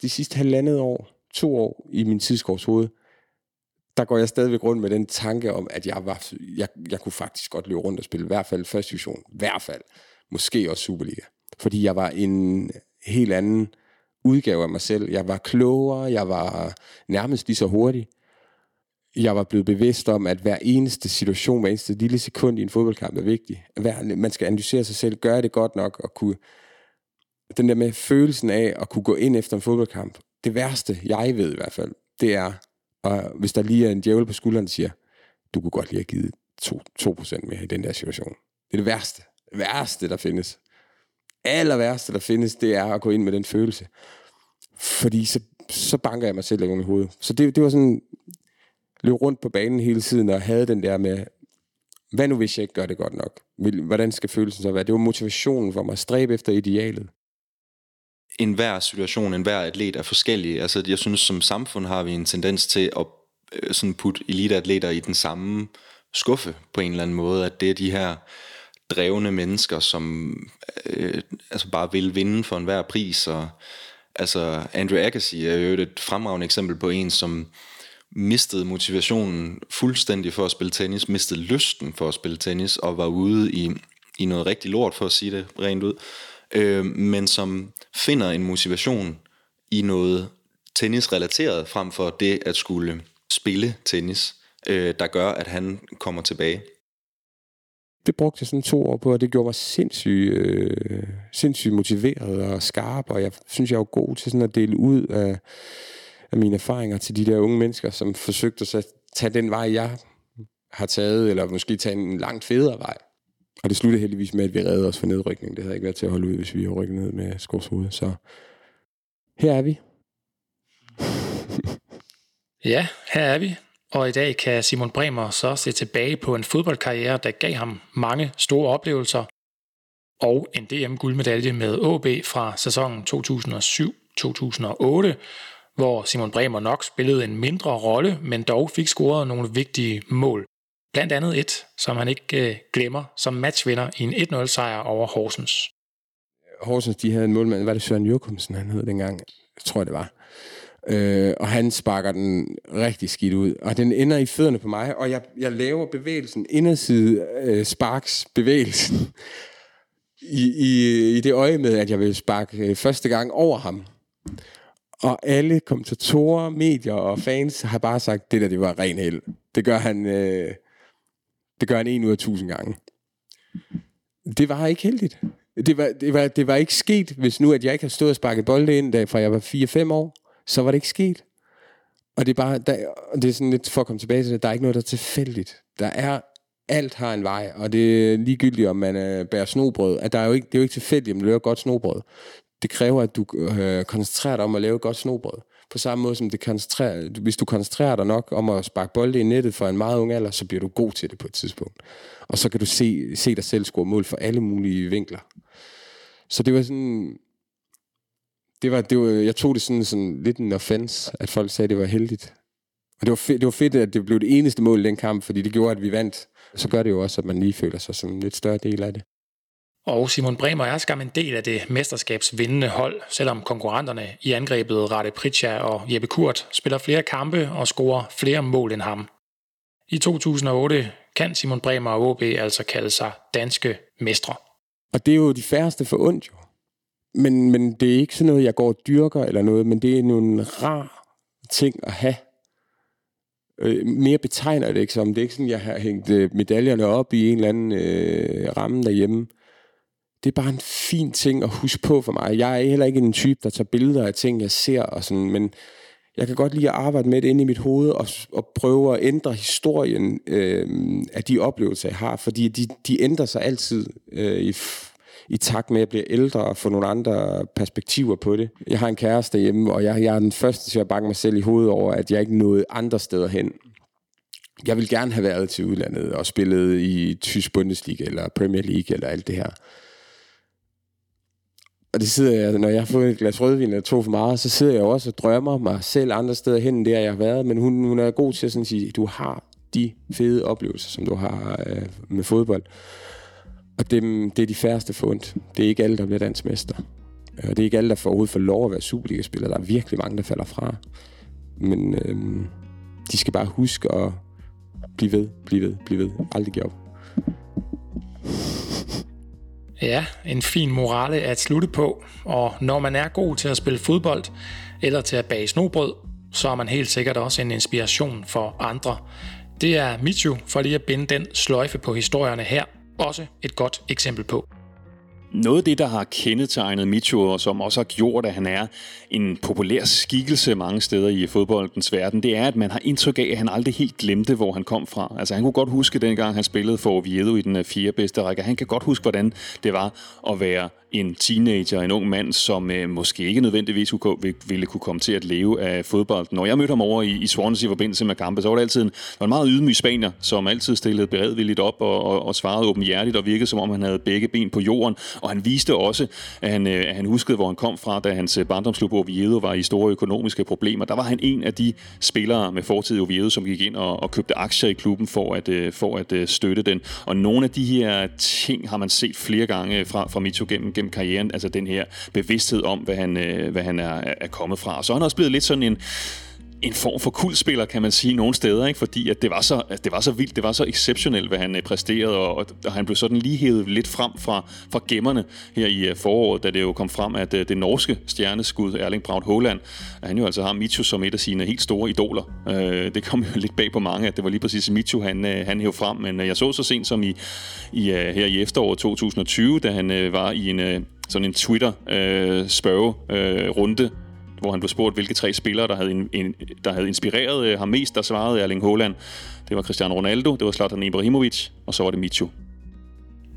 det sidste halvandet år, to år i min tidskorps hoved, der går jeg stadigvæk rundt med den tanke om, at jeg, var, jeg, jeg kunne faktisk godt løbe rundt og spille, i hvert fald første division, i hvert fald, måske også Superliga. Fordi jeg var en helt anden udgave af mig selv. Jeg var klogere, jeg var nærmest lige så hurtig. Jeg var blevet bevidst om, at hver eneste situation, hver eneste lille sekund i en fodboldkamp er vigtig. Hver, man skal analysere sig selv, gøre det godt nok, og kunne, den der med følelsen af at kunne gå ind efter en fodboldkamp. Det værste, jeg ved i hvert fald, det er, og hvis der lige er en djævel på skulderen, der siger, du kunne godt lige have givet 2%, 2% mere i den der situation. Det er det værste. Det værste, der findes aller værste, der findes, det er at gå ind med den følelse. Fordi så, så banker jeg mig selv i hovedet. Så det, det var sådan, løb rundt på banen hele tiden og havde den der med, hvad nu hvis jeg ikke gør det godt nok? Hvordan skal følelsen så være? Det var motivationen for mig at stræbe efter idealet. En hver situation, en hver atlet er forskellig. Altså, jeg synes, som samfund har vi en tendens til at øh, sådan putte eliteatleter i den samme skuffe på en eller anden måde, at det er de her drevne mennesker, som øh, altså bare vil vinde for enhver pris. Og, altså Andrew Agassi er jo et fremragende eksempel på en, som mistede motivationen fuldstændig for at spille tennis, mistede lysten for at spille tennis, og var ude i, i noget rigtig lort, for at sige det rent ud, øh, men som finder en motivation i noget tennisrelateret, frem for det at skulle spille tennis, øh, der gør, at han kommer tilbage det brugte jeg sådan to år på, og det gjorde mig sindssygt, øh, sindssygt motiveret og skarp, og jeg synes, jeg var god til sådan at dele ud af, af mine erfaringer til de der unge mennesker, som forsøgte at tage den vej, jeg har taget, eller måske tage en langt federe vej. Og det sluttede heldigvis med, at vi redde os for nedrykning. Det havde ikke været til at holde ud, hvis vi havde rykket ned med Skovshoved. Så her er vi. ja, her er vi. Og i dag kan Simon Bremer så se tilbage på en fodboldkarriere, der gav ham mange store oplevelser, og en DM-guldmedalje med AB fra sæsonen 2007-2008, hvor Simon Bremer nok spillede en mindre rolle, men dog fik scoret nogle vigtige mål. Blandt andet et, som han ikke øh, glemmer, som matchvinder i en 1-0-sejr over Horsens. Horsens, de havde en målmand, var det Søren Jokumsen, han hed dengang? Jeg tror, det var. Øh, og han sparker den rigtig skidt ud. Og den ender i fødderne på mig, og jeg, jeg laver bevægelsen, inderside øh, sparks bevægelsen. i, i, i det øje med, at jeg ville sparke øh, første gang over ham. Og alle kommentatorer, medier og fans har bare sagt, det der, det var ren held. Det gør han, øh, det gør han en ud af tusind gange. Det var ikke heldigt. Det var, det, var, det var ikke sket, hvis nu, at jeg ikke har stået og sparket bolde ind, da, fra jeg var 4-5 år, så var det ikke sket. Og det er bare, der, det er sådan lidt for at komme tilbage til det, der er ikke noget, der er tilfældigt. Der er, alt har en vej, og det er ligegyldigt, om man øh, bærer snobrød. At der er jo ikke, det er jo ikke tilfældigt, om du laver godt snobrød. Det kræver, at du øh, koncentrerer dig om at lave godt snobrød. På samme måde som det koncentrerer, hvis du koncentrerer dig nok om at sparke bolde i nettet for en meget ung alder, så bliver du god til det på et tidspunkt. Og så kan du se, se dig selv score mål for alle mulige vinkler. Så det var sådan... Det var, det var, jeg tog det sådan, sådan lidt en offense, at folk sagde, at det var heldigt. Og det var, fedt, det var fedt, at det blev det eneste mål i den kamp, fordi det gjorde, at vi vandt. Så gør det jo også, at man lige føler sig som en lidt større del af det. Og Simon Bremer er skam en del af det mesterskabsvindende hold, selvom konkurrenterne i angrebet Rade Pritja og Jeppe Kurt spiller flere kampe og scorer flere mål end ham. I 2008 kan Simon Bremer og OB altså kalde sig danske mestre. Og det er jo de færreste for ondt jo. Men, men det er ikke sådan noget, jeg går og dyrker eller noget, men det er nogle rar ting at have. Øh, mere betegner det ikke som. Det er ikke sådan, jeg har hængt øh, medaljerne op i en eller anden øh, ramme derhjemme. Det er bare en fin ting at huske på for mig. Jeg er heller ikke en type, der tager billeder af ting, jeg ser, og sådan, men jeg kan godt lide at arbejde med det inde i mit hoved og, og prøve at ændre historien øh, af de oplevelser, jeg har, fordi de, de ændrer sig altid øh, i, i takt med, at jeg bliver ældre og får nogle andre perspektiver på det. Jeg har en kæreste hjemme, og jeg, jeg er den første til at banke mig selv i hovedet over, at jeg ikke nåede andre steder hen. Jeg vil gerne have været til udlandet og spillet i Tysk Bundesliga eller Premier League eller alt det her. Og det sidder jeg, når jeg har fået et glas rødvin eller to for meget, så sidder jeg også og drømmer mig selv andre steder hen, end der jeg har været. Men hun, hun er god til at sådan sige, du har de fede oplevelser, som du har øh, med fodbold. Og det, det er de færreste fundet. Det er ikke alle, der bliver dansk mester. Øh, og det er ikke alle, der får overhovedet for lov at være Superliga-spiller. Der er virkelig mange, der falder fra. Men øh, de skal bare huske at blive ved, blive ved, blive ved. Aldrig give op. Ja, en fin morale at slutte på, og når man er god til at spille fodbold eller til at bage snobrød, så er man helt sikkert også en inspiration for andre. Det er Michu for lige at binde den sløjfe på historierne her, også et godt eksempel på. Noget af det, der har kendetegnet Micho, og som også har gjort, at han er en populær skikkelse mange steder i fodboldens verden, det er, at man har indtryk af, at han aldrig helt glemte, hvor han kom fra. Altså han kunne godt huske dengang, han spillede for Oviedo i den øh, fjerde bedste række. Han kan godt huske, hvordan det var at være en teenager, en ung mand, som øh, måske ikke nødvendigvis ville kunne komme til at leve af fodbold. Når jeg mødte ham over i, i Swansea i forbindelse med kampe, så var det altid en, var en meget ydmyg spanier, som altid stillede beredvilligt op og, og, og svarede åbenhjertigt og virkede som om han havde begge ben på jorden. Og han viste også, at han, øh, at han huskede, hvor han kom fra, da hans øh, barndomsklub Oviedo var i store økonomiske problemer. Der var han en af de spillere med fortid i Oviedo, som gik ind og, og købte aktier i klubben for at, øh, for at støtte den. Og nogle af de her ting har man set flere gange fra, fra Mito gennem, gennem karrieren, altså den her bevidsthed om, hvad han, hvad han er, er kommet fra. Så han er også blevet lidt sådan en, en form for kultspiller, kan man sige, nogle steder, ikke? fordi at det, var så, at det var så vildt, det var så exceptionelt, hvad han øh, præsterede, og, og han blev sådan lige hævet lidt frem fra, fra gemmerne her i øh, foråret, da det jo kom frem, at øh, det norske stjerneskud, Erling Braut Haaland, at han jo altså har Michu som et af sine helt store idoler. det kom jo lidt bag på mange, at det var lige præcis Michu, han, han hævde frem, men jeg så så sent som i, i her i efteråret 2020, da han var i en sådan en Twitter-spørge-runde, hvor han blev spurgt, hvilke tre spillere, der havde, en, in, der havde inspireret øh, ham mest, der svarede Erling Haaland. Det var Cristiano Ronaldo, det var Zlatan Ibrahimovic, og så var det Michu.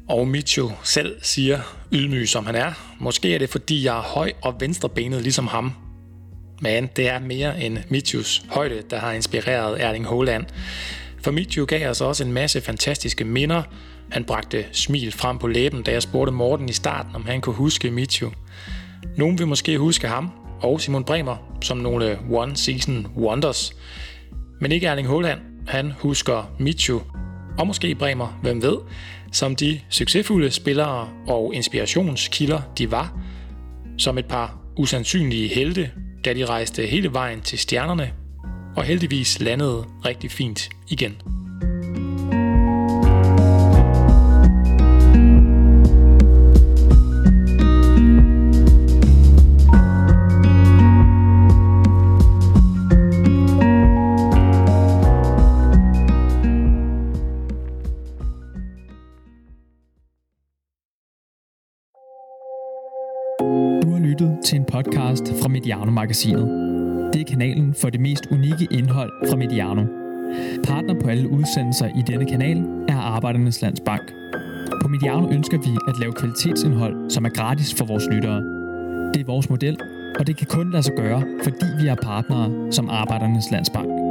Og Michu selv siger, ydmyg som han er, måske er det fordi jeg er høj og venstrebenet ligesom ham. Men det er mere end Michus højde, der har inspireret Erling Haaland. For Michu gav os også en masse fantastiske minder. Han bragte smil frem på læben, da jeg spurgte Morten i starten, om han kunne huske Michu. Nogen vil måske huske ham, og Simon Bremer som nogle one-season wonders. Men ikke Erling Haaland. Han husker Michu, og måske Bremer, hvem ved, som de succesfulde spillere og inspirationskilder, de var, som et par usandsynlige helte, da de rejste hele vejen til stjernerne, og heldigvis landede rigtig fint igen. Til en podcast fra Mediano-magasinet. Det er kanalen for det mest unikke indhold fra Mediano. Partner på alle udsendelser i denne kanal er Arbejdernes Landsbank. På Mediano ønsker vi at lave kvalitetsindhold, som er gratis for vores lyttere. Det er vores model, og det kan kun lade sig gøre, fordi vi er partnere som Arbejdernes Landsbank.